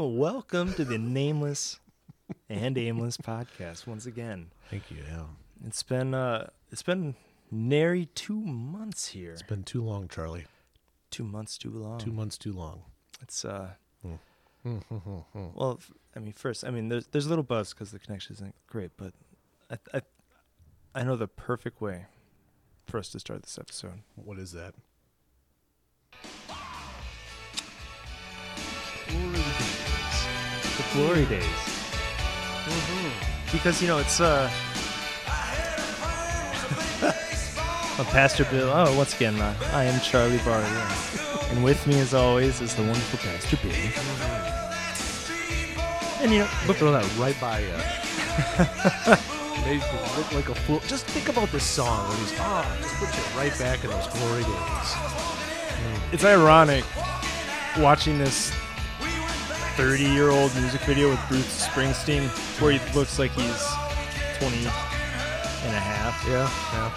Well, welcome to the Nameless and Aimless podcast once again. Thank you. Yeah, It's been uh it's been nary two months here. it's been too long, Charley. two months too long. Two months too long. It's uh Hmm. well, f- I mean, first, I mean, there's there's a little buzz because the connection isn't great, but I, I I know the perfect way for us to start this episode. What is that? The glory days. Because you know it's uh. Oh, Pastor Bill. Oh, once again, uh, I am Charley Barley, and with me, as always, is the wonderful Pastor Bill. And you know, But throw that right by you. Makes you look like a fool. Just think about this song when he's ah, just put you right back in those glory days. it's ironic watching this 30 year old music video with Bruce Springsteen where he looks like he's 20 and a half. Yeah, yeah.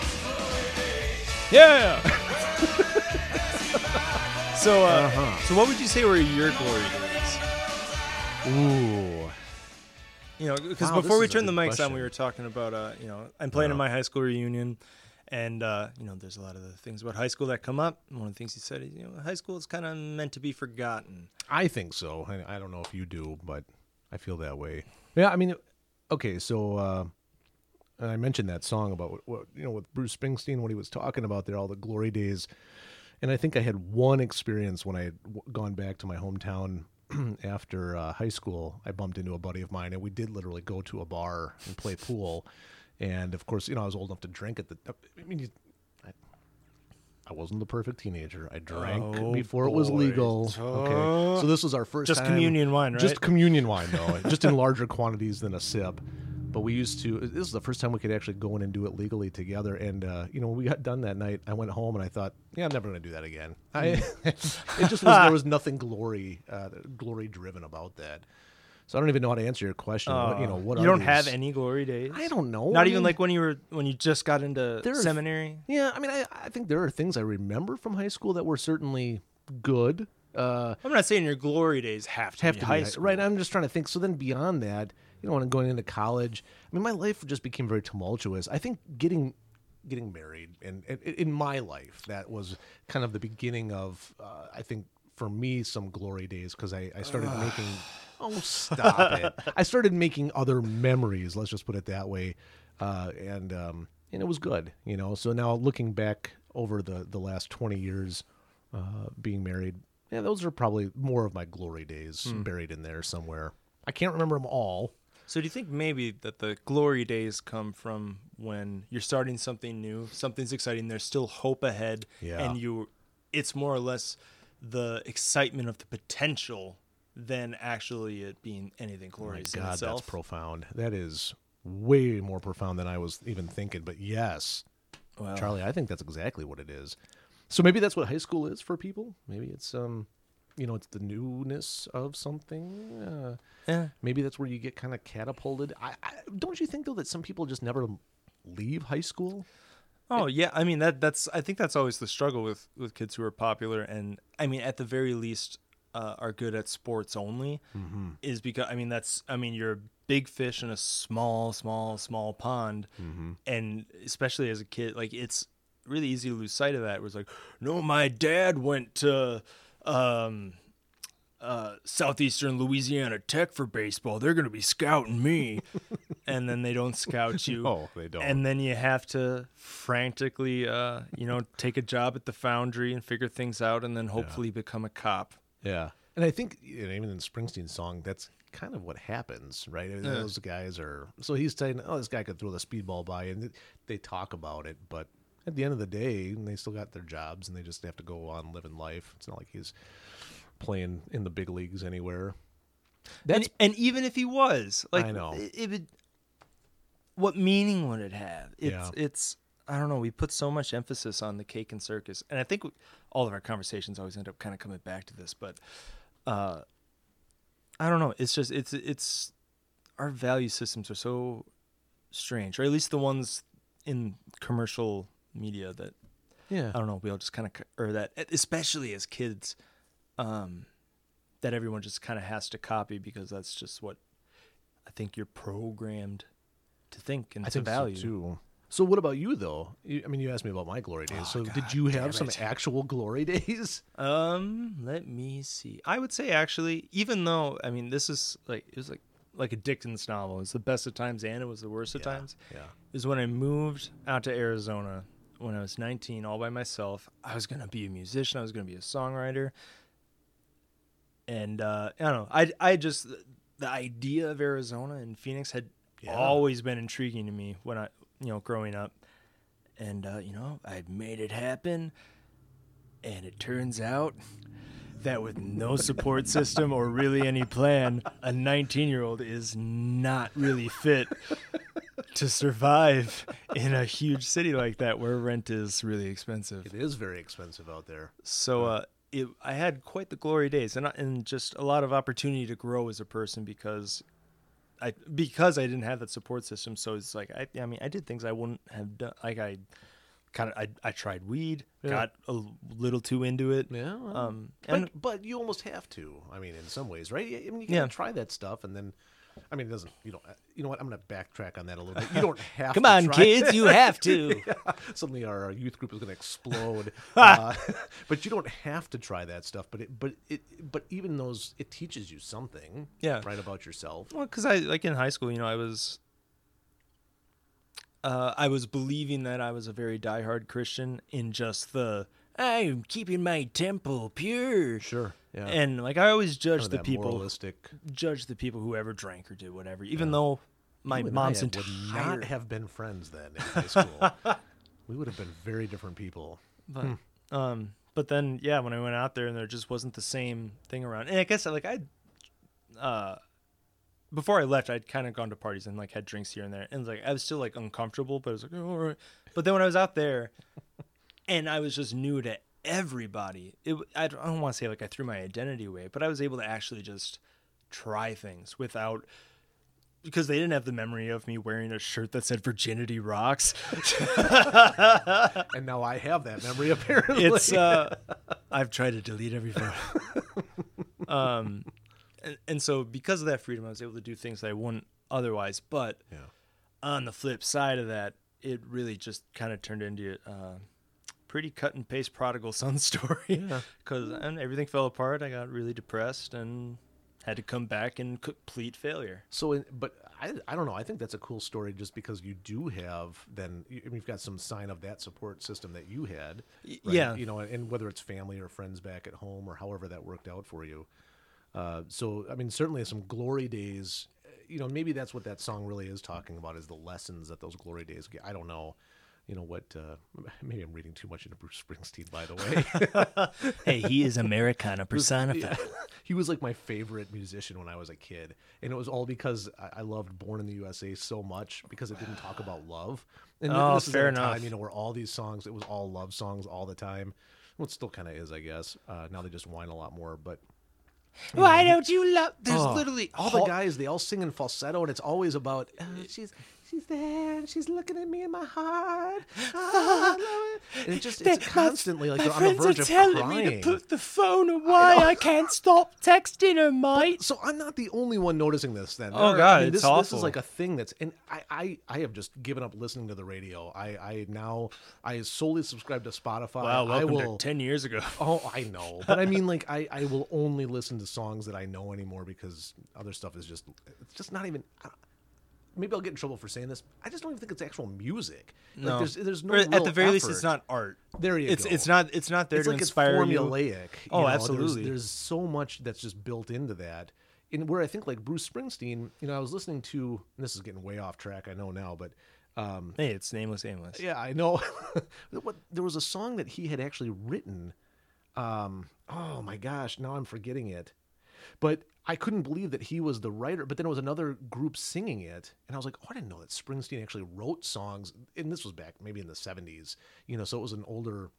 Yeah. so, uh, Uh-huh. so what would you say were your glory days? Ooh, You know, because Wow, before we turned the mics on, we were talking about, uh, you know, I'm playing in my high school reunion, and uh, you know, there's a lot of the things about high school that come up. One of the things he said is, you know, high school is kind of meant to be forgotten. I think so. I, I don't know if you do, but I feel that way. Yeah, I mean, okay, so uh, I mentioned that song about what, what you know with Bruce Springsteen what he was talking about there, all the glory days, and I think I had one experience when I had gone back to my hometown after uh, high school. I bumped into a buddy of mine, and we did literally go to a bar and play pool, and of course, you know, I was old enough to drink at the. I mean, you, I, I wasn't the perfect teenager. I drank Oh, before it was boy. legal. Okay, so this was our first Just time- communion wine, right? Just communion wine, though, just in larger quantities than a sip. But we used to. This is the first time we could actually go in and do it legally together. And uh, you know, when we got done that night, I went home and I thought, yeah, I'm never going to do that again. I, it just was there was nothing glory, uh, glory driven about that. So I don't even know how to answer your question. what, you know, what you don't these? have any glory days. I don't know. Not I even mean- like when you were when you just got into There are- seminary. Yeah, I mean, I, I think there are things I remember from high school that were certainly good. Uh, I'm not saying your glory days have to have be to high be school. right. I'm just trying to think. So then beyond that, you know, when I'm going into college, I mean, my life just became very tumultuous. I think getting getting married and, and in my life that was kind of the beginning of uh, I think for me some glory days because I, I started making oh stop it. I started making other memories let's just put it that way uh, and um, and it was good you know? So now looking back over the the last 20 years uh, being married yeah those are probably more of my glory days buried in there somewhere. I can't remember them all. So do you think maybe that the glory days come from when you're starting something new, something's exciting, there's still hope ahead, Yeah. and you, it's more or less the excitement of the potential than actually it being anything Oh My glorious in God, itself. that's profound. That is way more profound than I was even thinking. But yes, Well, Charley, I think that's exactly what it is. So maybe that's what high school is for people. Maybe it's um, you know, it's the newness of something. Uh, yeah. maybe that's where you get kind of catapulted. I, I don't you think though that some people just never leave high school? Oh yeah, I mean that that's I think that's always the struggle with with kids who are popular and I mean at the very least uh, are good at sports only Mm-hmm. is because I mean that's I mean you're a big fish in a small small small pond Mm-hmm. and especially as a kid like it's really easy to lose sight of that where it's like no my dad went to um uh, southeastern Louisiana Tech for baseball. They're going to be scouting me, and then they don't scout you. No, they don't. And then you have to frantically, uh, you know, take a job at the foundry and figure things out, and then hopefully become a cop. Yeah, and I think you know, even in Springsteen's song, that's kind of what happens, right? I mean, Yeah. Those guys are so he's saying, "Oh, this guy could throw the speedball by," and they talk about it, but at the end of the day, they still got their jobs, and they just have to go on living life. It's not like he's playing in the big leagues anywhere. and, and even if he was, like, I know. it, it would, what meaning would it have? It's, Yeah. it's, I don't know. We put so much emphasis on the cake and circus, and I think all of our conversations always end up kind of coming back to this. But, uh, I don't know. It's just it's it's our value systems are so strange, or at least the ones in commercial media that Yeah, I don't know. We all just kind of, or that, especially as kids, um, that everyone just kind of has to copy because that's just what I think you're programmed to think and I to think value. so too. So what about you though? You, I mean, you asked me about my glory days. Oh, so did you have some it. actual glory days? Um, let me see. I would say actually, even though I mean, this is like it was like like a Dickens novel. It's the best of times and it was the worst of Yeah, times. Yeah. Is when I moved out to Arizona when I was 19, all by myself. I was gonna be a musician. I was gonna be a songwriter. And uh, I don't know. I I just the idea of Arizona and Phoenix had Yeah. always been intriguing to me when I you know growing up. And uh, you know, I made it happen. And it turns out that with no support system or really any plan, a 19 year old is not really fit to survive in a huge city like that where rent is really expensive. It is very expensive out there. So uh, it, I had quite the glory days and, and just a lot of opportunity to grow as a person because I because I didn't have that support system. So it's like I, I mean I did things I wouldn't have done. Like I kind of I, I tried weed, Yeah. got a little too into it. Yeah. well, Um, but and but you almost have to. I mean, in some ways, right? I mean, you can Yeah. try that stuff, and then, I mean, it doesn't. You don't. You know what? I'm going to backtrack on that a little bit. You don't have. To come to on, try kids, you have to. Suddenly, our, our youth group is going to explode. uh, but you don't have to try that stuff. But it, but it, but even those, it teaches you something. Yeah. Right about yourself. Well, because I like in high school, you know, I was, uh, I was believing that I was a very diehard Christian in just the I'm keeping my temple pure. Sure. Yeah. And like I always Kind judged the people, moralistic. judged the people who ever drank or did whatever, even though my You and mom's I would not have been friends then in high school. we would have been very different people. But, um, but then yeah, when I went out there and there just wasn't the same thing around. And I guess like I, uh, before I left, I'd kind of gone to parties and like had drinks here and there, and like I was still like uncomfortable, but I was like, oh, all right. But then when I was out there, and I was just new to everybody, it I don't, want to say like I threw my identity away, but I was able to actually just try things without. Because they didn't have the memory of me wearing a shirt that said "Virginity Rocks," And now I have that memory apparently. it's uh i've tried to delete every photo um and, and so because of that freedom i was able to do things that i wouldn't otherwise but yeah. on the flip side of that it really just kind of turned into a pretty cut and paste prodigal son story because and everything fell apart i got really depressed and had to come back in complete failure So, but I, I don't know. I think that's a cool story just because you do have then you, I mean, you've got some sign of that support system that you had. Right? yeah. You know, and whether it's family or friends back at home or however that worked out for you. Uh, so, I mean, certainly some glory days. uh, You know, maybe that's what that song really is talking about is the lessons that those glory days. get. I don't know. You know what? Uh, maybe I'm reading too much into Bruce Springsteen, by the way. hey he is americana personified he was like my favorite musician when I was a kid, and it was all because I, I loved "Born in the USA" so much because it didn't talk about love. And Oh, this is fair at a time, you know, where all these songs it was all love songs all the time. Well, it still kind of is, I guess. Uh, now they just whine a lot more, but why don't you love there's Oh, literally all the guys they all sing in falsetto, and it's always about uh, she's she's there, and she's looking at me in my heart. Ah, I love it. And it just it's constantly like they're on the verge of crying. the phone away. I, can't stop texting her, mate. So I'm not the only one noticing this. Then, Oh, There- God, I mean, it's this, This is like a thing that's, and I, I, I have just given up listening to the radio. I, I now, I solely subscribe to Spotify. Wow, I will. to ten years ago. Oh, I know, but I mean, like, I, I will only listen to songs that I know anymore because other stuff is just, it's just not even. I- Maybe I'll get in trouble for saying this. I just don't even think it's actual music. Like, No, there's, there's no. Or at the very least, it's not art. There you it's go. it's not it's not there it's to like inspire it's formulaic. you Oh, know, absolutely. There's, so much that's just built into that. And where I think like Bruce Springsteen, you know, I was listening to and this is getting way off track, I know now, but um, Hey, it's nameless, aimless. yeah, I know. there was a song that he had actually written. Um, oh my gosh, now I'm forgetting it. But I couldn't believe that he was the writer. But then it was another group singing it, and I was like, "Oh, I didn't know that Springsteen actually wrote songs." And this was back maybe in the '70s, you know. So it was an older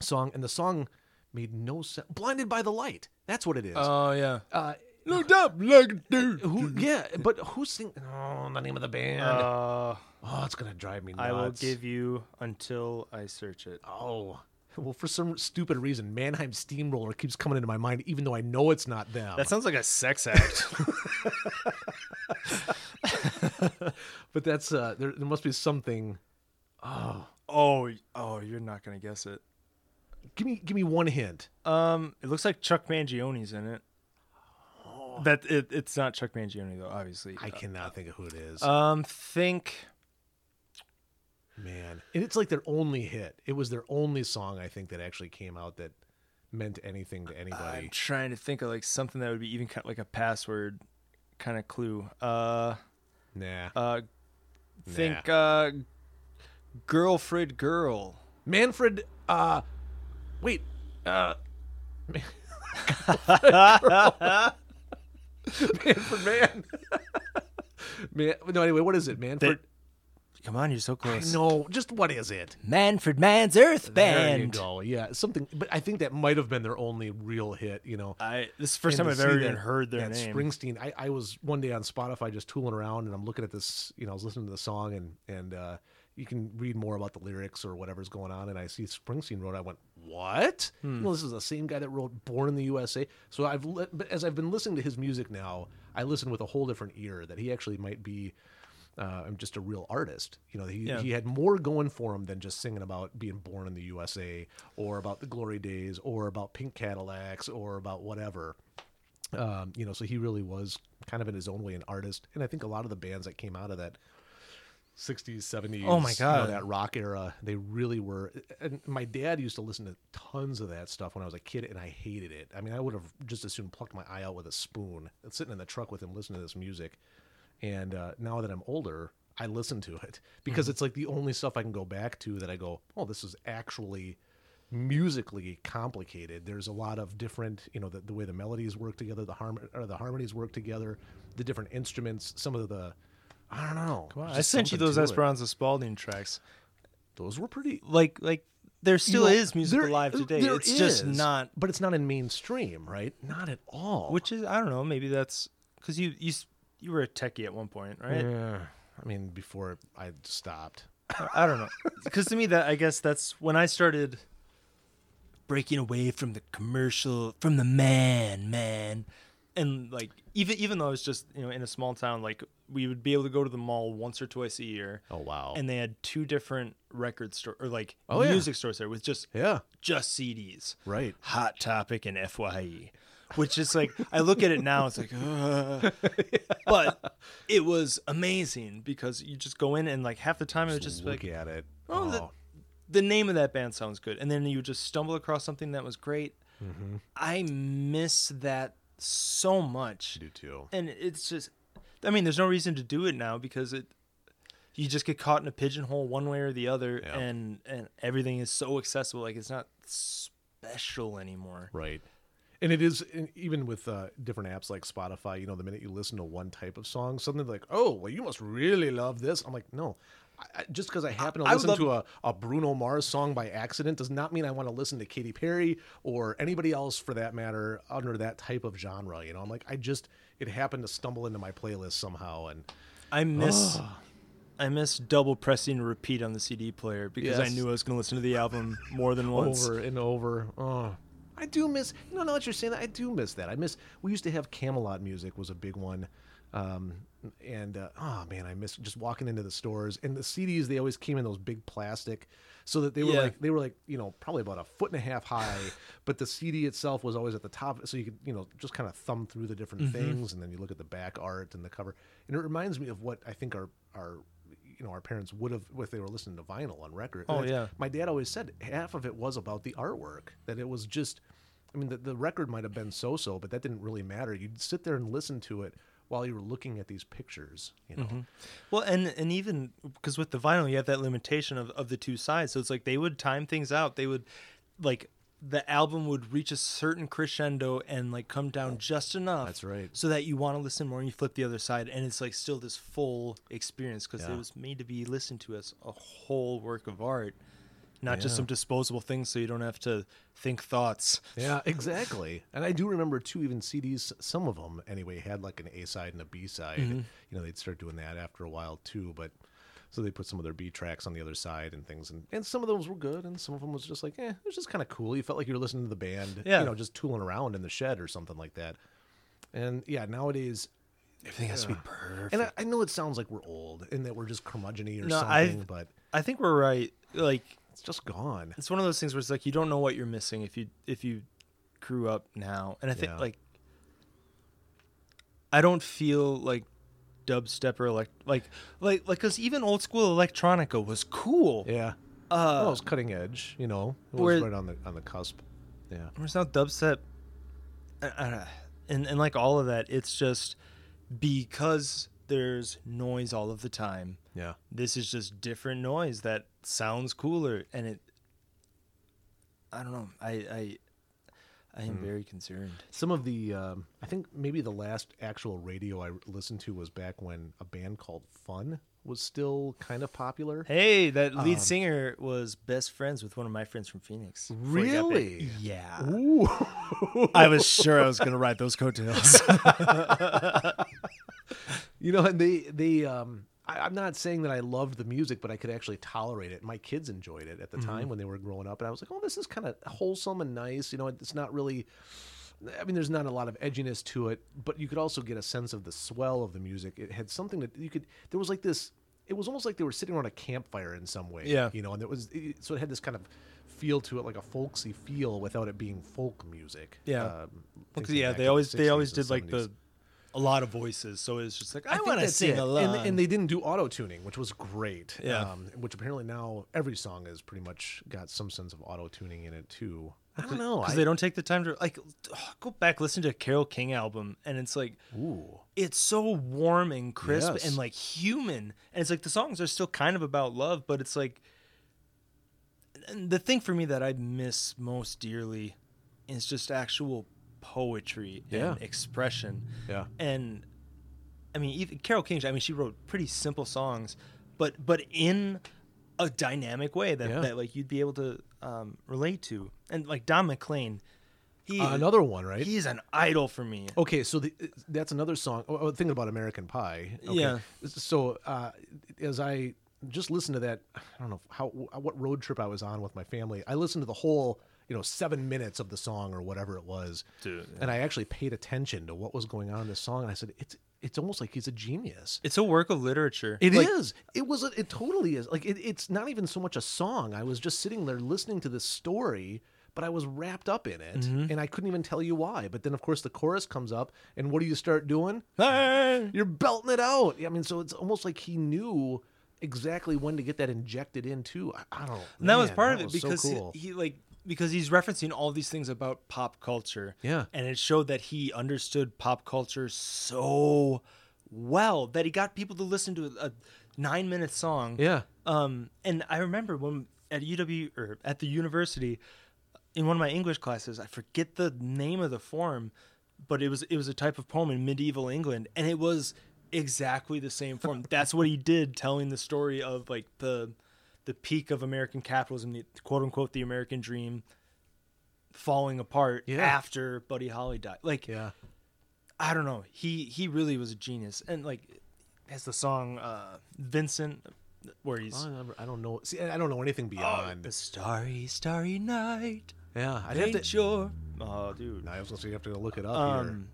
song, and the song made no sense. "Blinded by the Light." That's what it is. Oh yeah. uh, Looked up like dude. who? Yeah, but who's singing? Oh, the name of the band. Uh, oh, it's gonna drive me nuts. I will give you until I search it. Oh, Well, for some stupid reason, Mannheim Steamroller keeps coming into my mind, even though I know it's not them. That sounds like a sex act. but that's uh, there. There must be something. oh, oh, oh! you're not gonna guess it. Give me, give me one hint. Um, it looks like Chuck Mangione's in it. That it, it's not Chuck Mangione though, obviously. I cannot think of who it is. Um, think Man, and it's like their only hit. It was their only song I think that actually came out that meant anything to anybody. I'm trying to think of like something that would be even kind of like a password kind of clue. Uh, nah, uh, think uh, girlfriend girl. Manfred. Uh, wait. Uh, Manfred Mann. Man. No, anyway, what is it, Manfred? Come on, you're so close. No, Just what is it? Manfred Mann's Earth There you Band. go. Yeah, something. But I think that might have been their only real hit. You know. I this is the first And time to I've ever even that- heard their that name. Springsteen. I, I was one day on Spotify just tooling around, and I'm looking at this. You know, I was listening to the song, and and uh, you can read more about the lyrics or whatever's going on. And I see Springsteen wrote. I went, what? Hmm. You this is the same guy that wrote "Born in the USA." So I've, li- but as I've been listening to his music now, I listen with a whole different ear. That he actually might be. Uh, I'm just a real artist, you know. He Yeah. he had more going for him than just singing about being born in the USA, or about the glory days, or about pink Cadillacs, or about whatever. Um, you know, so he really was kind of in his own way an artist, and I think a lot of the bands that came out of that '60s, '70s, Oh my you know, God. that rock era, they really were. And my dad used to listen to tons of that stuff when I was a kid, and I hated it. I mean, I would have just as soon plucked my eye out with a spoon, sitting in the truck with him listening to this music. And uh, now that I'm older, I listen to it because it's like the only stuff I can go back to that I go, oh, this is actually musically complicated. There's a lot of different, you know, the, the way the melodies work together, the harm or the harmonies work together, the different instruments, some of the, I don't know. Come on, I sent you those. Esperanza Spalding tracks. Those were pretty. Like like there still you know, is music there- alive today. It's just not but it's not in mainstream, right? Not at all. which is I don't know, maybe that's cuz you you you were a techie at one point, right? Yeah. I mean, before I stopped. I don't know. Cuz to me that I guess that's when I started breaking away from the commercial from the man, man. And like even even though I was just, you know, in a small town like we would be able to go to the mall once or twice a year. Oh wow. And they had two different record store or like Oh, yeah. music stores there with just yeah. just CDs. Right. Hot Topic and FYE, which is like I look at it now, it's like, "Ugh." but it was amazing because you just go in and like half the time it was just look like at it. Oh, Oh, the- the name of that band sounds good, and then you just stumble across something that was great. Mm-hmm. I miss that so much, I do too. and it's just, I mean, there's no reason to do it now because it. You just get caught in a pigeonhole one way or the other, Yeah. and and everything is so accessible. Like it's not special anymore. Right. And it is even with uh, different apps like Spotify. You know, the minute you listen to one type of song, suddenly like, oh, well, you must really love this. I'm like, no. I, I- just because I happen to I listen to a, a Bruno Mars song by accident does not mean I want to listen to Katy Perry or anybody else for that matter under that type of genre. You know, I'm like, I just it happened to stumble into my playlist somehow, and I miss I miss double pressing repeat on the CD player because I knew I was going to listen to the album more than once. over and over. Oh, I do miss. You know, now that you're saying that, I do miss that. I miss. We used to have Camelot music was a big one, um, and uh, oh man, I miss just walking into the stores and the CDs. They always came in those big plastic, so that they were Yeah. like they were like you know probably about a foot and a half high, but the CD itself was always at the top, so you could you know just kind of thumb through the different Mm-hmm. things, and then you look at the back art and the cover, and it reminds me of what I think our our you know our parents would have if they were listening to vinyl on record. Oh, yeah. my dad always said half of it was about the artwork that it was just i mean the, the record might have been so-so but that didn't really matter you'd sit there and listen to it while you were looking at these pictures you know mm-hmm. Well, and and even because with the vinyl, you have that limitation of, of the two sides. So it's like they would time things out. They would like the album would reach a certain crescendo and like come down just enough. That's right. So that you want to listen more, and you flip the other side, and it's like still this full experience because Yeah. it was made to be listened to as a whole work of art, not just some disposable thing. So you don't have to think thoughts. yeah exactly and i do remember too even cds some of them anyway had like an a side and a b side mm-hmm. you know they'd start doing that after a while too but So they put some of their B tracks on the other side and things, and, and some of those were good, and some of them was just like, eh, it was just kind of cool. You felt like you were listening to the band, Yeah. you know, just tooling around in the shed or something like that. And yeah, nowadays, Everything has to be perfect. and I, I know it sounds like we're old and that we're just curmudgeony or No, something, I've- but I think we're right. Like it's just gone. it's one of those things where it's like you don't know what you're missing if you if you grew up now. And I think Yeah. like I don't feel like dubstep or elect like like like because even old school electronica was cool. Yeah, Uh, well, it was cutting edge, you know, it was right on the on the cusp. Yeah, Whereas now dubstep, uh, uh, and and like all of that, it's just because there's noise all of the time. yeah. This is just different noise that sounds cooler, and it. I don't know. I I, I am very concerned. Some of the, um, I think maybe the last actual radio I listened to was back when a band called Fun was still kind of popular. Hey, that lead Um, singer was best friends with one of my friends from Phoenix. before he got big. Really? Yeah. Ooh. I was sure I was gonna ride those coattails. you know, and they they um I, I'm not saying that I loved the music, but I could actually tolerate it. My kids enjoyed it at the time when they were growing up, and I was like, oh, this is kind of wholesome and nice. You know, it's not really. I mean, there's not a lot of edginess to it, but you could also get a sense of the swell of the music. It had something that you could. There was like this. It was almost like they were sitting around a campfire in some way. Yeah. You know, and it was it, so it had this kind of feel to it, like a folksy feel, without it being folk music. Yeah. Um, thinking yeah, they in the always they always did like 70s. the a lot of voices, so it's just like I, think want to sing it. along. And, and they didn't do auto tuning, which was great. Yeah. Um, which apparently now every song has pretty much got some sense of auto tuning in it too. I don't know. because they don't take the time to like go back listen to a Carole King album, and it's like Ooh. it's so warm and crisp Yes. and like human, and it's like the songs are still kind of about love, but it's like and the thing for me that I miss most dearly is just actual poetry Yeah. and expression. Yeah. and I mean, even Carole King. I mean, she wrote pretty simple songs, but but in a dynamic way that, Yeah. that like you'd be able to um, relate to. And like Don McLean, he Uh, another one, right? he's an idol for me. Okay, so the, that's another song. Oh, oh, thinking about American Pie. Okay. Yeah. So uh, as I just listened to that, I don't know how what road trip I was on with my family. I listened to the whole, you know, seven minutes of the song or whatever it was, Dude, and I actually paid attention to what was going on in this song. And I said, it's it's almost like he's a genius. It's a work of literature. It is. Like, It was. A, it totally is. Like it, it's not even so much a song. I was just sitting there listening to this story, but I was wrapped up in it, Mm-hmm. and I couldn't even tell you why. But then, of course, the chorus comes up, and what do you start doing? "Hey!" You're belting it out. I mean, so it's almost like he knew exactly when to get that injected into. I, I don't. know. And that was part that of it was so because he- he, like because he's referencing all these things about pop culture. Yeah. And it showed that he understood pop culture so well that he got people to listen to a, nine minute song. yeah. Um, and I remember when at UW or at the university, in one of my English classes, I forget the name of the form, but it was it was a type of poem in medieval England, and it was exactly the same form. That's what he did, telling the story of like the the peak of American capitalism, the quote unquote the American dream, falling apart Yeah. after Buddy Holly died. Like Yeah. I don't know, he he really was a genius, and like as the song uh, Vincent, where he's. I, don't know. See, I don't know anything Oh, beyond. the starry, starry night. yeah, I'd have to. your. Oh, dude. I was gonna say you have to go look it up here. Um,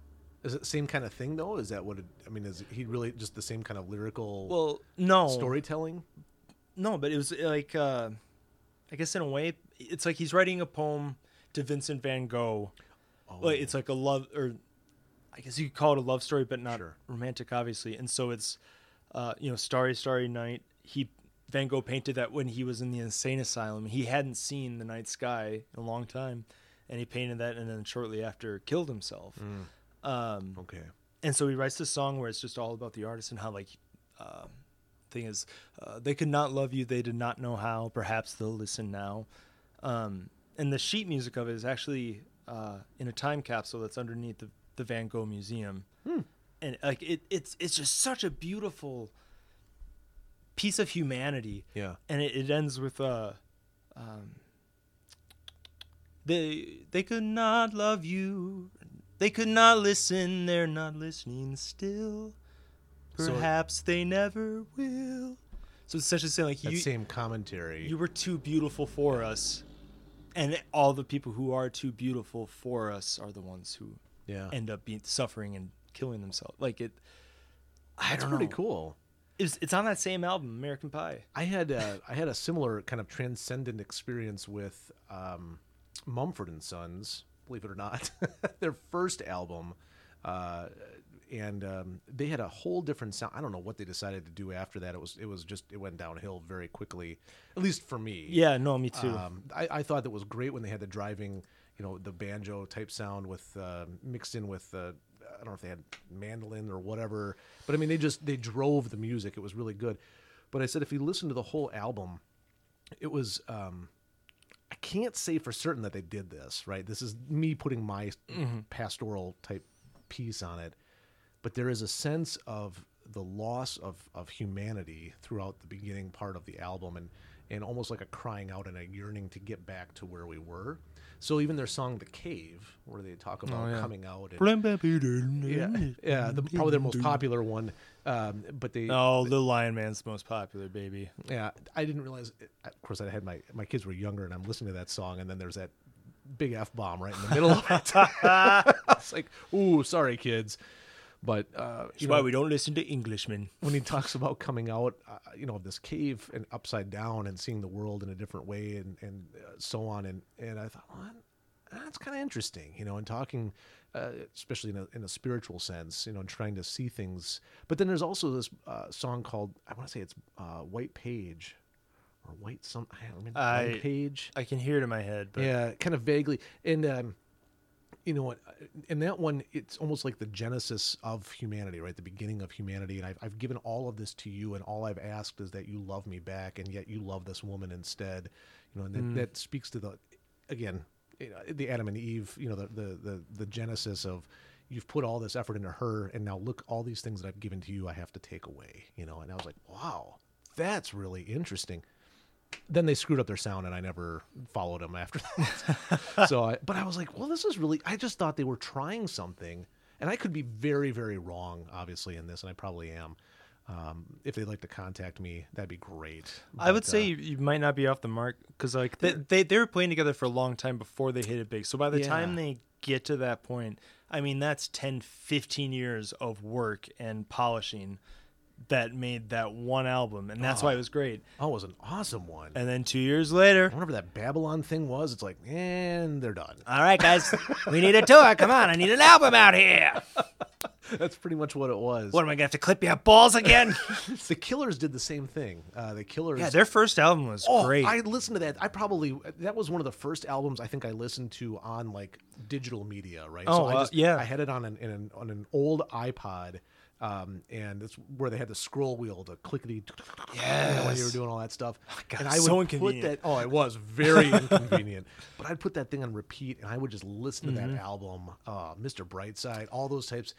Is it the same kind of thing though? Is that what? It, I mean, is he really just the same kind of lyrical well, no, storytelling? No, but it was like, uh, I guess in a way, it's like he's writing a poem to Vincent Van Gogh. Oh, Like it's like a love, or I guess you could call it a love story, but not Sure. romantic, obviously. And so it's, uh, you know, starry, starry night. He Van Gogh painted that when he was in the insane asylum. He hadn't seen the night sky in a long time, and he painted that, and then shortly after killed himself. Mm. Um, okay. and so he writes this song where it's just all about the artist and how like uh, thing is uh, they could not love you. They did not know how. Perhaps they'll listen now. Um, and the sheet music of it is actually uh, in a time capsule that's underneath the, the van gogh museum. And like it, it's it's just such a beautiful piece of humanity. Yeah. and it, it ends with uh um they they could not love you. They could not listen. They're not listening still So- perhaps they never will So it's essentially saying like that you same commentary. you were too beautiful for us, and all the people who are too beautiful for us are the ones who yeah, end up being suffering and killing themselves. Like it. I that's don't pretty know. cool. It's, it's on that same album, American Pie. I had uh, I had a similar kind of transcendent experience with um, Mumford and Sons. Believe it or not, their first album, uh, and um, they had a whole different sound. I don't know what they decided to do after that. It was it was just it went downhill very quickly, at least for me. Yeah, no, me too. Um, I, I thought that was great when they had the driving, you know, the banjo type sound with uh, mixed in with uh, I don't know if they had mandolin or whatever, but I mean they just they drove the music. It was really good. But I said if you listen to the whole album, it was. Um, I can't say for certain that they did this. Right, this is me putting my pastoral type piece on it, but there is a sense of the loss of, of humanity throughout the beginning part of the album and, and almost like a crying out and a yearning to get back to where we were. So even their song The Cave, where they talk about yeah. coming out and yeah, yeah, the, probably their most popular one. Um, but they Oh, the Lion Man's the most popular, baby. yeah, I didn't realize. Of course, I had my my kids were younger, and I'm listening to that song, and then there's that big f bomb right in the middle of it. I was like, "Ooh, sorry, kids." But uh, That's why know, we don't listen to Englishmen. when he talks about coming out, uh, you know, of this cave and upside down and seeing the world in a different way and and uh, so on, and and I thought, well, that's kind of interesting, you know, and talking, uh, especially in a in a spiritual sense, you know, and trying to see things. But then there's also this uh, song called I want to say it's uh, White Page or White some I don't remember I- Page. I can hear it in my head, but Yeah, kind of vaguely. And um, you know what? Uh, in that one, it's almost like the genesis of humanity, right? The beginning of humanity. And I've, I've given all of this to you, and all I've asked is that you love me back, and yet you love this woman instead. You know, and that, mm. that speaks to the, again, you know, the Adam and Eve. You know, the the the, the genesis of. You've put all this effort into her, and now look, all these things that I've given to you, I have to take away. You know, and I was like, wow, that's really interesting then they screwed up their sound and I never followed them after that. so I, but I was like, well, this is really, I just thought they were trying something and I could be very, very wrong, obviously in this. And I probably am. Um, if they'd like to contact me, that'd be great. I would say uh, you, you might not be off the mark because like they, they they were playing together for a long time before they hit it big. So by the time they get to that point, I mean that's 10, 15 years of work and polishing that made that one album, and that's why it was great. oh, it was an awesome one. And then two years later, Whatever that Babylon thing was, it's like, and they're done. all right, guys, we need a tour. Come on, I need an album out here. That's pretty much what it was. What am I gonna have to clip your balls again? The Killers did the same thing. Uh, the Killers. yeah, their first album was Oh, great. I listened to that. I probably that was one of the first albums I think I listened to on like digital media, right? Oh, I uh, yeah. I had it on an, in an on an old iPod, um, and it's where they had the scroll wheel, the clickety, you know, when you were doing all that stuff. God, and I so would put that. Oh, it was very inconvenient. But I'd put that thing on repeat, and I would just listen to Mm-hmm. that album, uh, Mr. Brightside, all those types.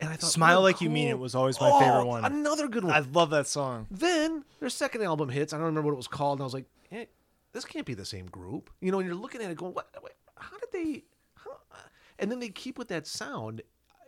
And I thought, Smile oh, Like You Mean. It was always my Oh, favorite one. Another good one. I love that song. Then their second album hits. I don't remember what it was called, and I was like, eh, "This can't be the same group." You know, and you're looking at it, going, "What? Wait, how did they?" How? And then they keep with that sound,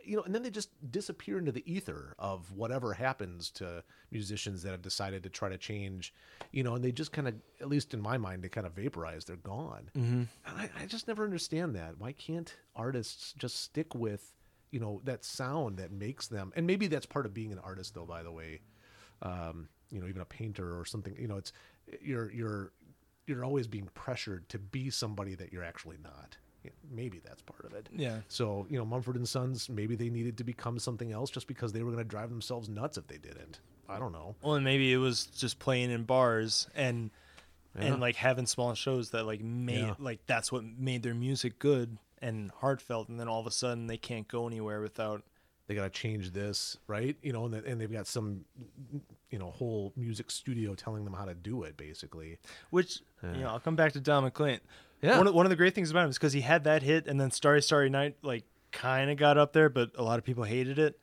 you know, and then they just disappear into the ether of whatever happens to musicians that have decided to try to change, you know, and they just kind of, at least in my mind, they kind of vaporize. They're gone. Mm-hmm. And I, I just never understand that. Why can't artists just stick with, you know, that sound that makes them? And maybe that's part of being an artist, though. By the way, um, you know, even a painter or something. You know, it's you're you're you're always being pressured to be somebody that you're actually not. Maybe that's part of it. Yeah. So you know, Mumford and Sons, maybe they needed to become something else just because they were going to drive themselves nuts if they didn't. I don't know. Well, and maybe it was just playing in bars and Yeah. and like having small shows that like made Yeah. like that's what made their music good and heartfelt. And then all of a sudden they can't go anywhere without. They got to change this, right? You know, and, and they've got some, you know, whole music studio telling them how to do it, basically. Which you know, I'll come back to Don McLean. Yeah. One of, one of the great things about him is because he had that hit, and then Starry Starry Night like kind of got up there, but a lot of people hated it,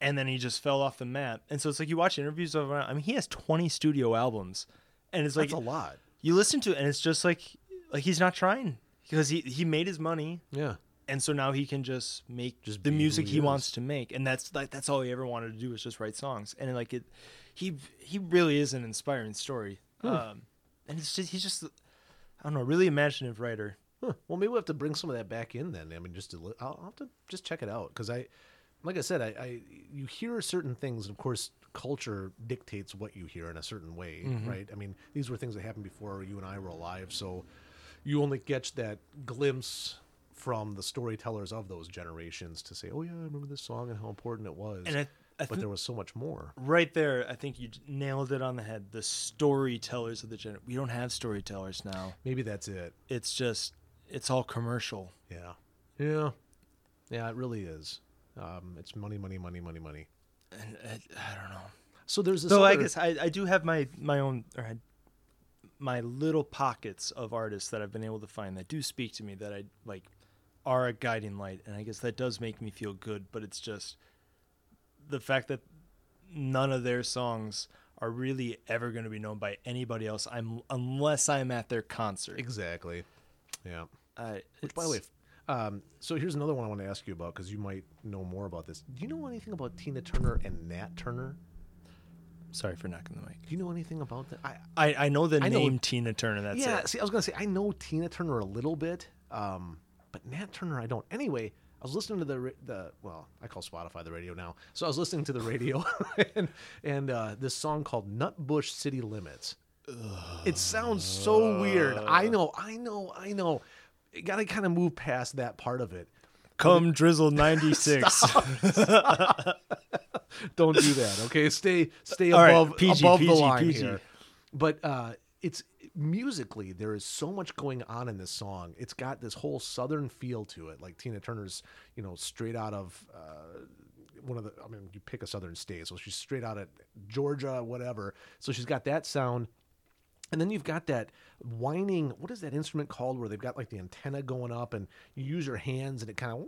and then he just fell off the map. And so it's like you watch interviews of him. I mean, he has twenty studio albums, and it's like That's a lot. you listen to it, and it's just like like he's not trying because he he made his money Yeah. And so now he can just make Just the music he is. wants to make, and that's like that's all he ever wanted to do was just write songs, and like it, he he really is an inspiring story, Hmm. um, and he's just he's just I don't know, really imaginative writer. Huh. Well, maybe we'll have to bring some of that back in then. I mean, just to I'll, I'll have to just check it out because I, like I said, I, I you hear certain things. And of course, culture dictates what you hear in a certain way, Mm-hmm. right? I mean, these were things that happened before you and I were alive, so you only get that glimpse from the storytellers of those generations to say, "Oh yeah, I remember this song and how important it was." And I, I but there was so much more. right there, I think you nailed it on the head. The storytellers of the gen. We don't have storytellers now. Maybe that's it. It's just it's all commercial. Yeah, yeah, yeah. It really is. Um, it's money, money, money, money, money. And I, I don't know. So there's this. So I guess I, I do have my my own or I, my little pockets of artists that I've been able to find that do speak to me that I like are a guiding light, and I guess that does make me feel good. But it's just the fact that none of their songs are really ever going to be known by anybody else. I'm unless I'm at their concert. Exactly. Yeah. I, Which, by the way, um, so here's another one I want to ask you about because you might know more about this. Do you know anything about Tina Turner and Nat Turner? sorry for knocking the mic. Do you know anything about that? I, I, I know the I know- name Tina Turner. That's yeah. it. See, I was gonna say I know Tina Turner a little bit, um, but Nat Turner I don't. Anyway, I was listening to the the well, I call Spotify the radio now. So I was listening to the radio and and uh, this song called Nutbush City Limits. It sounds so weird. I know, I know, I know. You got to kind of move past that part of it. Come Drizzle ninety six. Don't do that. Okay, stay stay All right, above PG, above the line PG. here. But uh, it's musically there is so much going on in this song. It's got this whole southern feel to it, like Tina Turner's, you know, straight out of uh, one of the. I mean, you pick a southern state, so she's straight out of Georgia, whatever. So she's got that sound. And then you've got that whining. What is that instrument called? Where they've got like the antenna going up, and you use your hands, and it kind of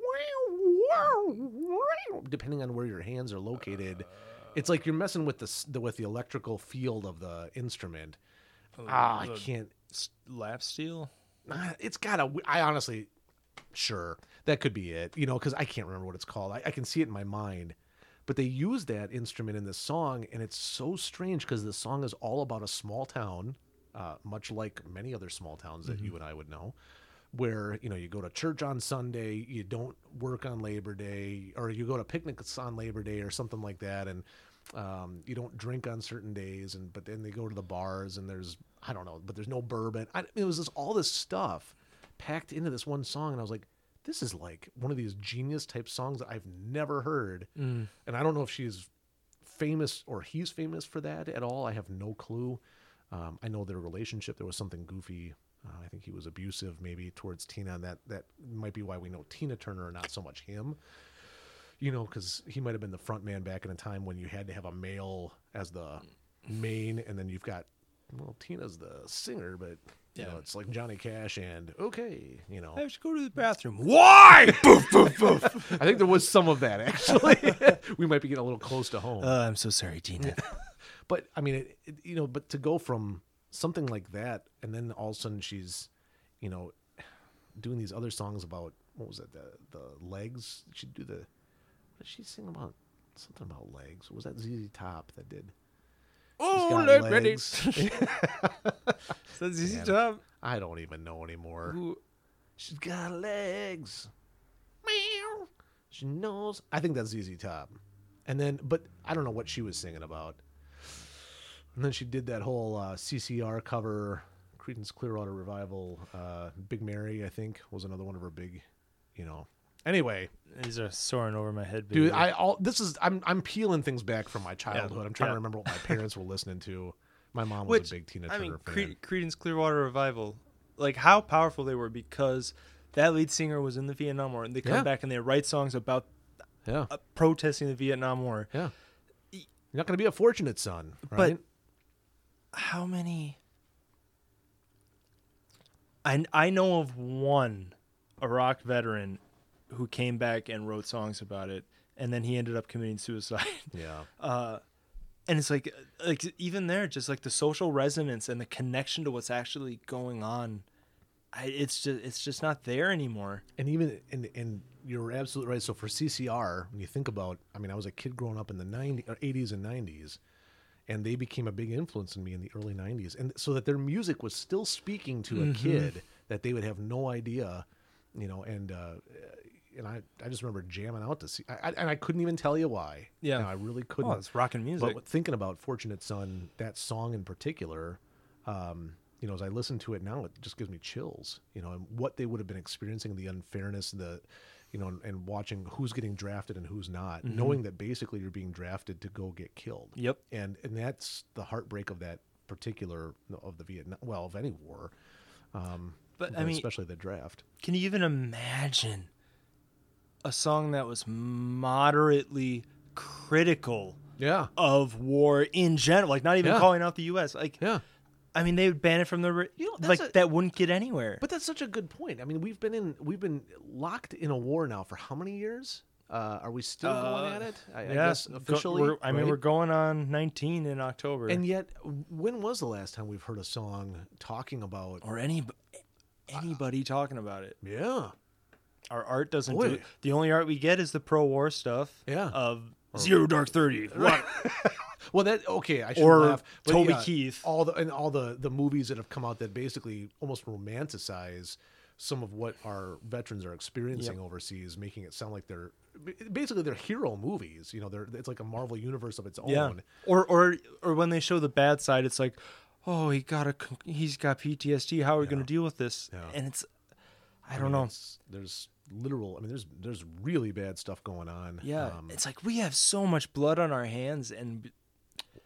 depending on where your hands are located. It's like you're messing with the, the with the electrical field of the instrument. Ah, I can't. lap steel. It's got a. I honestly, sure, that could be it. You know, because I can't remember what it's called. I, I can see it in my mind, but they use that instrument in this song, and it's so strange because the song is all about a small town, uh, much like many other small towns that you and I would know, where you know you go to church on Sunday, you don't work on Labor Day, or you go to picnics on Labor Day or something like that, and um, you don't drink on certain days, and but then they go to the bars and there's I don't know, but there's no bourbon. I, it was just all this stuff packed into this one song, and I was like, this is like one of these genius type songs that I've never heard, and I don't know if she's famous or he's famous for that at all. I have no clue. Um, I know their relationship. There was something goofy. Uh, I think he was abusive, maybe towards Tina, and that that might be why we know Tina Turner, and not so much him. You know, because he might have been the front man back in a time when you had to have a male as the main, and then you've got well, Tina's the singer, but you know, it's like Johnny Cash and okay, you know. I have to go to the bathroom. Why? Boof, boof, boof. I think there was some of that actually. we might be getting a little close to home. Uh, I'm so sorry, Tina. but I mean, it, it, you know, but to go from something like that, and then all of a sudden she's, you know, doing these other songs about what was it, the the legs? She'd do the, what did she sing about? Something about legs. Was that ZZ Top that did? oh, leg ready. easy Man. job. I don't even know anymore. She's got legs. Meow. She knows. I think that's ZZ Top. And then, but I don't know what she was singing about. And then she did that whole uh, CCR cover, Creedence Clearwater Revival. Uh, Big Mary, I think, was another one of her big, you know. Anyway, These are soaring over my head, dude. I all this is I'm I'm peeling things back from my childhood. I'm trying yeah. to remember what my parents were listening to. My mom was Which a big Tina I Turner mean, fan. Cre- Creedence Clearwater Revival, like how powerful they were because that lead singer was in the Vietnam War, and they come Yeah. back and they write songs about yeah, uh, protesting the Vietnam War. yeah. You're not going to be a fortunate son, right? But- How many? I I know of one Iraq veteran who came back and wrote songs about it, and then he ended up committing suicide. yeah. uh, and it's like like even there, just like the social resonance and the connection to what's actually going on I, it's just it's just not there anymore. and even and and you're absolutely right. So for CCR, when you think about, I mean, I was a kid growing up in the 90s, or 80s and 90s, and they became a big influence in me in the early 90s, and so that their music was still speaking to Mm-hmm. a kid that they would have no idea, you know, and uh, and I I just remember jamming out to see, I, I, and I couldn't even tell you why. Yeah. I really couldn't. Oh, it's rocking music. But thinking about Fortunate Son, that song in particular, um, you know, as I listen to it now, it just gives me chills. You know, and what they would have been experiencing, the unfairness, the, you know, and, and watching who's getting drafted and who's not, Mm-hmm. knowing that basically you're being drafted to go get killed. Yep. And and that's the heartbreak of that particular of the Vietnam, well, of any war. Um, But, I mean- especially the draft. Can you even imagine a song that was moderately critical Yeah. of war in general, like not even Yeah. calling out the U.S. Like, Yeah. I mean, they would ban it from the You know, like a- that wouldn't get anywhere. But that's such a good point. I mean, we've been in we've been locked in a war now for how many years? Uh, are we still going Uh, at it? I, I yeah, guess go- officially. we're- I mean, right? we're going on 19 in October, And yet, when was the last time we've heard a song talking about? or any anybody talking about it. Yeah, Our art doesn't Boy. do it. The only art we get is the pro-war stuff. Yeah. Of Zero Dark Thirty. What? well, that okay. I should Or laugh. but Toby yeah, Keith. all the and all the the movies that have come out that basically almost romanticize some of what our veterans are experiencing Yep. overseas, making it sound like they're basically they're hero movies. You know, they're it's like a Marvel universe of its own. Yeah. Or or or when they show the bad side, it's like, oh, he got a he's got PTSD. How are we going to deal with this? Yeah. And it's, I, I don't mean, know. There's literal. I mean, there's there's really bad stuff going on. Yeah, Um, it's like we have so much blood on our hands, and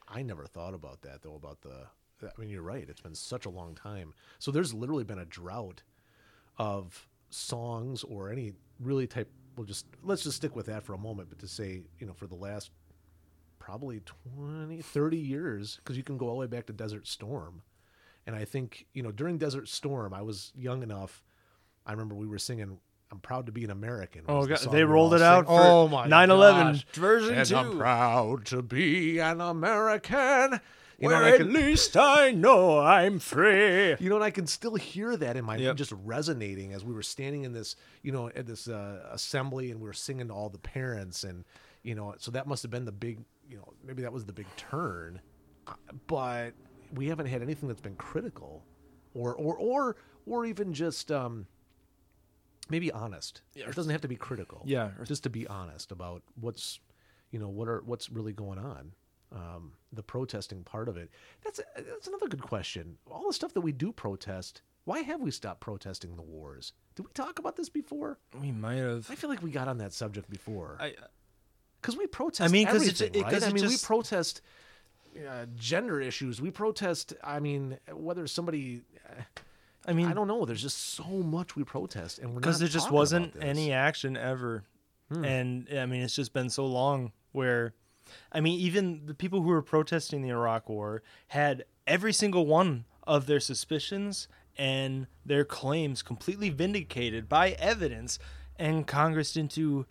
I never thought about that though. About the. I mean, you're right. It's been such a long time. So there's literally been a drought of songs or any really type. We'll just let's just stick with that for a moment. But to say, you know, for the last probably 20, 30 years, because you can go all the way back to Desert Storm. And I think, you know, during Desert Storm, I was young enough. I remember we were singing "I'm proud to be an American." oh was the they rolled it out for oh my 9/11 gosh. version And I'm proud to be an American. You know, Where and I at can, least I know I'm free. you know, and I can still hear that in my Yep. just resonating as we were standing in this, you know, at this uh, assembly and we were singing to all the parents, and you know, so that must have been the big, you know, maybe that was the big turn, Uh, but we haven't had anything that's been critical, or or or or even just um, maybe honest. It doesn't have to be critical. Yeah, or- just to be honest about what's, you know, what are what's really going on. Um, the protesting part of it. That's that's another good question. All the stuff that we do protest. Why have we stopped protesting the wars? Did we talk about this before? We might have. I feel like we got on that subject before I, because we protest. I mean, 'cause everything, it's- it- right? I mean, we protest uh, gender issues. We protest. I mean, whether somebody. uh, I mean, I don't know. There's just so much we protest, and because there just wasn't. Hmm. any action ever and i mean it's just been so long where i mean even the people who were protesting the iraq war had every single one of their suspicions and their claims completely vindicated by evidence and congress didn't do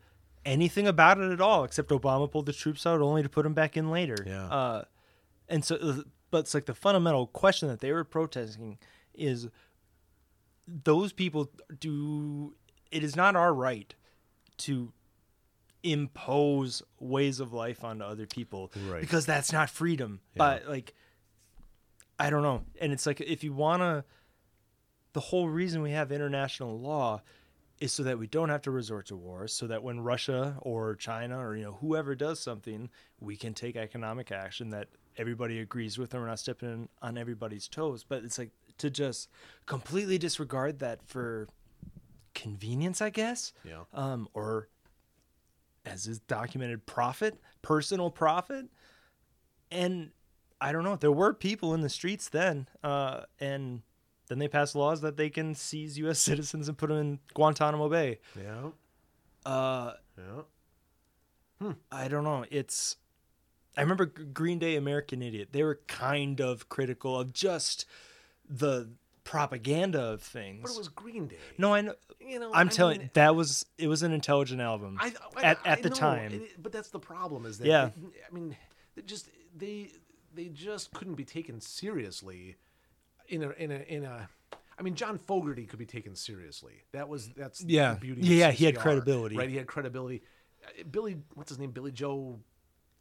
anything about it at all except obama pulled the troops out only to put them back in later Yeah. uh, and so uh, but it's like the fundamental question that they were protesting is those people do it is not our right to impose ways of life onto other people Right. because that's not freedom. But like i don't know. And it's like if you want to the whole reason we have international law is so that we don't have to resort to war so that when russia or china or you know whoever does something we can take economic action that everybody agrees with and we're not stepping on everybody's toes. But it's like to just completely disregard that for convenience i guess Yeah. um, or as is documented profit personal profit and i don't know there were people in the streets then uh, and then they passed laws that they can seize us citizens and put them in guantanamo bay Yeah. uh, Yeah. Hmm. i don't know it's i remember green day american idiot they were kind of critical of just the propaganda of things But it was Green Day. no i know You know, i'm I telling mean, that was it was an intelligent album I, I, at, at the know, time but that's the problem. Is that Yeah. they- I mean, they just they they just couldn't be taken seriously in a in a in a. I mean, John Fogerty could be taken seriously. That was that's Yeah. the beauty. Yeah, of he had credibility. right? He had credibility. Uh, Billie, what's his name? Billie Joe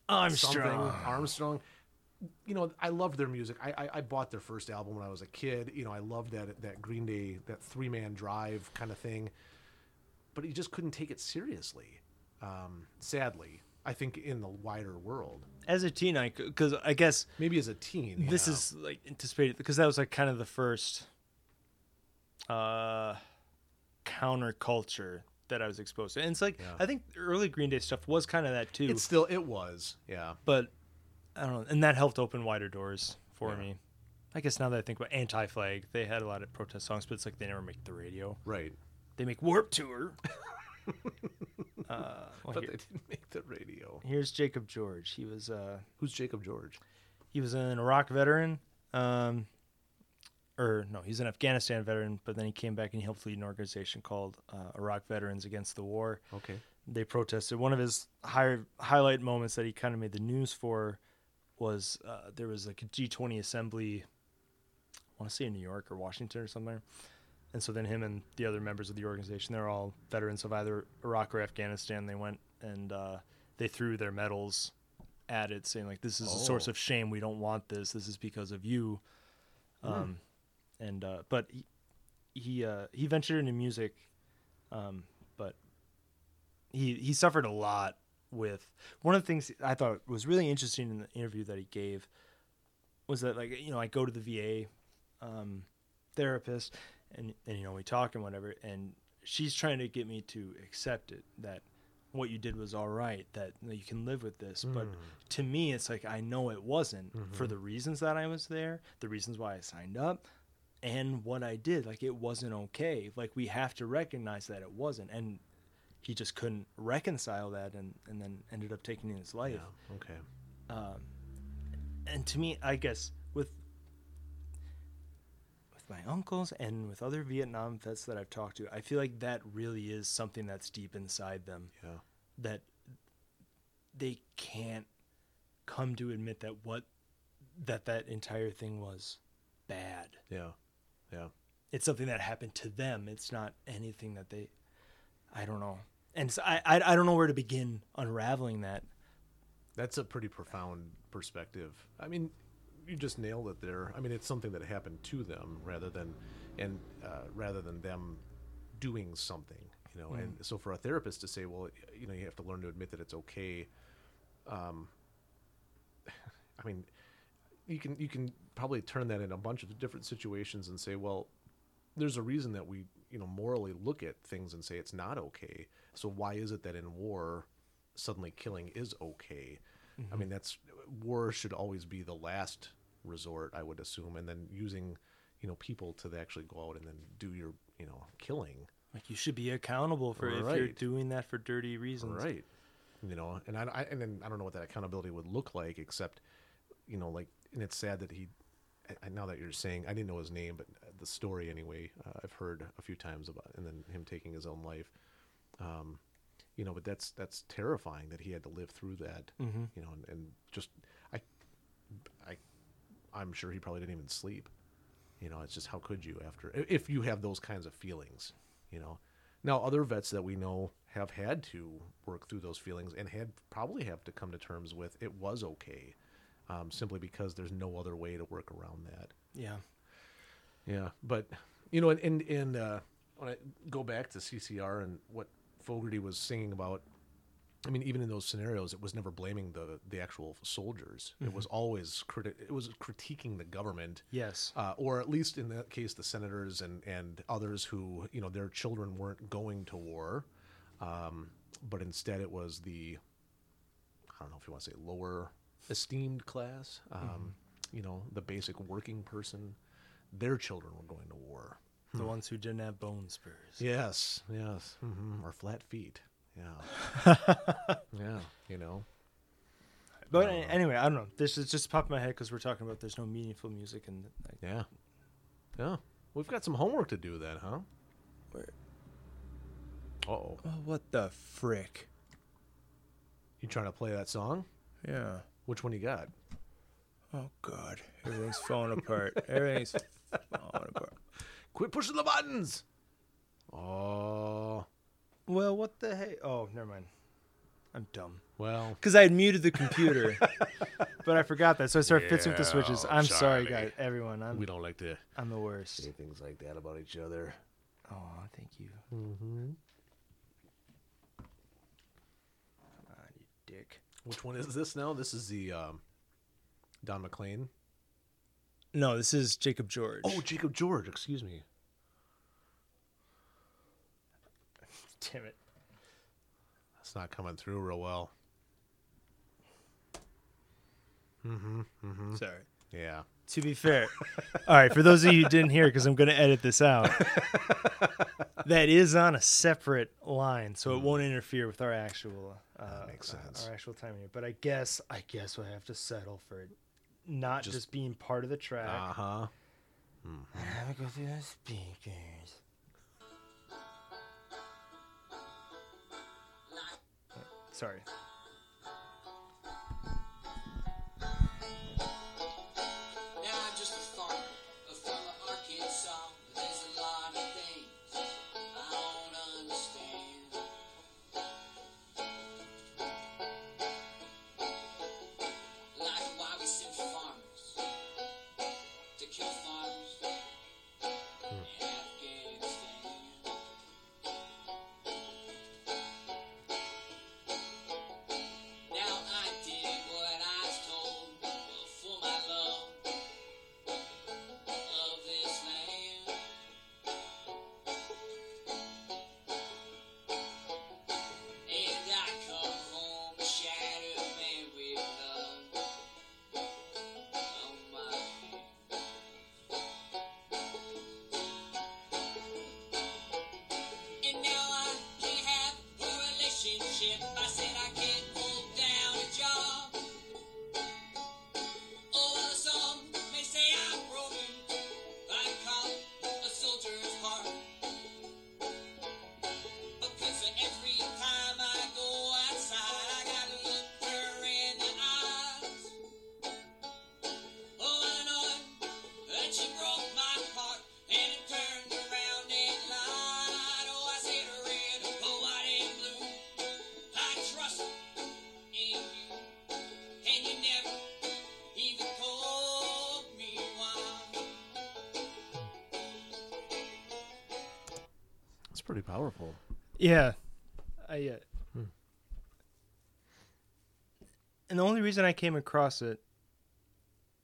Armstrong. something Armstrong. You know, I loved their music. I, I I bought their first album when I was a kid. You know, I loved that that Green Day that three man drive kind of thing. But he just couldn't take it seriously. Um, sadly, I think in the wider world, As a teen, I because I guess maybe as a teen, this is like anticipated because that was like kind of the first uh counterculture that I was exposed to. And it's like Yeah. I think early Green Day stuff was kind of that too. It still it was, yeah. but I don't know, and that helped open wider doors for Yeah. me. I guess now that I think about anti-flag, they had a lot of protest songs, but it's like they never make the radio. Right. They make Warped Tour. uh, well, But here- they didn't make the radio. here's Jacob George. He was uh, Who's Jacob George? he was an Iraq veteran, um, or no, he's an Afghanistan veteran. But then he came back and he helped lead an organization called uh, Iraq Veterans Against the War. Okay. They protested. One of his high, highlight moments that he kind of made the news for was uh, there was like a G20 assembly. I want to say in New York or Washington or somewhere. And so then him and the other members of the organization, they're all veterans of either Iraq or Afghanistan. They went and uh, they threw their medals at it, saying like, "This is a source Oh. of shame. We don't want this. This is because of you." Um, and uh, but he he uh, he ventured into music, um, but he he suffered a lot with one of the things I thought was really interesting in the interview that he gave was that like you know I go to the VA um, therapist and and you know we talk and whatever and she's trying to get me to accept it that what you did was all right that you, can live with this. But to me it's like I know it wasn't for the reasons that I was there the reasons why I signed up and what I did. Like it wasn't okay. Like we have to recognize that it wasn't. And he just couldn't reconcile that and, and then ended up taking his life Yeah. Okay. um, and to me, I guess with with my uncles and with other Vietnam vets that I've talked to, I feel like that really is something that's deep inside them Yeah. that they can't come to admit that what that that entire thing was bad. Yeah. Yeah. It's something that happened to them. It's not anything that they. I don't know, and so I I, I don't know where to begin unraveling that. That's a pretty profound perspective. I mean, you just nailed it there. I mean, it's something that happened to them rather than, and uh, rather than them doing something, you know. And so for a therapist to say, well, you know, you have to learn to admit that it's okay. Um, I mean, you can you can probably turn that in a bunch of different situations and say, well, there's a reason that we you know morally look at things and say it's not okay. So why is it that in war suddenly killing is okay? I mean, that's war should always be the last resort, I would assume, and then using you know people to actually go out and then do your you know killing. Like you should be accountable for if you're doing that for dirty reasons. Right. You know, and I, I and then I don't know what that accountability would look like, except, you know, like, and it's sad that he. Now that you're saying, I didn't know his name, but the story anyway, uh, I've heard a few times about, and then him taking his own life. Um, you know, but that's that's terrifying that he had to live through that. Mhm. You know, and, and just I, I, I'm sure he probably didn't even sleep. You know, it's just how could you after if you have those kinds of feelings, you know. Now other vets that we know have had to work through those feelings and had probably have to come to terms with it was okay, um, simply because there's no other way to work around that. Yeah. Yeah, but you know, and and, and uh, when I go back to CCR and what Fogerty was singing about, I mean, even in those scenarios, it was never blaming the the actual soldiers. It was always criti- It was critiquing the government. Yes. Uh, or at least in that case, the senators and, and others who, you know, their children weren't going to war, um, but instead it was the, I don't know if you want to say lower esteemed class, um, you know, the basic working person, their children were going to war. The ones who didn't have bone spurs. Yes, yes, hmm or flat feet. Yeah, yeah, you know. But a- anyway, I don't know. This is just popped my head because we're talking about there's no meaningful music and like, Yeah, yeah. We've got some homework to do then, huh? Where- oh, what the frick? you trying to play that song? Yeah. Which one you got? Oh God, everything's falling apart. Everything's falling apart. Quit pushing the buttons. Oh, Well, what the heck? Oh, never mind. I'm dumb. well. Because I had muted the computer, but I forgot that, so I started fitzing with the switches. Yeah, I'm sorry, Charley. guys, everyone. I'm We don't like to I'm the worst. say things like that about each other. Oh, thank you. Mm-hmm. Come on, you dick. Which one is this now? This is the um, Don McLean. No, this is Jacob George. Oh, Jacob George. Excuse me. damn it. That's not coming through real well. Mm-hmm. Mm-hmm. Sorry. Yeah. To be fair, all right. For those of you who didn't hear, because I'm going to edit this out, that is on a separate line, so it won't interfere with our actual. Uh. That makes uh, sense. our actual timing. But I guess, I guess we'll have to settle for it not just, Just- being part of the track. Uh huh. Have it go through the speakers. Sorry. Powerful. Yeah, I. Uh, And the only reason I came across it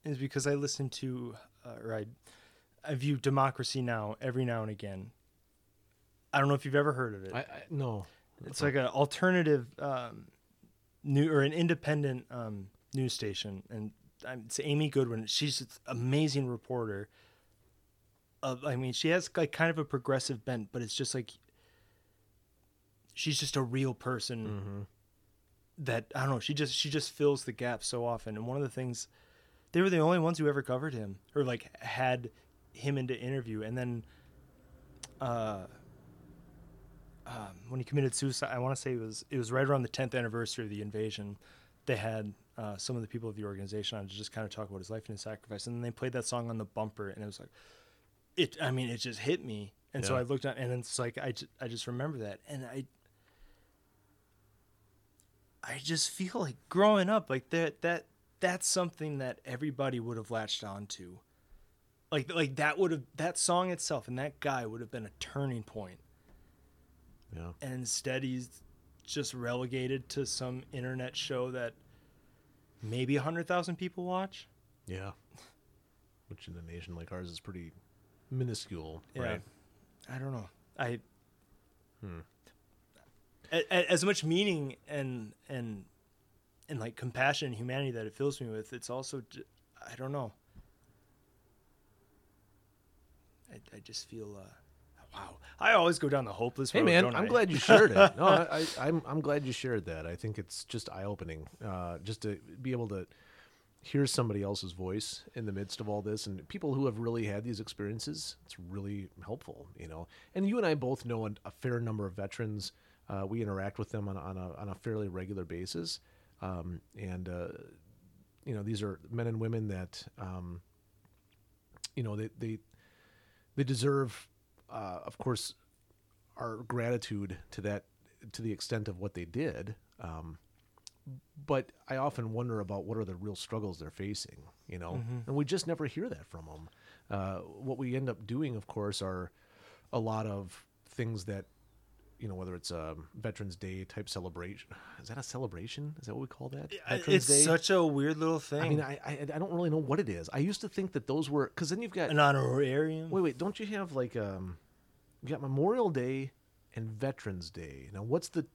is because I listened to, uh, or I, I view Democracy Now every now and again. I don't know if you've ever heard of it. I, I no. It's like an alternative um, new or an independent um, news station, and um, it's Amy Goodman. She's an amazing reporter. Of, I mean, she has like kind of a progressive bent, but it's just like she's just a real person that I don't know. She just she just fills the gap so often. And one of the things they were the only ones who ever covered him or like had him into interview, and then. Uh, um, when he committed suicide, I want to say it was it was right around the 10th anniversary of the invasion. They had uh, some of the people of the organization on to just kind of talk about his life and his sacrifice, and then they played that song on the bumper, and it was like, it. I mean, it just hit me, and so I looked at, and it's like I, I just remember that, and I, I just feel like growing up, like that that that's something that everybody would have latched onto, like like that would have that song itself and that guy would have been a turning point Yeah. and instead he's just relegated to some internet show that maybe 100,000 people watch. Yeah. Which in a nation like ours is pretty minuscule, Yeah. right? I don't know. I Hmm. A- as much meaning and and and like compassion and humanity that it fills me with, it's also I don't know. I, I just feel uh wow. I always go down the hopeless Hey road. man, I'm I? glad you shared it. No, I, I, I'm I'm glad you shared that. I think it's just eye opening, uh, just to be able to hear somebody else's voice in the midst of all this, and people who have really had these experiences. It's really helpful, you know. And you and I both know a, a fair number of veterans. Uh, we interact with them on, a- on a on a fairly regular basis, um, and uh, you know these are men and women that um, you know they they they deserve, uh, of course, our gratitude to that to the extent of what they did. Um, but I often wonder about what are the real struggles they're facing, you know, and we just never hear that from them. Uh, what we end up doing, of course, are a lot of things that, you know, whether it's a Veterans Day type celebration. Is that a celebration? Is that what we call that? it's such a weird little thing. I mean, I, I I don't really know what it is. I used to think that those were because then you've got an honorarium. wait wait don't you have like um you got Memorial Day and Veterans Day. Now what's the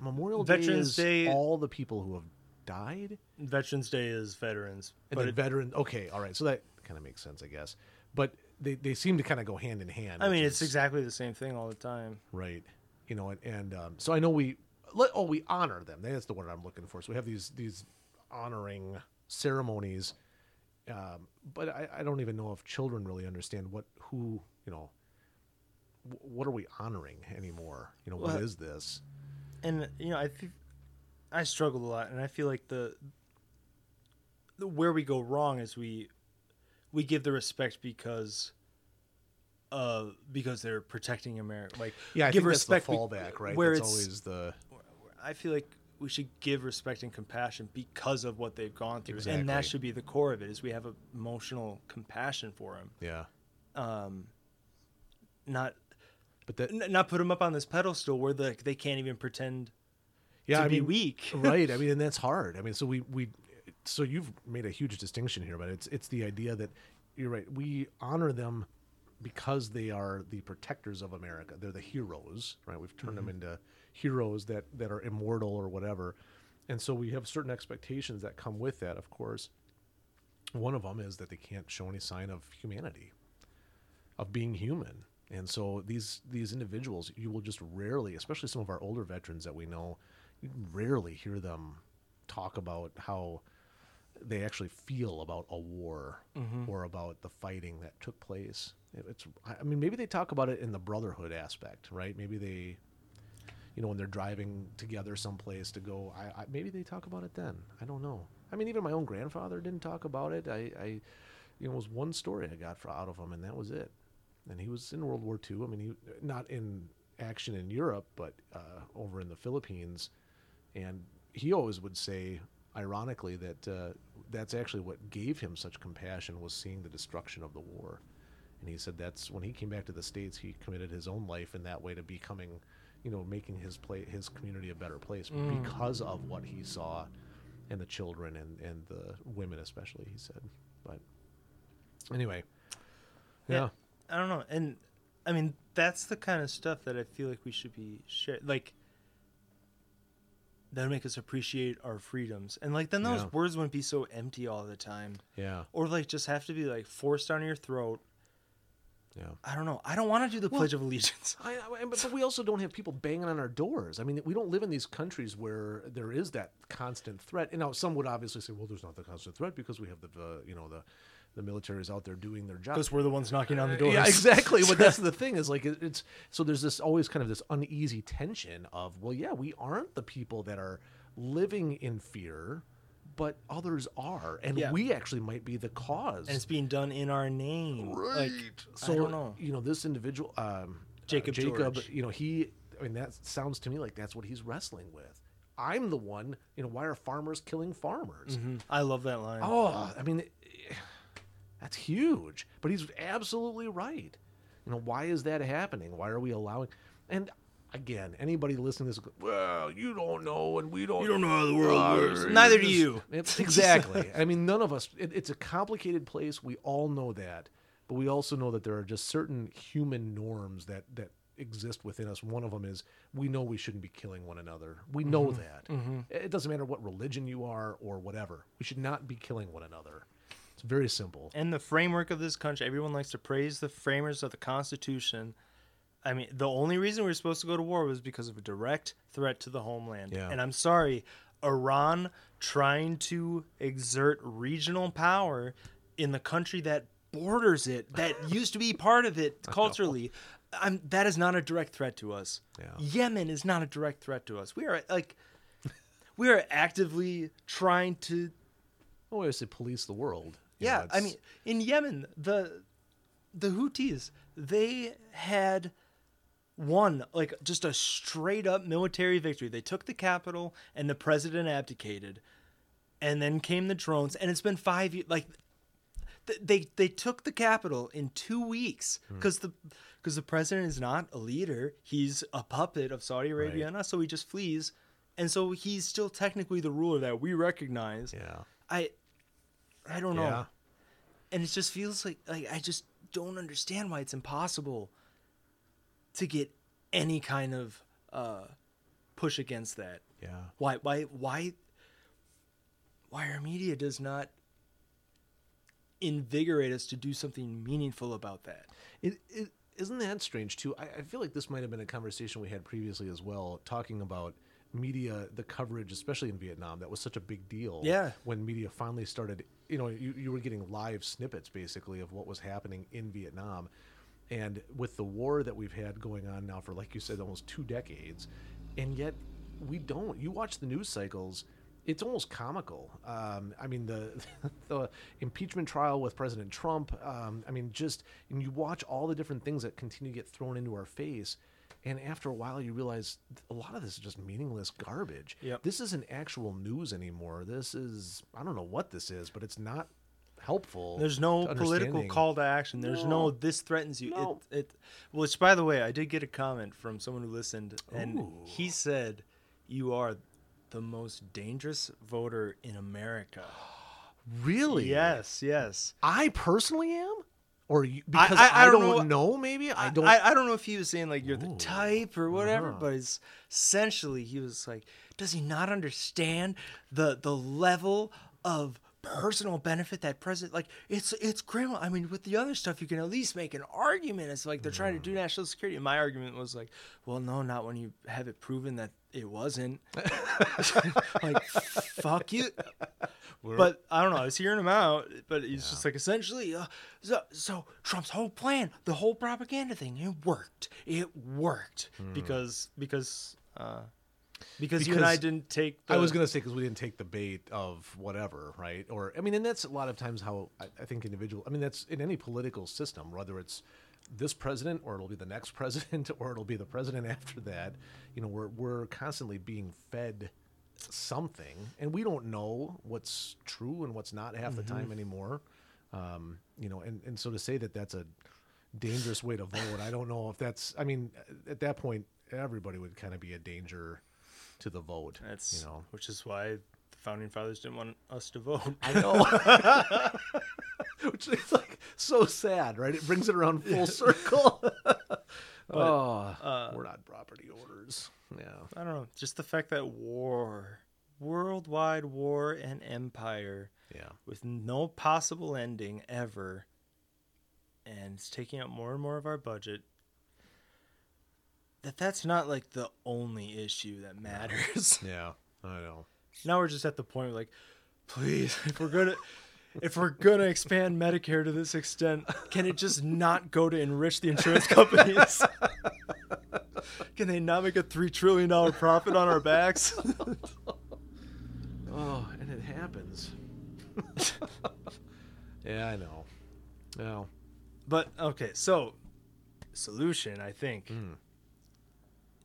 Memorial Day? Veterans is Day- all the people who have died, Veterans Day is veterans, and but it, veteran. Okay, all right, so that kind of makes sense, I guess. But they they seem to kind of go hand in hand. I mean, it's is- exactly the same thing all the time. right you know and, and um, so i know we let, oh we honor them that's the word i'm looking for so we have these these honoring ceremonies um, but I, I don't even know if children really understand what who you know wh- what are we honoring anymore you know what Well, is this and you know i think i struggled a lot and i feel like the, the where we go wrong is we we give the respect because uh because they're protecting america like yeah i give think respect that's the fallback right? where that's it's always the i feel like we should give respect and compassion because of what they've gone through and that should be the core of it is we have emotional compassion for them yeah. Um not but that n- not put them up on this pedestal where the, they can't even pretend yeah to i be mean weak. right. I mean and that's hard. I mean so we we so you've made a huge distinction here but it's it's the idea that you're right we honor them because they are the protectors of america. They're the heroes right? We've turned them mm-hmm. into heroes that that are immortal or whatever. And so we have certain expectations that come with that of course. One of them is that they can't show any sign of humanity of being human. And so these these individuals you will just rarely especially some of our older veterans that we know you rarely hear them talk about how they actually feel about a war or about the fighting that took place. It- it's i mean maybe they talk about it in the brotherhood aspect right? Maybe they you know when they're driving together someplace to go I, I maybe they talk about it then. I don't know. I mean even my own grandfather didn't talk about it. I i you know it was one story i got for, out of him and that was it. And he was in world war ii i mean he not in action in europe but uh, over in the philippines. And he always would say ironically that uh, that's actually what gave him such compassion was seeing the destruction of the war. And he said that's when he came back to the states he committed his own life in that way to becoming you know making his play his community a better place mm. because of what he saw and the children and and the women especially he said. But anyway yeah, I don't know. And I mean, that's the kind of stuff that I feel like we should be share like that'll make us appreciate our freedoms. And like then those Yeah. words wouldn't be so empty all the time. yeah Or like just have to be like forced down your throat. yeah I don't know. I don't want to do the Pledge of Allegiance. I, I, but, but we also don't have people banging on our doors. I mean, we don't live in these countries where there is that constant threat. And now some would obviously say, well, there's not the constant threat because we have the, uh, you know, the the military is out there doing their job. Because we're the ones knocking on the doors. Yeah, exactly. But that's the thing is like it, it's so there's this always kind of this uneasy tension of well, yeah, we aren't the people that are living in fear, but others are, and Yeah. we actually might be the cause. And it's being done in our name. Right. Like, so I don't know. you know this individual, um, Jacob uh, Jacob. George. You know he. I mean that sounds to me like that's what he's wrestling with. I'm the one. You know why are farmers killing farmers? Mhm. I love that line. Oh, I mean, that's huge. But he's absolutely right. You know, why is that happening? Why are we allowing? And again, anybody listening to this, well, you don't know, and we don't. You don't know how the world Uh, works. Neither do you. it's- exactly. I mean, none of us. It, it's a complicated place. We all know that, but we also know that there are just certain human norms that that exist within us. One of them is we know we shouldn't be killing one another. We know Mm-hmm. that. It doesn't matter what religion you are or whatever. We should not be killing one another. It's very simple. and the framework of this country, everyone likes to praise the framers of the Constitution. I mean, the only reason we were supposed to go to war was because of a direct threat to the homeland. Yeah. And I'm sorry, Iran trying to exert regional power in the country that borders it, that used to be part of it culturally. I'm, that is not a direct threat to us. Yeah. Yemen is not a direct threat to us. We are like, we are actively trying to Oh, I say police the world. Yeah, know, I mean, in Yemen, the the Houthis, they had won like just a straight up military victory. They took the capital and the president abdicated. And then came the drones and it's been 5 years like they they took the capital in 2 weeks hmm. cuz the cuz the president is not a leader. He's a puppet of Saudi Arabia Right. and us, so he just flees. And so he's still technically the ruler that we recognize. Yeah. I I don't know Yeah. and it just feels like like I just don't understand why it's impossible to get any kind of uh, push against that. Yeah. Why why why why our media does not invigorate us to do something meaningful about that. It, it isn't that strange too. I, I feel like this might have been a conversation we had previously as well, talking about media, the coverage, especially in Vietnam, that was such a big deal. Yeah. When media finally started, you know, you, you were getting live snippets basically of what was happening in Vietnam. And with the war that we've had going on now for, like you said, almost two decades, and yet we don't. You watch the news cycles, it's almost comical. Um, I mean, the the impeachment trial with President Trump. Um, I mean, just and you watch all the different things that continue to get thrown into our face, and after a while, you realize a lot of this is just meaningless garbage. Yep. This isn't actual news anymore. This is I don't know what this is, but it's not helpful. There's no political call to action. There's no, No. this threatens you. No. It, it which by the way, I did get a comment from someone who listened and Ooh. he said you are the most dangerous voter in America. Really? Yes, yes. I personally am, or you, because I- I, I don't don't, know- know, Maybe I don't. I, I don't know if he was saying like you're the type or whatever, Uh-huh. but it's essentially he was like, does he not understand the the level of personal benefit that president like it's it's criminal. I mean, with the other stuff you can at least make an argument. It's like they're trying to do national security. And my argument was like, well, no, not when you have it proven that it wasn't. like, fuck you. But I don't know. I was hearing him out, but he's just like essentially. Uh, so, so Trump's whole plan, the whole propaganda thing, it worked. It worked because because uh, because, you and I didn't take. The, I was gonna say because we didn't take the bait of whatever, right? Or I mean, and that's a lot of times how I, I think individual. I mean, that's in any political system, whether it's this president or it'll be the next president or it'll be the president after that. You know, we're we're constantly being fed something, and we don't know what's true and what's not half the time anymore. Um, you know, and and so to say that that's a dangerous way to vote, I don't know if that's. I mean, at that point, everybody would kind of be a danger to the vote. That's you know. which is why the founding fathers didn't want us to vote. I know. Which is like so sad, right? It brings it around full circle. oh, uh, we're not property owners. Yeah. I don't know. Just the fact that war, worldwide war and empire, Yeah. with no possible ending ever, and it's taking up more and more of our budget. That that's not like the only issue that matters. Yeah. I know. now we're just at the point where like, please, if we're gonna. If we're gonna expand Medicare to this extent, can it just not go to enrich the insurance companies? Can they not make a three trillion dollar profit on our backs? Oh, and it happens. yeah, I know. No. But okay, so solution I think Hmm.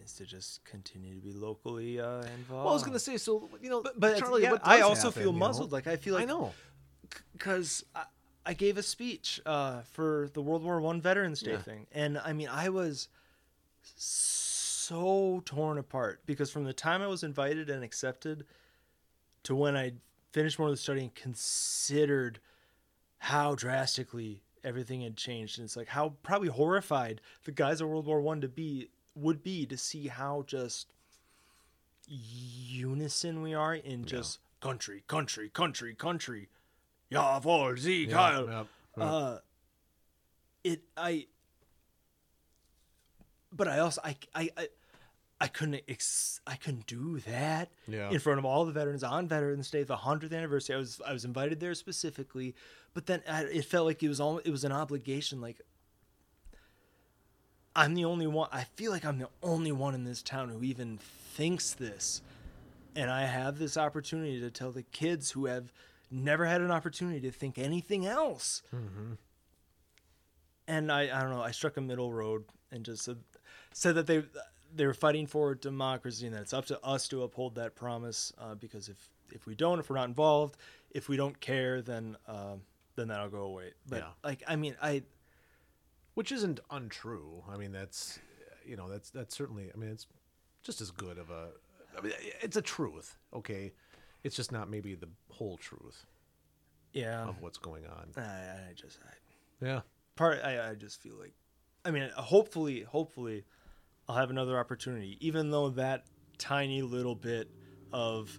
is to just continue to be locally uh, involved. Well, I was gonna say, so you know, but, but Charley, yeah, I also happen, feel you know? muzzled. Like I feel like I know. Because I, I gave a speech uh, for the World War One Veterans Day Yeah. thing, and I mean I was so torn apart because from the time I was invited and accepted to when I finished more of the study and considered how drastically everything had changed, and it's like how probably horrified the guys of World War One to be would be to see how just unison we are in just country, country, country, country. Jawohl, Sieg Yeah, Heil. yeah, yeah. Uh, it I. But I also I I I, I couldn't ex, I couldn't do that Yeah. in front of all the veterans on Veterans Day, the hundredth anniversary. I was I was invited there specifically, but then I, it felt like it was all it was an obligation. Like I'm the only one. I feel like I'm the only one in this town who even thinks this, and I have this opportunity to tell the kids who have never had an opportunity to think anything else. and I I don't know I struck a middle road and just said said that they they were fighting for democracy and that it's up to us to uphold that promise uh, because if if we don't if we're not involved if we don't care then uh, then that'll go away. But Yeah. like I mean I which isn't untrue. I mean, that's you know, that's that's certainly. I mean, it's just as good of a. I mean, it's a truth. Okay, it's just not maybe the whole truth yeah of what's going on. I, I just I, Yeah. part I, I just feel like i mean hopefully hopefully i'll have another opportunity even though that tiny little bit of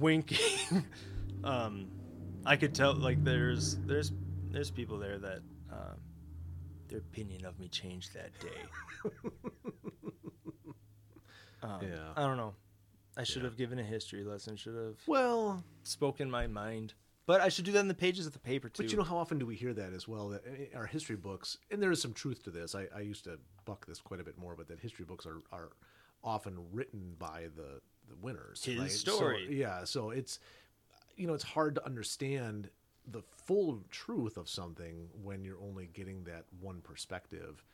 winking um i could tell like there's there's there's people there that um their opinion of me changed that day um, Yeah. i don't know i should have given a history lesson should have Well, spoken my mind but i should do that in the pages of the paper too but you know how often do we hear that as well? That in our history books, and there is some truth to this. I, I used to buck this quite a bit more, but that history books are are often written by the the winners. His right? So, story. yeah. So it's you know it's hard to understand the full truth of something when you're only getting that one perspective,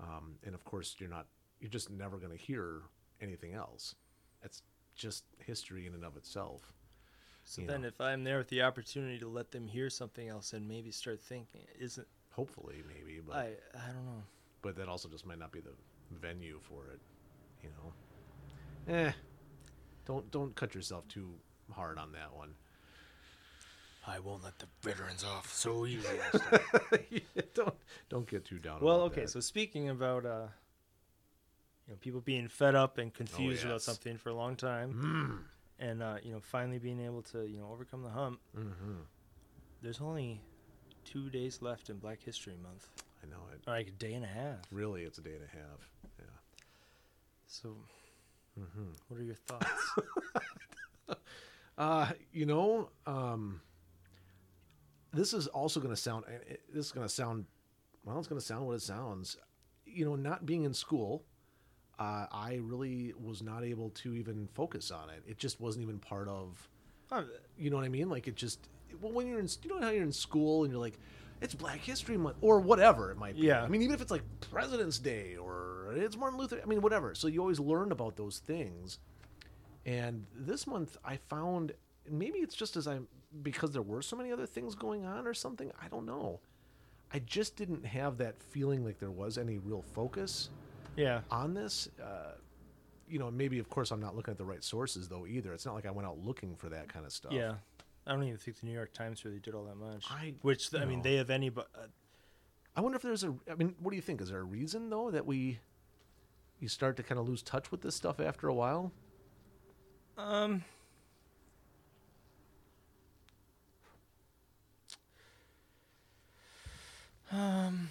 um, and of course you're not you're just never going to hear anything else. It's just history in and of itself. So then, know. if I'm there with the opportunity to let them hear something else and maybe start thinking, isn't Hopefully, maybe, but I? I don't know. but that also just might not be the venue for it, you know. Eh, don't don't cut yourself too hard on that one. I won't let the veterans off so easy. don't don't get too down. well, about okay. that. So speaking about uh, you know, people being fed up and confused about yes. something for a long time, and uh, you know, finally being able to you know overcome the hump. Mhm. There's only two days left in Black History Month, I know it. or like a day and a half. Really, it's a day and a half. Yeah. So, Mm-hmm. what are your thoughts? Uh, you know, um, this is also going to sound. eh, eh, This is going to sound. Well, it's going to sound what it sounds. You know, not being in school, uh, I really was not able to even focus on it. It just wasn't even part of. You know what I mean? Like it just. Well, when you're in, you know how you're in school and you're like, it's Black History Month or whatever it might be. Yeah. I mean, even if it's like President's Day or it's Martin Luther. I mean, whatever. So you always learn about those things. And this month, I found maybe it's just as I'm because there were so many other things going on or something. I don't know. I just didn't have that feeling like there was any real focus yeah. on this. Uh, you know, maybe of course I'm not looking at the right sources though either. It's not like I went out looking for that kind of stuff. Yeah. I don't even think the New York Times really did all that much. I- Which I mean, no. they have any but uh, I wonder if there's a. I mean, what do you think? Is there a reason though that we you start to kind of lose touch with this stuff after a while? um. Um,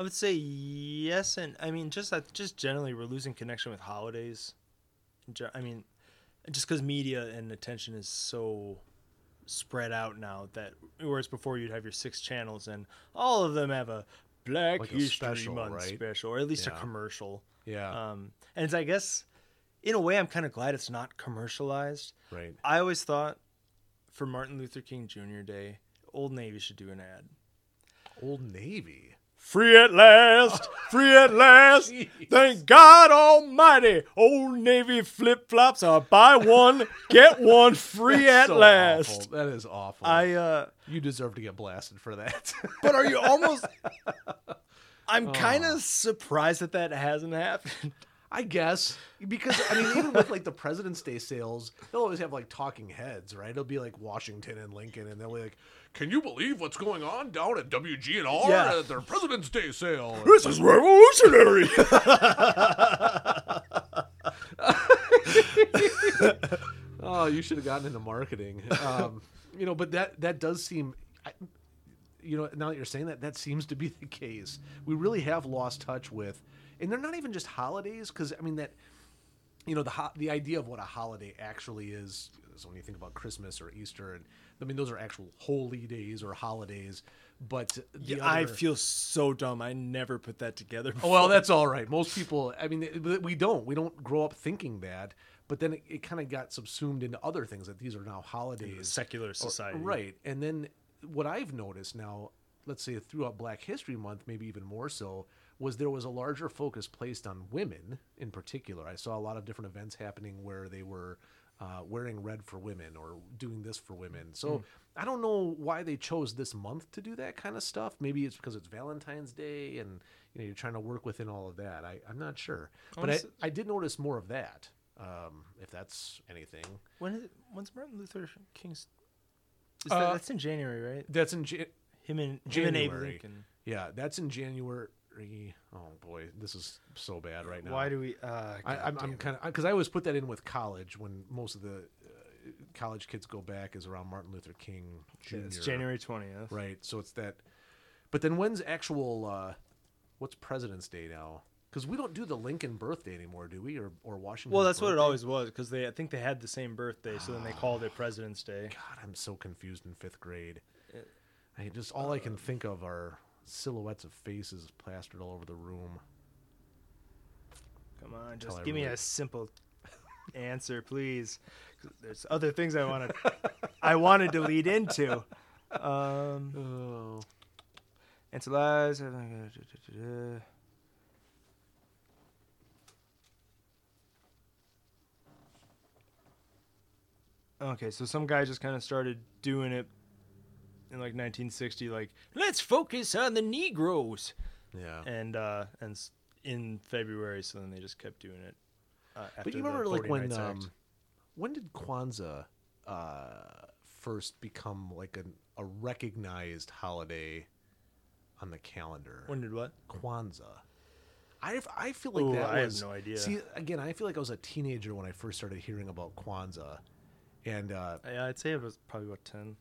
I would say yes, and I mean just that. Just generally, we're losing connection with holidays. I mean, just because media and attention is so spread out now that whereas before you'd have your six channels and all of them have a Black Like History special, Month right? special, or at least a commercial. Yeah. Um, and it's, I guess, in a way, I'm kind of glad it's not commercialized. right. I always thought for Martin Luther King Jr. Day, Old Navy should do an ad. Old Navy. Free at last, free at last. Thank God Almighty. Old Navy flip flops are buy one, get one free at so last. awful. That is awful. I, uh, you deserve to get blasted for that. but are you almost. I'm kind of surprised that that hasn't happened. I guess because I mean, even with like the President's Day sales, they'll always have like talking heads, right? It'll be like Washington and Lincoln, and they'll be like, "Can you believe what's going on down at WGNR Yeah. at their President's Day sale?" This is revolutionary. oh, you should have gotten into marketing. Um, you know, but that that does seem, I, you know, now that you're saying that, that seems to be the case. We really have lost touch with, and they're not even just holidays, because I mean that, you know, the ho- the idea of what a holiday actually is. is when you think about Christmas or Easter, and I mean those are actual holy days or holidays. But the I other- feel so dumb. I never put that together. Oh, well, that's all right. Most people, I mean, we don't. We don't grow up thinking that. But then it, it kind of got subsumed into other things that these are now holidays. secular Or- society. right? And then what I've noticed now, let's say throughout Black History Month, maybe even more so, was there was a larger focus placed on women in particular. I saw a lot of different events happening where they were uh, wearing red for women or doing this for women. So I don't know why they chose this month to do that kind of stuff. Maybe it's because it's Valentine's Day and you know you're trying to work within all of that. I, I'm not sure, but I, I did notice more of that. Um, if that's anything, When is it, when's Martin Luther King's? Is Uh, that, that's in January, right? that's in Jan- Him and him and Abe January. Lincoln. Yeah, that's in January. Oh boy, this is so bad right now. Why do we? Uh, I, I'm, I'm kind of because I always put that in with college when most of the uh, college kids go back is around Martin Luther King Jr. It's January twentieth. right? So it's that. But then when's actual? Uh, what's President's Day now? Because we don't do the Lincoln birthday anymore, do we? Or or Washington? Well, that's what it always was because they I think they had the same birthday, so then they called it President's Day. God, I'm so confused in fifth grade. I just all I can think of are silhouettes of faces plastered all over the room. Come on, just give me a simple answer, please. There's other things I wanted I wanted to lead into. Um, Oh, answer lies. Okay, so some guy just kind of started doing it in like 1960, like let's focus on the Negroes, yeah. and uh, and in February, so then they just kept doing it. Uh, But you the remember, like when um, when did Kwanzaa uh, first become like an, a recognized holiday on the calendar? when did what? Kwanzaa. I, I feel like Ooh, that I have was no idea. See, again, I feel like I was a teenager when I first started hearing about Kwanzaa, and uh, Yeah, I'd say it was probably about ten.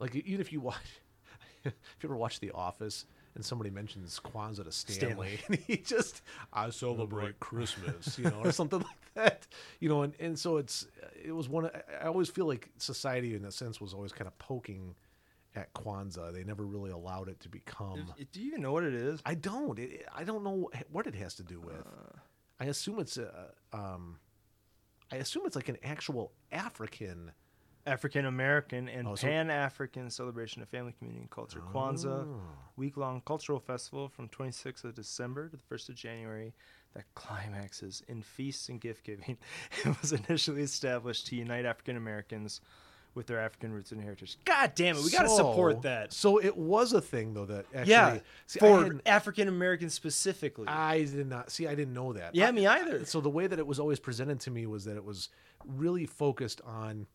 Like even if you watch, if you ever watch The Office and somebody mentions Kwanzaa to Stanley, Stanley. and he just I celebrate Christmas, you know, or something like that, you know, and, and so it's it was one. I- always feel like society in a sense was always kind of poking at Kwanzaa. They never really allowed it to become. Do you even know what it is? I don't. It, I don't know what it has to do with. I assume it's a. Um, I assume it's like an actual African. African American and Oh, so- Pan African celebration of family, community, and culture. Kwanzaa, Oh. week long cultural festival from 26th of December to the 1st of January that climaxes in feasts and gift giving. It was initially established to unite African Americans with their African roots and heritage. God damn it, we got to support that. So it was a thing though that actually. yeah, see, for African Americans specifically. I did not see. I didn't know that. Yeah, I- me either. So the way that it was always presented to me was that it was really focused on.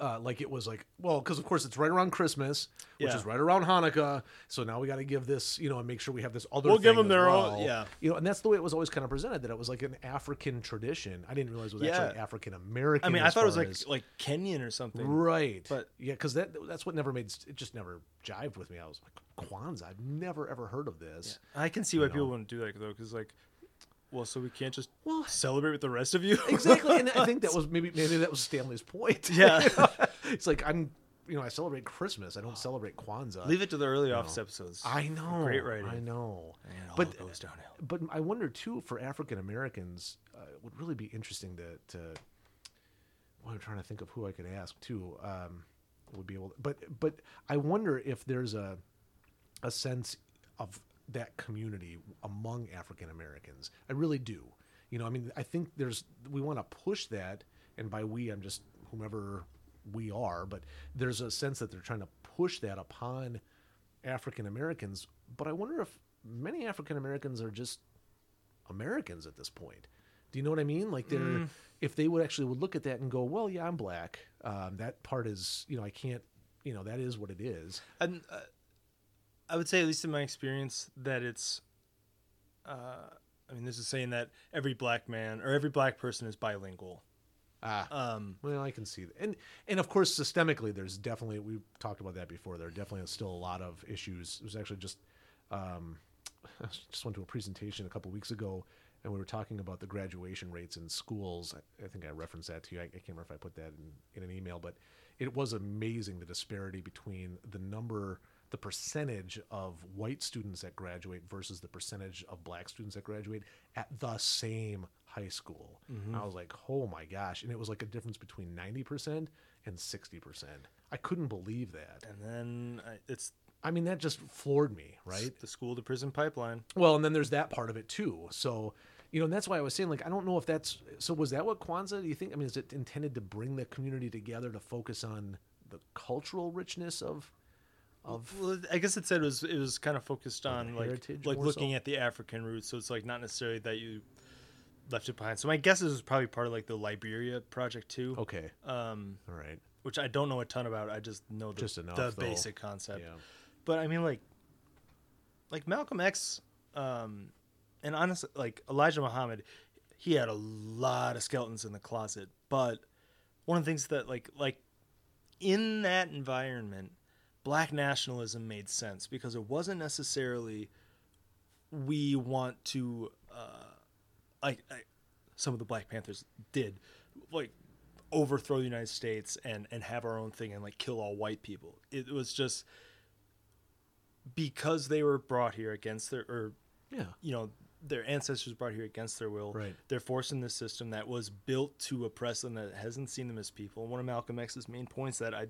Uh, like it was like well because of course it's right around christmas which Yeah. is right around hanukkah so now we got to give this you know and make sure we have this other We'll give thing them as their own- well. yeah. you know and that's the way it was always kind of presented that it was like an african tradition i didn't realize it was actually Yeah. african american I mean, I thought it was like like Kenyan or something. Right. But- yeah, because that that's what never made it just never jived with me. I was like Kwanzaa. I've never ever heard of this. I can see why people wouldn't do that though, because like, well, so we can't just Well- celebrate with the rest of you. Exactly, and I think that was maybe maybe that was Stanley's point. Yeah. it's like I'm you know I celebrate Christmas. I don't celebrate Kwanzaa. Leave it to the early office episodes. I know. Great writing. I know. And But goes downhill. but I wonder too for African Americans, uh, it would really be interesting to to. Well, I'm trying to think of who I could ask too. Um, would be able, to, but but I wonder if there's a a sense of that community among African Americans. I really do. You know, I mean, I think there's we want to push that, and by we, I'm just whomever we are, but there's a sense that they're trying to push that upon African Americans. But I wonder if many African Americans are just Americans at this point. Do you know what I mean? Like they're if they would actually would look at that and go, well, yeah, I'm black. Um, that part is, you know, I can't, you know, that is what it is. And uh, I would say, at least in my experience, that it's. Uh, I mean, this is saying that every black man or every black person is bilingual. Ah, Um, well, I can see that, and and of course, systemically, there's definitely we talked about that before. There are definitely is still a lot of issues. It was actually just, um, I just went to a presentation a couple weeks ago, and we were talking about the graduation rates in schools. I, I think I referenced that to you. I, I can't remember if I put that in, in an email, but it was amazing the disparity between the number, the percentage of white students that graduate versus the percentage of black students that graduate at the same high school. Mm-hmm. I was like, oh my gosh. And it was like a difference between 90% and 60%. I couldn't believe that. and then I, it's I mean, that just floored me, right? The school to prison pipeline. Well, and then there's that part of it too. So, you know, and that's why I was saying, like, I don't know if that's so. Was that what Kwanzaa? Do you think? I mean, is it intended to bring the community together to focus on the cultural richness of, of? Well, I guess it said it was it was kind of focused on like like looking so? at the African roots. So it's like not necessarily that you left it behind. So my guess is it was probably part of like the Liberia project too. Okay, Um, all right, which I don't know a ton about. I just know the, Just enough, the though. basic concept. yeah, But I mean, like, like Malcolm X, um, and honestly, like Elijah Muhammad, he had a lot of skeletons in the closet. But one of the things that, like, like in that environment, black nationalism made sense because it wasn't necessarily we want to, uh, like, like some of the Black Panthers did, like overthrow the United States and and have our own thing and like kill all white people. It was just because they were brought here against their or yeah, you know their ancestors brought here against their will. Right. They're forced in this system that was built to oppress them that hasn't seen them as people. And one of Malcolm X's main points that I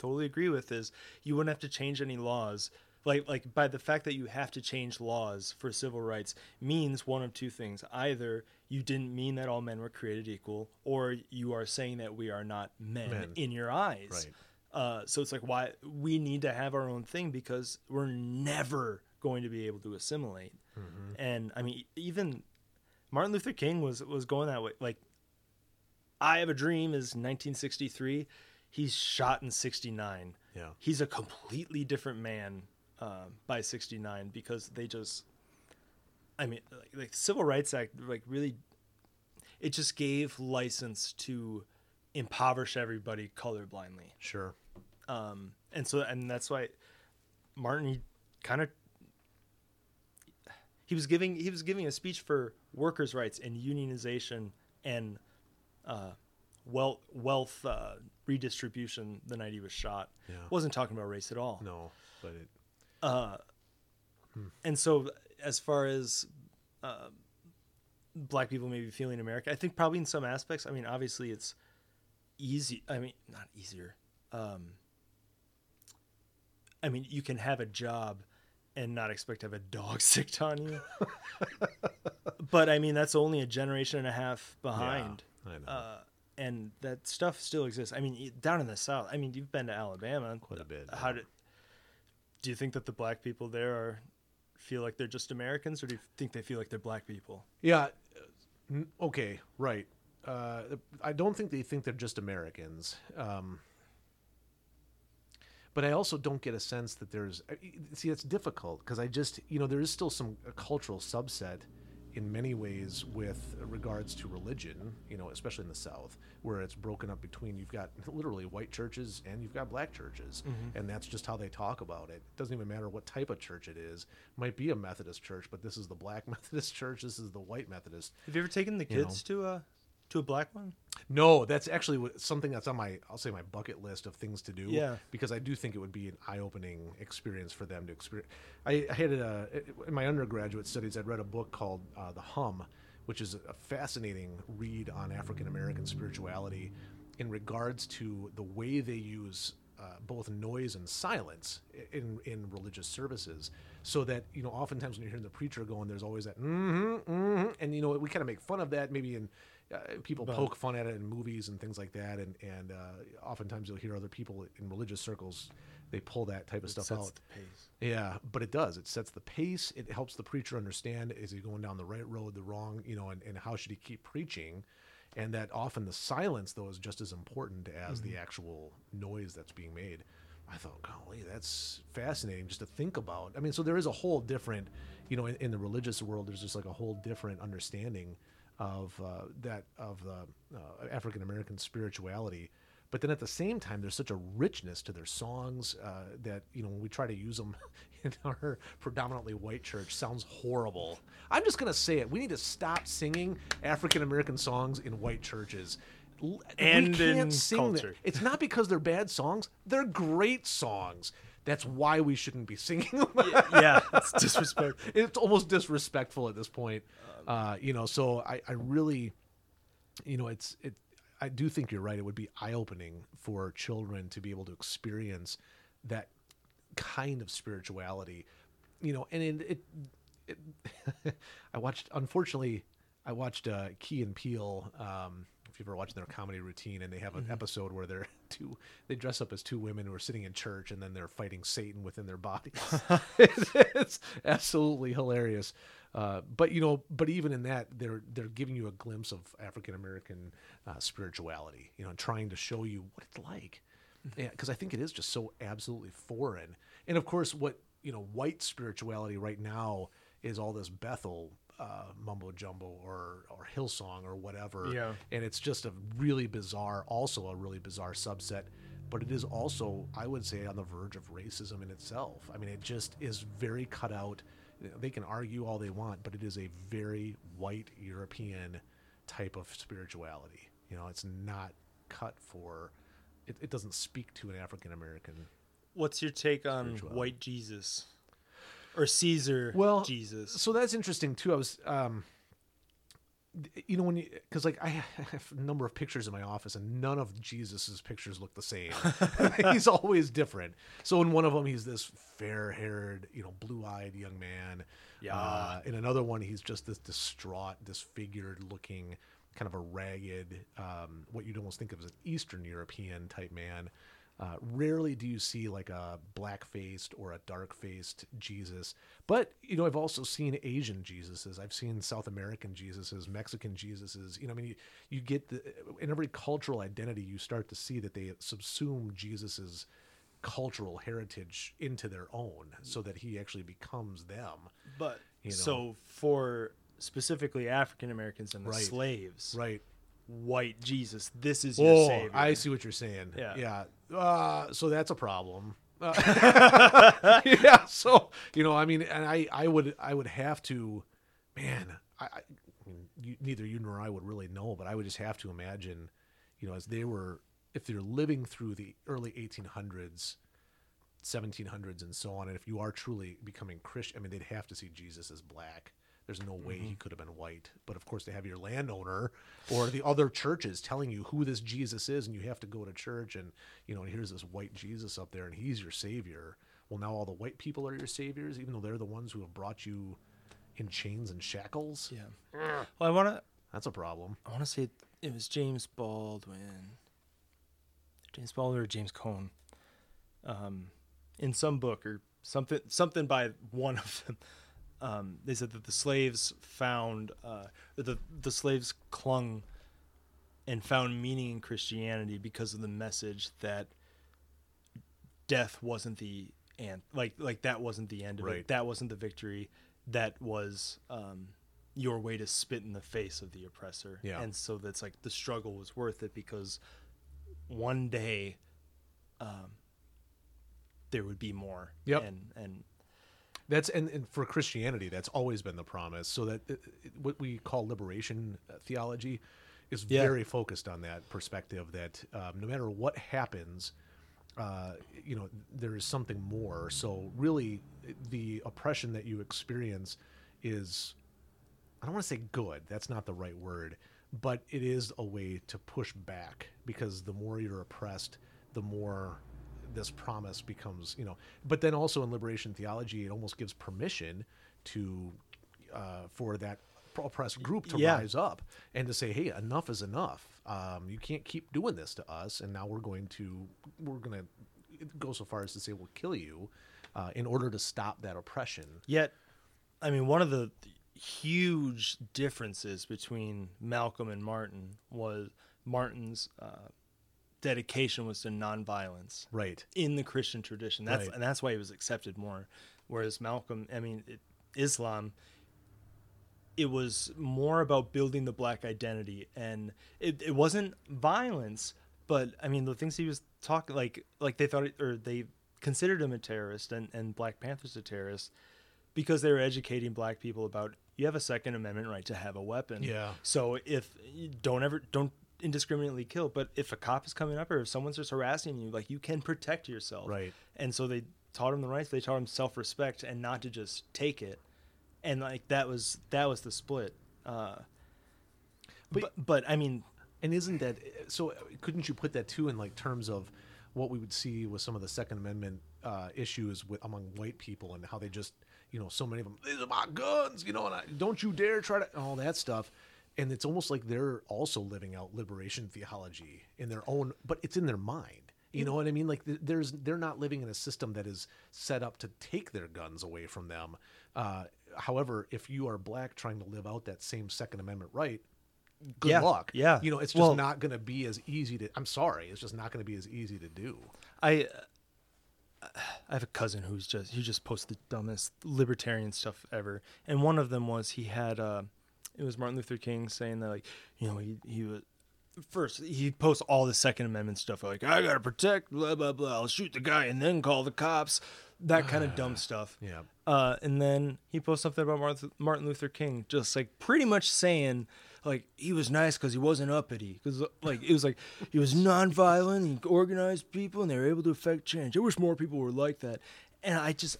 totally agree with is you wouldn't have to change any laws. Like like by the fact that you have to change laws for civil rights means one of two things. Either you didn't mean that all men were created equal, or you are saying that we are not men, Men. in your eyes. Right. Uh, so it's like why we need to have our own thing because we're never going to be able to assimilate. And I mean, even Martin Luther King was was going that way. Like, I have a dream is 1963. He's shot in 69. Yeah. he's a completely different man uh, by 69 because they just. I mean, like, like Civil Rights Act, like really, it just gave license to impoverish everybody colorblindly sure, um, and so and that's why Martin he kind of he was giving he was giving a speech for workers' rights and unionization and uh, wealth wealth uh, redistribution the night he was shot. Yeah. wasn't talking about race at all. no, but it, uh And so as far as uh, black people maybe feeling America, I think probably in some aspects. I mean, obviously it's easy. I mean, not easier. Um, I mean, you can have a job and not expect to have a dog sicked on you. but I mean, that's only a generation and a half behind. I know. Uh, and that stuff still exists. I mean, down in the South. I mean, you've been to Alabama. Quite a bit, How yeah. Do you think that the black people there are feel like they're just Americans, or do you think they feel like they're black people? Yeah. uh, Okay. Right. Uh, I don't think they think they're just Americans. Um, but I also don't get a sense that there's. uh, See, it's difficult because I just, you know, there is still some a cultural subset in many ways with regards to religion, you know, especially in the South, where it's broken up between you've got literally white churches and you've got black churches. Mm-hmm. And that's just how they talk about it. It doesn't even matter what type of church it is. might be a Methodist church, but this is the black Methodist church, this is the white Methodist. Have you ever taken the You know. kids to a to a black one? No, that's actually something that's on my I'll say my bucket list of things to do. Yeah. because I do think it would be an eye-opening experience for them to experience. I, I had a in my undergraduate studies. I'd read a book called uh, The Hum, which is a fascinating read on African American spirituality in regards to the way they use. Uh, both noise and silence in in religious services, so that you know, oftentimes when you're hearing the preacher going, there's always that mm-hmm, mm-hmm, and you know, we kind of make fun of that maybe in uh, people But- poke fun at it in movies and things like that, and and uh, oftentimes you'll hear other people in religious circles they pull that type of stuff out. Yeah, but it does. It sets the pace. It helps the preacher understand is he going down the right road, the wrong, you know, and, and how should he keep preaching? And that often the silence though is just as important as the actual noise that's being made. I thought, golly, that's fascinating just to think about. I mean, so there is a whole different, you know, in, in the religious world, there's just like a whole different understanding of uh, that of the uh, African American spirituality. But then at the same time, there's such a richness to their songs uh, that you know when we try to use them in our predominantly white church, sounds horrible. I'm just gonna say it. We need to stop singing African American songs in white churches. And we can't in sing them. culture. It's not because they're bad songs; they're great songs. That's why we shouldn't be singing them. yeah, it's disrespectful. it's almost disrespectful at this point. Uh, you know, so I, I really, you know, it's it. I do think you're right. It would be eye opening for children to be able to experience that kind of spirituality, you know, and it, it, it I watched unfortunately I watched uh, Key and Peele. Um, if you ever watched their comedy routine, and they have an episode where they're two, they dress up as two women who are sitting in church, and then they're fighting Satan within their bodies. it's absolutely hilarious. Uh, but you know, but even in that, they're they're giving you a glimpse of African American uh, spirituality. You know, and trying to show you what it's like, because I think it is just so absolutely foreign. And of course, what you know, white spirituality right now is all this Bethel uh, mumbo jumbo or or Hillsong or whatever. Yeah. And it's just a really bizarre, also a really bizarre subset. But it is also, I would say, on the verge of racism in itself. I mean, it just is very cut out. They can argue all they want, but it is a very white European type of spirituality. You know, it's not cut for. It, it doesn't speak to an African American. What's your take on white Jesus or Caesar Well, Jesus? So that's interesting too. I was, um, you know, when you because like I have a number of pictures in my office, and none of Jesus's pictures look the same. he's always different. So in one of them, he's this fair-haired, you know, blue-eyed young man. Yeah. Uh, in another one, he's just this distraught, disfigured-looking, kind of a ragged, um, what you'd almost think of as an Eastern European type man. Uh, rarely do you see like a black faced or a dark faced Jesus. But, you know, I've also seen Asian Jesuses. I've seen South American Jesuses, Mexican Jesuses. You know, I mean, you, you get the, in every cultural identity, you start to see that they subsume Jesus's cultural heritage into their own so that he actually becomes them. But you know. so for specifically African Americans and the Right. slaves, Right. white Jesus, this is your Oh, savior. I see what you're saying. Yeah. Yeah. Uh, so that's a problem. Uh, yeah. So you know, I mean, and I, I would, I would have to, man. I, I mean, you, neither you nor I would really know, but I would just have to imagine, you know, as they were, if they're living through the early 1800s, 1700s, and so on, and if you are truly becoming Christian, I mean, they'd have to see Jesus as black. There's no way he could have been white. But of course, they have your landowner or the other churches telling you who this Jesus is, and you have to go to church, and you know, here's this white Jesus up there, and he's your savior. Well, now all the white people are your saviors, even though they're the ones who have brought you in chains and shackles. yeah. Well, I want to. That's a problem. I want to say it was James Baldwin, James Baldwin or James Cone, um, in some book or something, something by one of them. Um, they said that the slaves found uh, the the slaves clung and found meaning in Christianity because of the message that death wasn't the and like like that wasn't the end of Right. it. That wasn't the victory. That was um, your way to spit in the face of the oppressor. Yeah. And so that's like the struggle was worth it because one day um, there would be more. Yep. And and That's and, and for Christianity, that's always been the promise. So that uh, what we call liberation uh, theology is Yeah. very focused on that perspective. That um, no matter what happens, uh, you know, there is something more. So really, the oppression that you experience is, I don't want to say good. That's not the right word, but it is a way to push back because the more you're oppressed, the more this promise becomes, you know. But then also in liberation theology, it almost gives permission to uh, for that oppressed group to Yeah. rise up and to say, "Hey, enough is enough. Um, you can't keep doing this to us." And now we're going to we're going to go so far as to say we'll kill you uh, in order to stop that oppression. Yet, I mean, one of the huge differences between Malcolm and Martin was Martin's uh, dedication was to nonviolence Right. in the Christian tradition. That's Right. and that's why he was accepted more. Whereas Malcolm, I mean, it, Islam, it was more about building the black identity, and it, it wasn't violence. But I mean, the things he was talking like like they thought or they considered him a terrorist, and and Black Panther's a terrorist because they were educating black people about you have a second amendment right to have a weapon Yeah. so if don't ever don't indiscriminately kill but if a cop is coming up or if someone's just harassing you like you can protect yourself Right. and so they taught him the rights they taught him self-respect and not to just take it and like that was that was the split uh But- but but, i mean And isn't that so? Couldn't you put that too in like terms of what we would see with some of the Second Amendment uh, issues with among white people and how they just, you know, so many of them, these are my guns, you know, and I, don't you dare try to, all that stuff. And it's almost like they're also living out liberation theology in their own, but it's in their mind. You know what I mean? Like there's, they're not living in a system that is set up to take their guns away from them. Uh, however, if you are black trying to live out that same Second Amendment right, good Yeah, luck. yeah. You know, it's just Well- not going to be as easy to. I'm sorry, it's just not going to be as easy to do. I I have a cousin who's just he just posts the dumbest libertarian stuff ever, and one of them was he had uh, it was Martin Luther King saying that like you know he he was first he posts all the Second Amendment stuff like I gotta protect blah blah blah I'll shoot the guy and then call the cops that kind of dumb stuff Yeah. uh, and then he posts something about Martin, Martin Luther King, just like pretty much saying, like he was nice because he wasn't uppity, because like it was like he was nonviolent, he organized people, and they were able to affect change. I wish more people were like that, and I just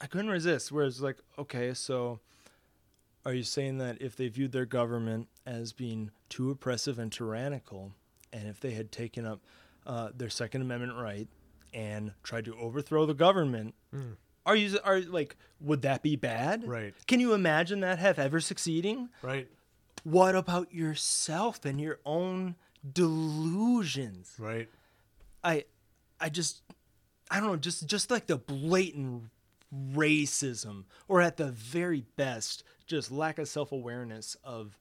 I couldn't resist. Whereas like, okay, so are you saying that if they viewed their government as being too oppressive and tyrannical, and if they had taken up uh, their Second Amendment right and tried to overthrow the government, are you are like would that be bad? Right. Can you imagine that have ever succeeding? Right. What about yourself and your own delusions? Right. I I just I don't know, just just like the blatant racism or at the very best just lack of self-awareness of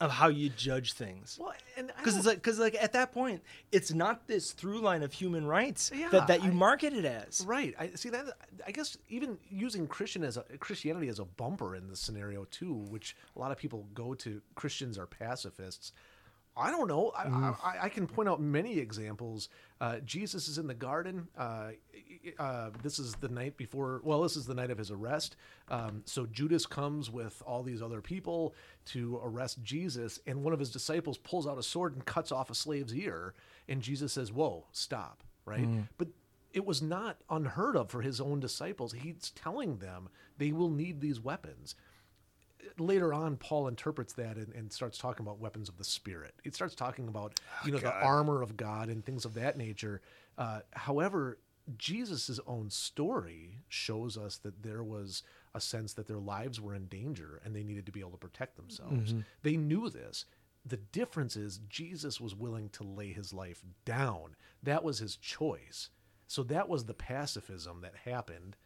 of how you judge things. Well, and Because it's like, because like at that point, it's not this through line of human rights Yeah, that, that you I- market it as. Right. I see that. I guess even using Christian as a Christianity as a bumper in this scenario too, which a lot of people go to Christians are pacifists. I don't know. I, I, I can point out many examples. Uh, Jesus is in the garden. Uh, uh, this is the night before. Well, this is the night of his arrest. Um, so Judas comes with all these other people to arrest Jesus, and one of his disciples pulls out a sword and cuts off a slave's ear. And Jesus says, "Whoa, stop!" Right? But it was not unheard of for his own disciples. He's telling them they will need these weapons. Later on, Paul interprets that and, and starts talking about weapons of the spirit. It starts talking about you know the armor of God and things of that nature. Uh, however, Jesus' own story shows us that there was a sense that their lives were in danger and they needed to be able to protect themselves. They knew this. The difference is Jesus was willing to lay his life down. That was his choice. So that was the pacifism that happened,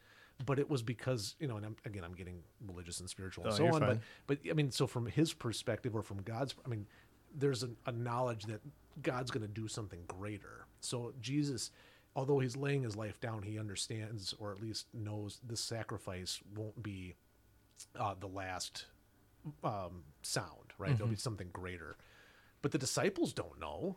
but it was because you know, and I'm, again, I'm getting religious and spiritual and Oh, so on. But fine. but I mean, so from his perspective or from God's, I mean, there's a, a knowledge that God's going to do something greater. So Jesus, although he's laying his life down, he understands or at least knows this sacrifice won't be uh, the last um, sound, right? There'll be something greater. But the disciples don't know.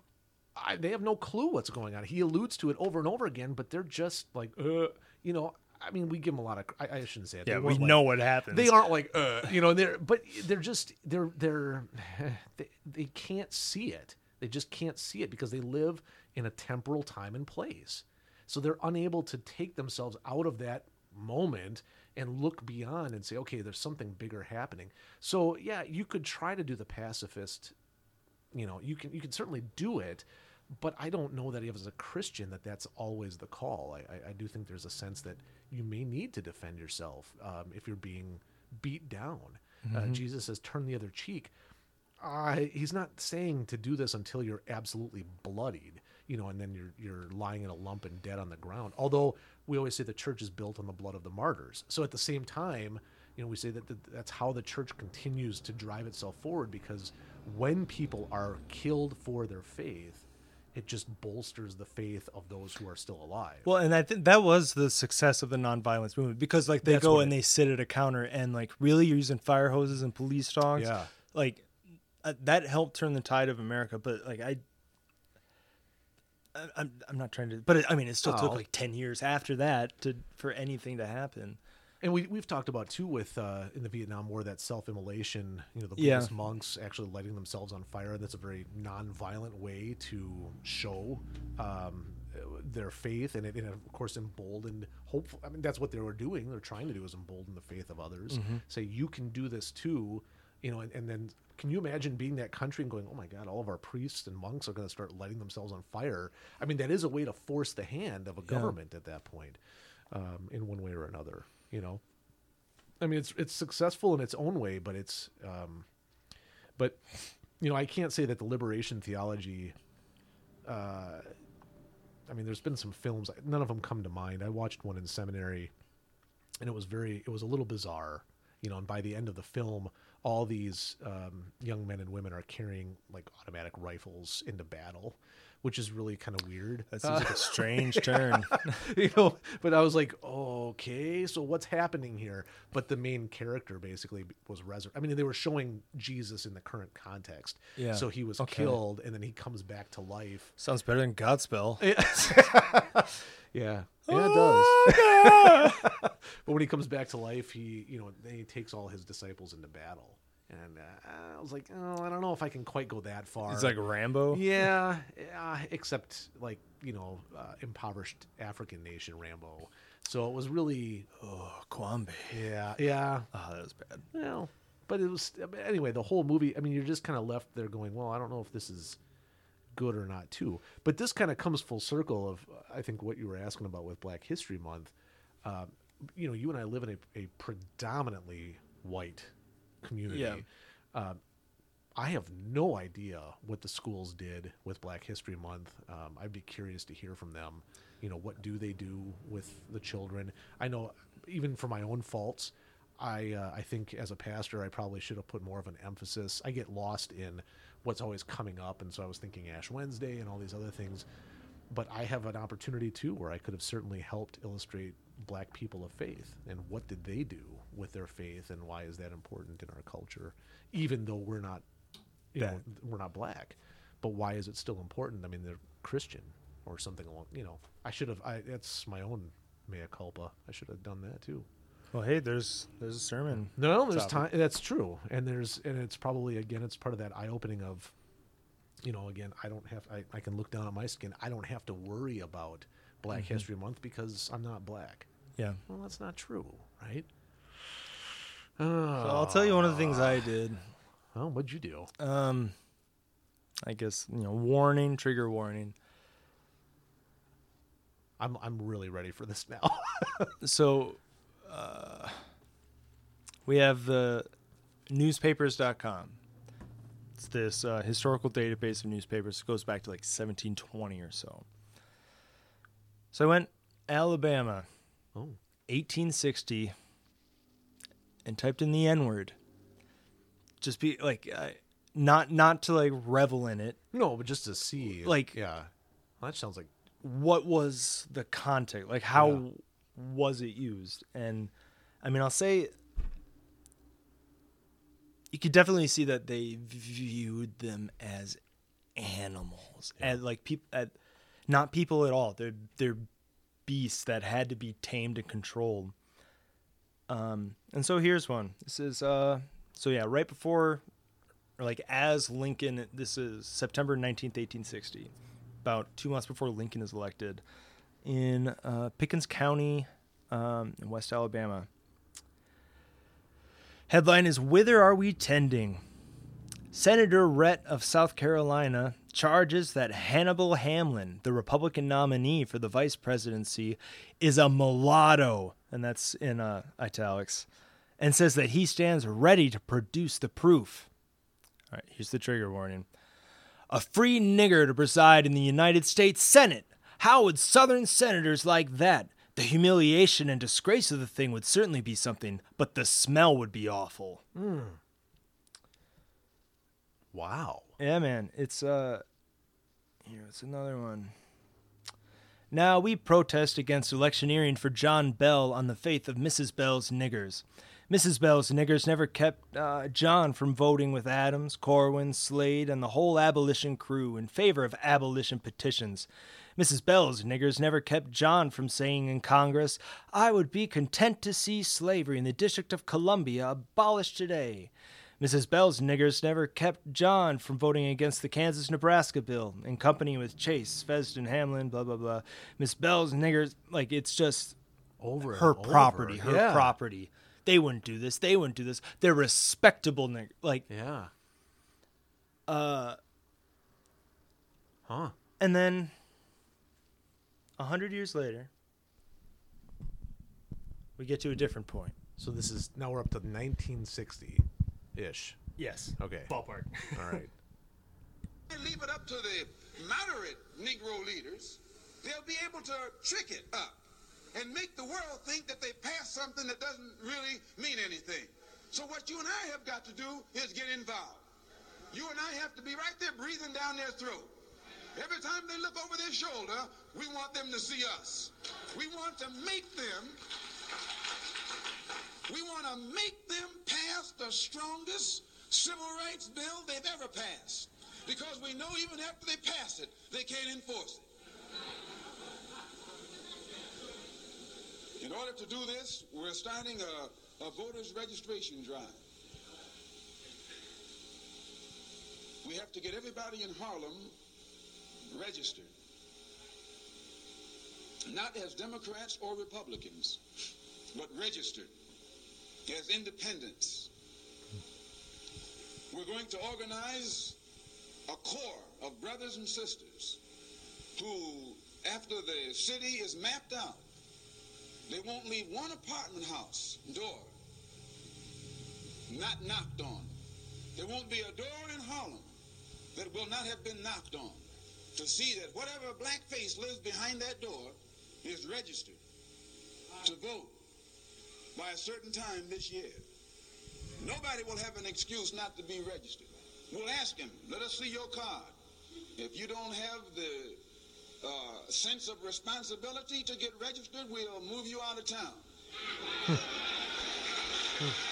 I, they have no clue what's going on. He alludes to it over and over again, but they're just like, uh, you know. I mean, we give them a lot of. I, I shouldn't say it. They Yeah, we like- know what happens. They aren't like, uh, you know. They're but they're just they're they're they, they can't see it. They just can't see it because they live in a temporal time and place. So they're unable to take themselves out of that moment and look beyond and say, okay, there's something bigger happening. So yeah, you could try to do the pacifist you know you can you can certainly do it but i don't know that as a christian that that's always the call. I, I, I do think there's a sense that you may need to defend yourself um, if you're being beat down. Uh, jesus says turn the other cheek. Uh, he's not saying to do this until you're absolutely bloodied you know and then you're you're lying in a lump and dead on the ground although we always say the church is built on the blood of the martyrs. So at the same time you know we say that th- that's how the church continues to drive itself forward because when people are killed for their faith it just bolsters the faith of those who are still alive Well, and I think that was the success of the nonviolence movement because like they That's go and it- they sit at a counter and like really you're using fire hoses and police dogs. Yeah. Like uh, that helped turn the tide of America, but like I I- I'm I'm not trying to but it, I mean it still took Oh. like 10 years after that to for anything to happen. And we we've talked about too with uh, in the Vietnam War that self-immolation. You know, the Yeah. Buddhist monks actually lighting themselves on fire. And that's a very non-violent way to show um, their faith, and it, and of course emboldened. Hopeful. I mean, that's what they were doing. They're trying to do is embolden the faith of others. Say you can do this too. you know, and, and then can you imagine being that country and going, oh my God, all of our priests and monks are going to start lighting themselves on fire? I mean, that is a way to force the hand of a government at that point, um, in one way or another. You know, I mean, it's it's successful in its own way, but it's, um, but you know, I can't say that the liberation theology. Uh, I mean, there's been some films. None of them come to mind. I watched one in seminary, and it was very. It was a little bizarre, you know. And by the end of the film, all these um, young men and women are carrying like automatic rifles into battle, which is really kind of weird. That seems like a uh, strange turn. you know but i was like okay so what's happening here but the main character basically was resurrected i mean they were showing jesus in the current context Yeah. so he was Okay. killed and then he comes back to life Sounds better than Godspell. yeah yeah oh, it does but when he comes back to life he you know then he takes all his disciples into battle and uh, i was like oh i don't know if i can quite go that far It's like Rambo. yeah, yeah, except like you know, uh, impoverished African nation Rambo. So it was really, Oh, Kwambe. yeah, yeah. Oh, that was bad. Well, but it was anyway. The whole movie. I mean, you're just kind of left there going, well, I don't know if this is good or not, too. But this kind of comes full circle of I think what you were asking about with Black History Month. Um, you know, you and I live in a, a predominantly white community. Yeah. Um, I have no idea what the schools did with Black History Month. Um, I'd be curious to hear from them. You know, what do they do with the children? I know, even for my own faults, I uh, I think as a pastor, I probably should have put more of an emphasis. I get lost in what's always coming up, and so I was thinking Ash Wednesday and all these other things. But I have an opportunity too, where I could have certainly helped illustrate Black people of faith and what did they do with their faith, and why is that important in our culture, even though we're not you know, we're not black. But why is it still important? I mean, they're Christian or something along. You know, I should have. I that's my own mea culpa. I should have done that too. Well, hey, there's there's a sermon. No, there's Topic. time. That's true, and there's and it's probably again, it's part of that eye opening of, you know, again, I don't have. I, I can look down at my skin. I don't have to worry about Black History Month because I'm not black. Yeah. Well, that's not true, right? So I'll tell you one of the things I did. Oh, what'd you do? Um, I guess you know, warning, trigger warning. I'm I'm really ready for this now. So, uh, we have the newspapers.com. It's this uh, historical database of newspapers. It goes back to like 1720 or so. So I went Alabama, oh, 1860, and typed in the N word. Just be like, I, not not to like revel in it. no, but just to see, Like- yeah, well, that sounds like what was the context? Like how Yeah. was it used? And i mean i'll say you could definitely see that they viewed them as animals. And like people at not people at all. They're they're beasts that had to be tamed and controlled. Um and so here's one. This is uh so yeah right before or like as lincoln this is september 19th 1860 about two months before lincoln is elected in uh, pickens county um, in west alabama. Headline is whither are we tending Senator Rhett of South Carolina charges that Hannibal Hamlin, the Republican nominee for the vice presidency, is a mulatto, and that's in uh, italics, and says that he stands ready to produce the proof. All right, here's the trigger warning. A free nigger to preside in the United States Senate. How would Southern senators like that? The humiliation and disgrace of the thing would certainly be something, but the smell would be awful. Wow. Yeah, man. It's uh here, it's another one. Now we protest against electioneering for John Bell on the faith of Mrs. Bell's niggers. Mrs. Bell's niggers never kept uh, John from voting with Adams, Corwin, Slade, and the whole abolition crew in favor of abolition petitions. Mrs. Bell's niggers never kept John from saying in Congress, I would be content to see slavery in the District of Columbia abolished today. Mrs. Bell's niggers never kept John from voting against the Kansas Nebraska bill in company with Chase, Fesden, Hamlin, blah, blah, blah. Miss Bell's niggers, like, it's just Over her over. property, her Yeah. property. they wouldn't do this. They wouldn't do this. They're respectable niggers. Like, Yeah. uh, Huh. and then a hundred years later, we get to a different point. So this is now we're up to 1960 ish. Yes. Okay. Ballpark. All right. and leave it up to the moderate Negro leaders, they'll be able to trick it up and make the world think that they passed something that doesn't really mean anything. So what you and I have got to do is get involved. You and I have to be right there breathing down their throat. Every time they look over their shoulder, we want them to see us. We want to make them we want to make them pass the strongest civil rights bill they've ever passed. Because we know even after they pass it, they can't enforce it. In order to do this, we're starting a, a voters registration drive. We have to get everybody in Harlem registered. Not as Democrats or Republicans, but registered as independents. We're going to organize a corps of brothers and sisters who, after the city is mapped out, they won't leave one apartment house door not knocked on. There won't be a door in Harlem that will not have been knocked on to see that whatever black face lives behind that door is registered to vote by a certain time this year. Nobody will have an excuse not to be registered. We'll ask him, let us see your card. If you don't have the uh, sense of responsibility to get registered, we'll move you out of town.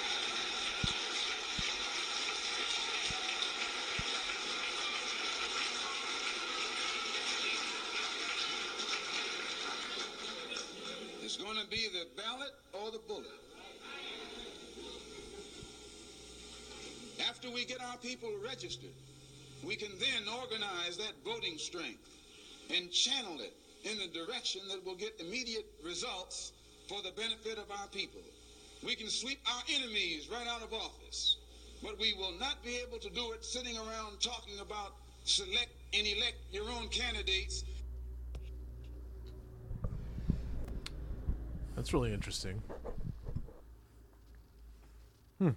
be the ballot or the bullet. After we get our people registered, we can then organize that voting strength and channel it in the direction that will get immediate results for the benefit of our people. We can sweep our enemies right out of office, but we will not be able to do it sitting around talking about select and elect your own candidates That's really interesting. Hmm.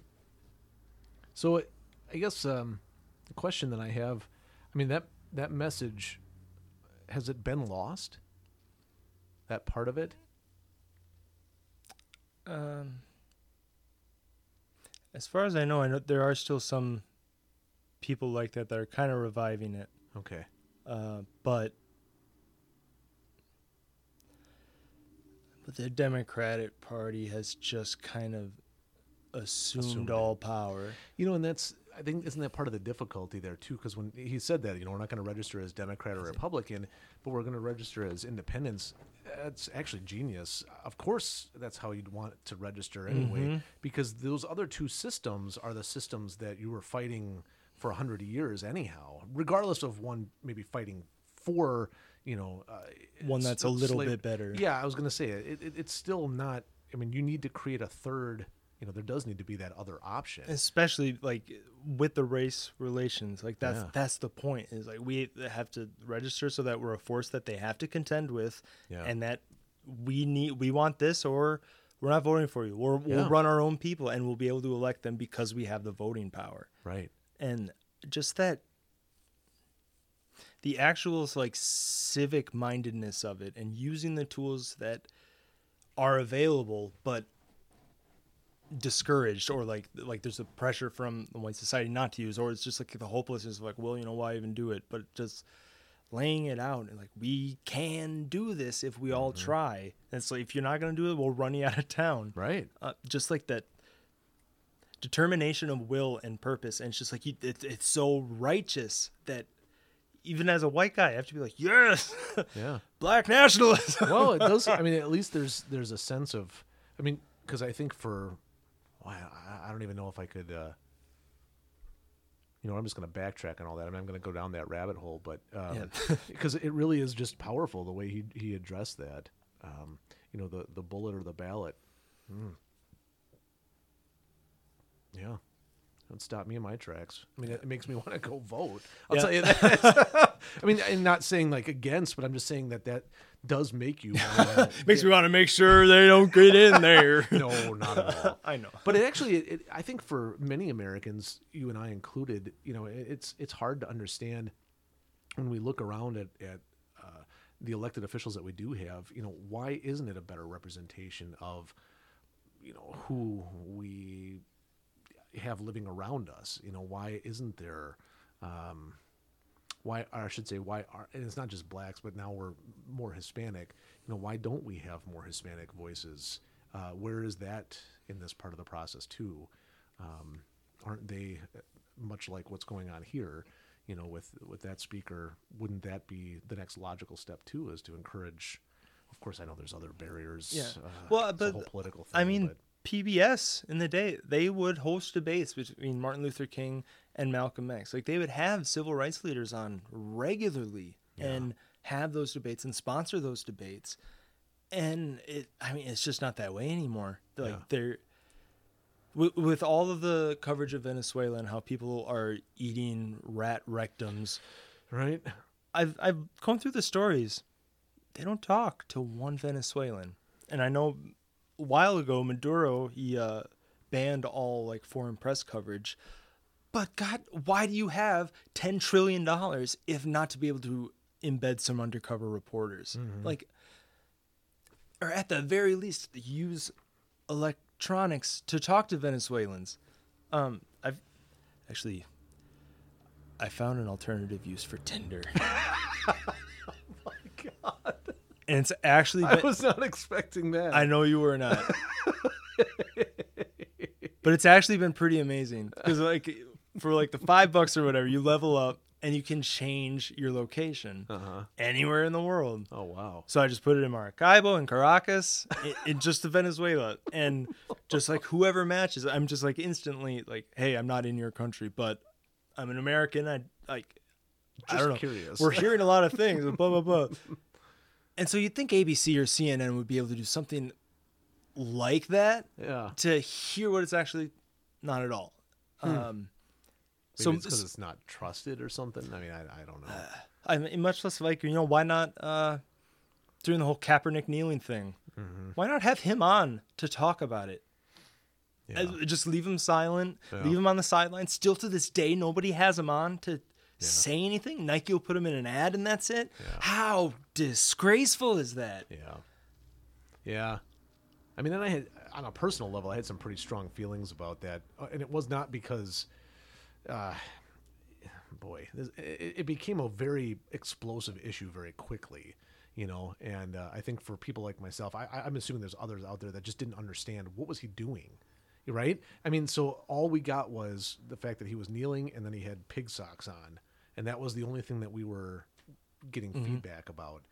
So, I guess um, the question that I have, I mean that that message, has it been lost? That part of it. Um, as far as I know, I know there are still some people like that that are kind of reviving it. Okay. Uh, but but the Democratic Party has just kind of assumed, Assumed it. all power. You know, and that's I think isn't that part of the difficulty there too? Because when he said that, you know, we're not going to register as Democrat or Republican, but we're going to register as independents. That's actually genius. Of course, that's how you'd want to register anyway, mm-hmm. because those other two systems are the systems that you were fighting for a hundred years anyhow, regardless of one maybe fighting for you know uh, One that's a little slave- bit better. Yeah, I was going to say it, it. It's still not. I mean, you need to create a third. You know, there does need to be that other option. especially like with the race relations like that's Yeah. that's the point is like we have to register so that we're a force that they have to contend with Yeah. and that we need we want this or we're not voting for you or we'll run our own people and we'll be able to elect them because we have the voting power right. and just that the actual like civic mindedness of it and using the tools that are available but discouraged or like like there's a pressure from the white society not to use or it's just like the hopelessness of like well you know why even do it? But just laying it out and like we can do this if we all try. And so if you're not going to do it we'll run you out of town. Right. uh, just like that determination of will and purpose. And it's just like you, it, it's so righteous that even as a white guy i have to be like yes Yeah. black nationalism well, it does. I mean, at least there's there's a sense of. I mean, because I think for, well, I, I don't even know if I could. Uh, you know, I'm just going to backtrack on all that. I mean, I'm going to go down that rabbit hole, but um, because it really is just powerful the way he he addressed that. Um, you know, the the bullet or the ballot. Mm. Yeah. Don't stop me in my tracks. I mean, it, makes me want to go vote. I'll Yeah. tell you that. I mean, I'm not saying like against, but I'm just saying that that does make you. wanna Makes me want to make sure they don't get in there. no, not at all. I know. But it actually, it, it, I think for many Americans, you and I included, you know, it, it's it's hard to understand when we look around at at uh, the elected officials that we do have. You know, why isn't it a better representation of, you know, who we have living around us? You know, why isn't there? Um, why I should say why are and it's not just blacks, but now we're more Hispanic. You know, why don't we have more Hispanic voices? Uh, where is that in this part of the process too? Um, aren't they uh, much like what's going on here? You know, with with that speaker, wouldn't that be the next logical step too? Is to encourage. Of course, I know there's other barriers. Yeah. Uh, well, but whole political thing. I mean, but- PBS in the day they would host debates between Martin Luther King and Malcolm X. Like they would have civil rights leaders on regularly and have those debates and sponsor those debates. And it, I mean, it's just not that way anymore. Like Yeah. they're with, with all of the coverage of Venezuela and how people are eating rat rectums. right? I've I've gone through the stories. They don't talk to one Venezuelan, and I know while ago Maduro he uh, banned all like foreign press coverage. But God, why do you have ten trillion dollars if not to be able to embed some undercover reporters? Like, or at the very least, use electronics to talk to Venezuelans. Um, I've actually I found an alternative use for Tinder. And it's actually I was not expecting that. I know you were not. but it's actually been pretty amazing because like for like the 5 bucks or whatever, you level up and you can change your location Uh-huh. anywhere in the world. Oh wow. So I just put it in Maracaibo and Caracas, in, in just to Venezuela, and just like whoever matches, I'm just like instantly like, hey, I'm not in your country, but I'm an American. I like, I don't know. curious. We're hearing a lot of things, blah blah blah. And so you'd think ABC or CNN would be able to do something like that Yeah. to hear what it's actually not at all. Um, So so it's because it's not trusted or something. I mean, I, I don't know. I mean, much less like you know why not uh, during the whole Kaepernick kneeling thing? Mm-hmm. Why not have him on to talk about it? Yeah. Uh, Just leave him silent, Yeah. leave him on the sideline. Still to this day, nobody has him on to say anything. Nike will put him in an ad, and that's it. Yeah. How disgraceful is that? Yeah. Yeah. I mean, and I had, on a personal level, I had some pretty strong feelings about that. Uh, And it was not because, uh, boy, this, it, it became a very explosive issue very quickly, you know. And uh, I think for people like myself, I- I'm assuming there's others out there that just didn't understand what was he doing, right? I mean, so all we got was the fact that he was kneeling and then he had pig socks on, and that was the only thing that we were getting feedback about.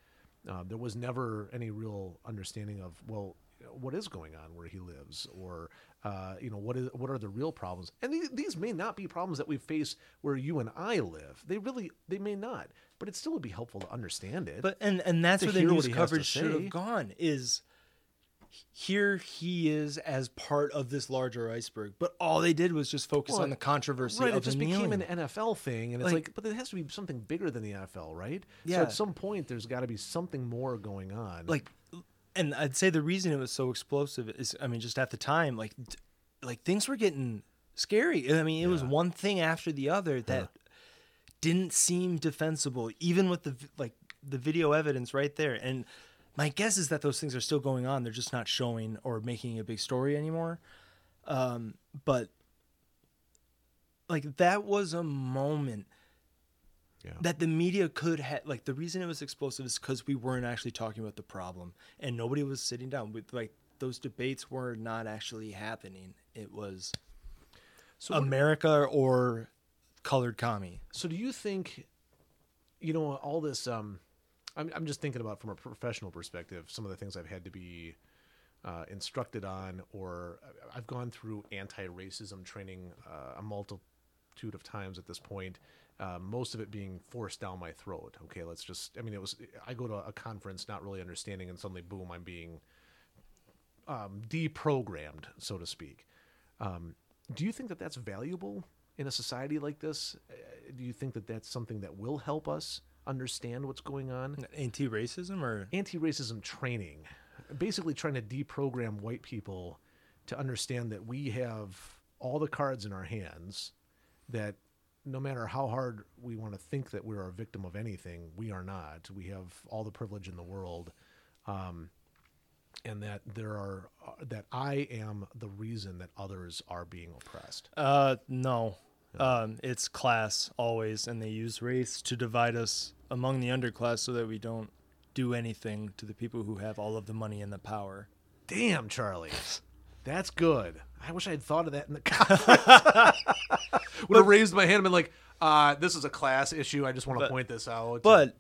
Uh, there was never any real understanding of well, what is going on where he lives, or uh, you know, what is what are the real problems? And these, these may not be problems that we face where you and I live. They really they may not, but it still would be helpful to understand it. But and and that's where the news he has to coverage should have gone is here he is as part of this larger iceberg, but all they did was just focus Well, on the controversy right, of it just became an NFL thing, and it's Like- like, but it has to be something bigger than the NFL, right? Yeah. So Yeah. at some point, there's got to be something more going on. like and i'd say the reason it was so explosive is i mean just at the time like like things were getting scary i mean it was one thing after the other that didn't seem defensible even with the like the video evidence right there and my guess is that those things are still going on they're just not showing or making a big story anymore um but like that was a moment yeah. that the media could have like the reason it was explosive is because we weren't actually talking about the problem and nobody was sitting down with like those debates were not actually happening it was so america or colored commie So do you think, you know, all this? Um, I'm I'm just thinking about from a professional perspective, some of the things I've had to be uh, instructed on, or I've gone through anti-racism training uh, a multitude of times at this point. Uh, most of it being forced down my throat. Okay, let's just. I mean, it was. I go to a conference not really understanding, and suddenly, boom, I'm being um, deprogrammed, so to speak. Um, do you think that that's valuable in a society like this? Uh, do you think that that's something that will help us understand what's going on? Anti-racism or Anti-racism training, basically trying to deprogram white people to understand that we have all the cards in our hands. That no matter how hard we want to think that we're a victim of anything, we are not. We have all the privilege in the world. Um, and that there are uh, that I am the reason that others are being oppressed. Uh, no. Um, it's class always, and they use race to divide us among the underclass so that we don't do anything to the people who have all of the money and the power. Damn, Charley, that's good. I wish I had thought of that in the conference. Would have raised my hand and been like, uh, "This is a class issue. I just want to But- point this out." But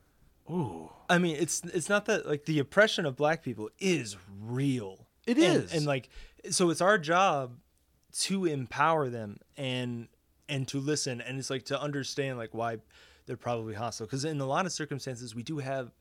ooh, I mean, it's it's not that like the oppression of black people is real. It is. is, and, like so it's our job to empower them and and to listen, and it's like to understand like why they're probably hostile because in a lot of circumstances we do have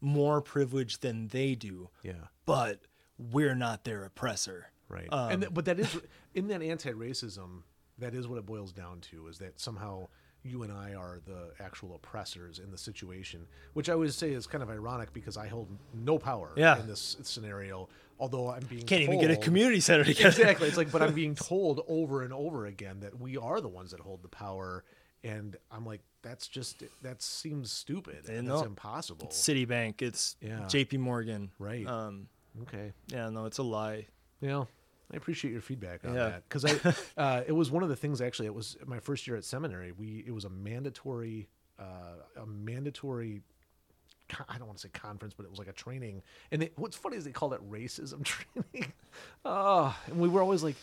more privilege than they do, yeah, but we're not their oppressor. right. Um, and th- but that is in that anti-racism. That is what it boils down to: is that somehow you and I are the actual oppressors in the situation, which I would say is kind of ironic because I hold no power Yeah. in this scenario. Although I'm being Can't even get a community center together. exactly. It's like, but I'm being told over and over again that we are the ones that hold the power, and I'm like, that's just that seems stupid. And it's impossible. Citibank, it's Yeah. J.P. Morgan, Right. Um, Okay. yeah, no, it's a lie. Yeah. I appreciate your feedback on Yeah. that because I, uh, it was one of the things. Actually, it was my first year at seminary. We it was a mandatory, uh, a mandatory. I don't want to say conference, but it was like a training. And they, what's funny is they called it racism training. oh, and we were always like,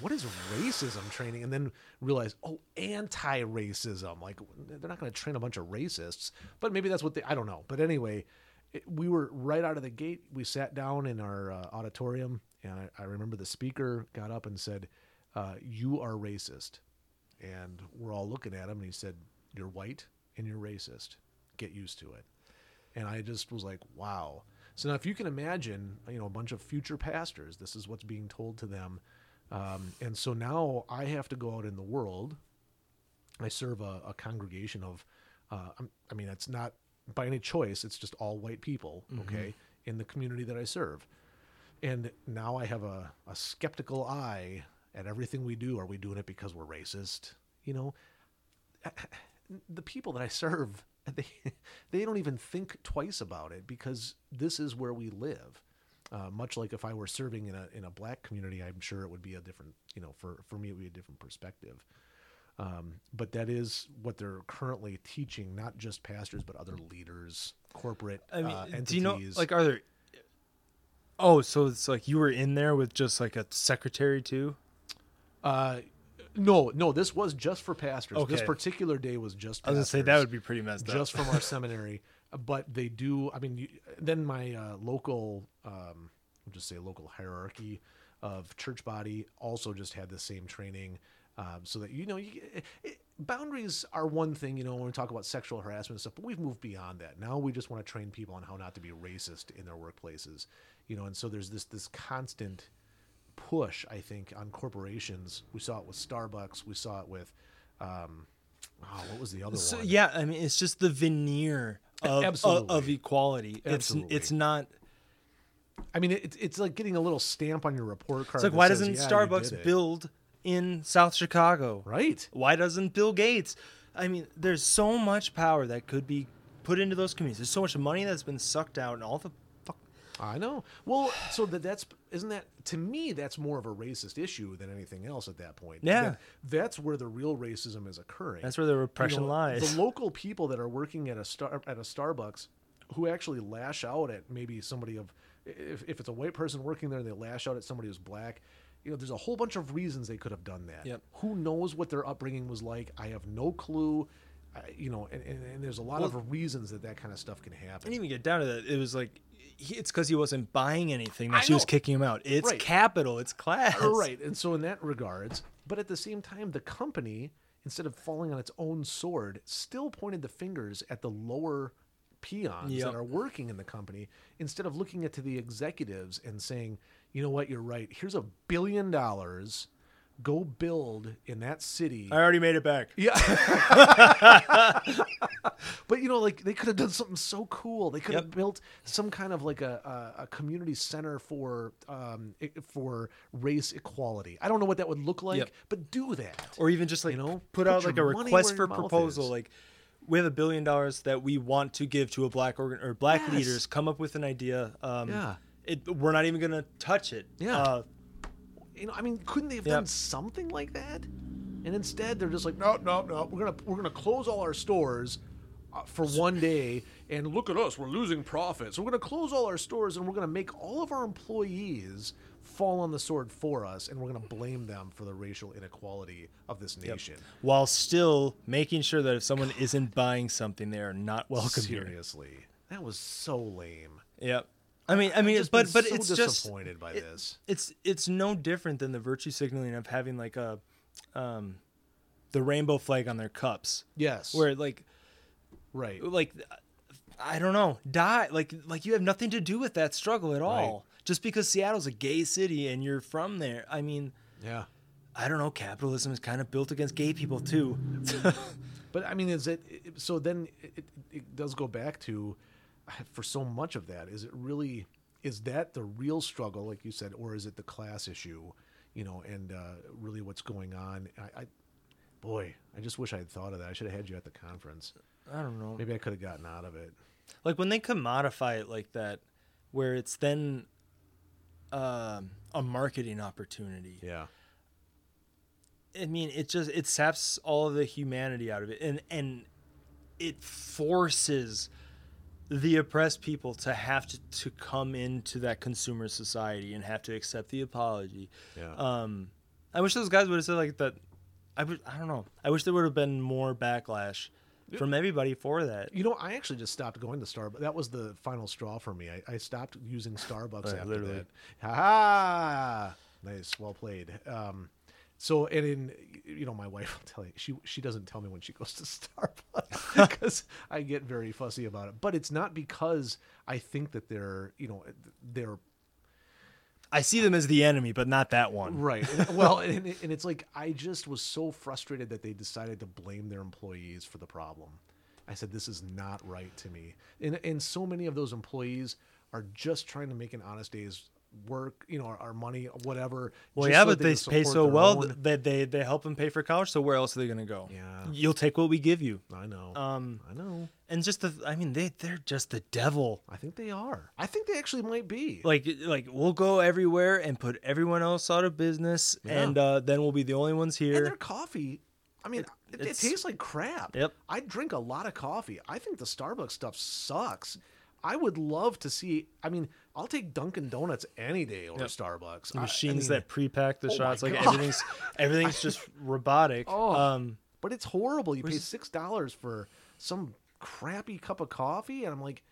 "What is racism training?" And then realize, oh, anti-racism. Like they're not going to train a bunch of racists, but maybe that's what they. I don't know. But anyway, it, we were right out of the gate. We sat down in our uh, auditorium, and I, I remember the speaker got up and said, uh, "You are racist," and we're all looking at him, and he said, "You're white and you're racist. Get used to it." And I just was like, "Wow." So now, if you can imagine, you know, a bunch of future pastors, this is what's being told to them, um, and so now I have to go out in the world I serve a, a congregation of, uh, I'm- I mean, it's not by any choice. It's just all white people, okay, in the community that I serve. And now I have a, a skeptical eye at everything we do. Are we doing it because we're racist? You know, the people that I serve, they they don't even think twice about it because this is where we live. Uh, much like if I were serving in a in a black community, I'm sure it would be a different, you know, for for me it would be a different perspective. Um, but that is what they're currently teaching, not just pastors, but other leaders, corporate I mean, uh, entities. do you know like are there? Oh, so it's like you were in there with just like a secretary too. uh, no, no, this was just for pastors. This particular day was just. I was gonna say that would be pretty messed up. just from our seminary. But they do. I mean, you, then my uh, local, um, I'll just say local hierarchy of church body also just had the same training, um, so that you know, you, it, boundaries are one thing. You know, when we talk about sexual harassment and stuff, but we've moved beyond that. Now we just want to train people on how not to be racist in their workplaces. You know, and so there's this this constant push, I think, on corporations. We saw it with Starbucks. We saw it with. Um, Oh, what was the other So, one? yeah, I mean, it's just the veneer of of, Absolutely. of equality. Absolutely. It's it's not. I mean, it, it's like getting a little stamp on your report card. It's like why says, doesn't "Yeah, Starbucks build in South Chicago? Right. Why doesn't Bill Gates? I mean, there's so much power that could be put into those communities. There's so much money that's been sucked out, and all the. I know. Well, so that that's isn't that to me that's more of a racist issue than anything else at that point. Yeah. That- that's where the real racism is occurring. That's where the repression You know, lies. The local people that are working at a star at a Starbucks who actually lash out at maybe somebody of if, if it's a white person working there and they lash out at somebody who's black, you know, there's a whole bunch of reasons they could have done that. Yep. Who knows what their upbringing was like? I have no clue. I, you know, and, and, and there's a lot of reasons that that kind of stuff can happen. didn't even get down to that. It was like it's because he wasn't buying anything that I she was kicking him out. It's Right. capital. It's class. Right. And so in that regards, but at the same time, the company, instead of falling on its own sword, still pointed the fingers at the lower peons Yep. that are working in the company instead of looking at to the executives and saying, you know what, you're right. Here's a billion dollars. Go build in that city. I already made it back. Yeah. but you know, like they could have done something so cool. They could have Yep. built some kind of like a, a, a community center for um for race equality. I don't know what that would look like, Yep. but do that. or even just like You know, put put out like a request for proposal is. like we have a billion dollars that we want to give to a black organ or black Yes. leaders come up with an idea um Yeah. it, we're not even gonna touch it Yeah. uh, you know, I mean, couldn't they have Yep. done something like that? And instead, they're just like, no, no, no. We're gonna we're gonna close all our stores uh, for one day, and look at us, we're losing profits. So we're gonna close all our stores, and we're gonna make all of our employees fall on the sword for us, and we're gonna blame them for the racial inequality of this nation. while still making sure that if someone isn't buying something they are not welcome here Seriously, that was so lame. yep i mean i mean just but but so it's just disappointed by it- this. it's it's no different than the virtue signaling of having like a um the rainbow flag on their cups Yes, where like right. like I don't know, die like like you have nothing to do with that struggle at all. Just because Seattle's a gay city and you're from there. I mean, Yeah. I don't know, capitalism is kind of built against gay people too. But I mean, is it, so? Then it, it does go back to for so much of that. Is it really is that the real struggle, like you said, or is it the class issue? You know, and uh, really what's going on? I, I boy, I just wish I had thought of that. I should have had you at the conference. I don't know. Maybe I could have gotten out of it. Like when they commodify it like that where it's then um a marketing opportunity. Yeah. I mean, it just it saps all of the humanity out of it, and and it forces the oppressed people to have to, to come into that consumer society and have to accept the apology. Yeah. Um, I wish those guys would have said like that. I. I don't know. I wish there would have been more backlash from everybody for that. You know, I actually just stopped going to Starbucks. That was the final straw for me. I, I stopped using Starbucks Right, after literally. that. Ha ha! Nice, well played. Um, so, and in you know, my wife will tell you she she doesn't tell me when she goes to Starbucks because I get very fussy about it. But it's not because I think that they're you know they're I see them as the enemy, but not that one. Right. Well, and, and it's like I just was so frustrated that they decided to blame their employees for the problem. I said this is not right to me. And and so many of those employees are just trying to make an honest day's work, you know, our, our money, whatever. Well, yeah, so but that they pay so well own- that they they help them pay for college. So where else are they going to go? Yeah. you'll take what we give you. I know. Um, I know. and just the I mean they they're just the devil. I think they are. I think they actually might be. Like like we'll go everywhere and put everyone else out of business, Yeah. and uh, then we'll be the only ones here. and their coffee. I mean, it, it tastes like crap. Yep. I drink a lot of coffee. I think the Starbucks stuff sucks. I would love to see. I mean, I'll take Dunkin' Donuts any day over Yep. Starbucks. The I- I machines mean, that pre-pack the oh shots, like God. everything's everything's just robotic. Oh. Um, but it's horrible. You pay six dollars for some crappy cup of coffee, and I'm like,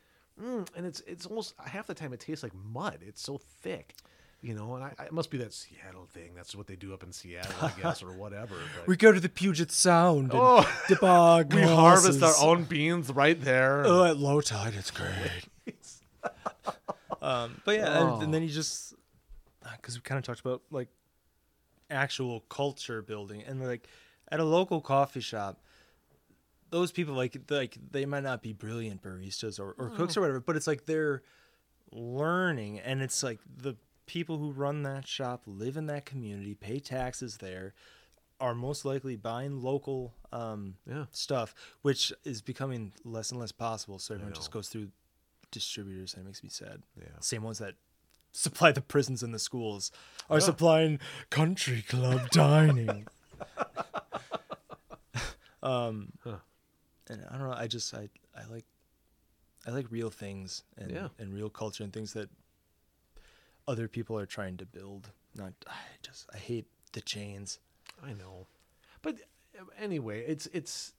mm, and it's it's almost half the time it tastes like mud. It's so thick, you know. And I, I it must be that Seattle thing. That's what they do up in Seattle, I guess, or whatever. But we go to the Puget Sound and Oh. dip our we harvest our own beans right there. Oh, at low tide, it's great. Um, but yeah, and, Oh. and then you just because we kind of talked about like actual culture building and like at a local coffee shop, those people like like they might not be brilliant baristas or, or cooks or whatever, but it's like they're learning, and it's like the people who run that shop live in that community, pay taxes there. Are most likely buying local um, Yeah. stuff, which is becoming less and less possible. So everyone just goes through distributors, and it makes me sad. Yeah. Same ones that supply the prisons and the schools are supplying country club dining. um, Huh. and I don't know. I just I I like I like real things and Yeah. and real culture and things that other people are trying to build. Not I just I hate the chains. I know, but anyway, it's it's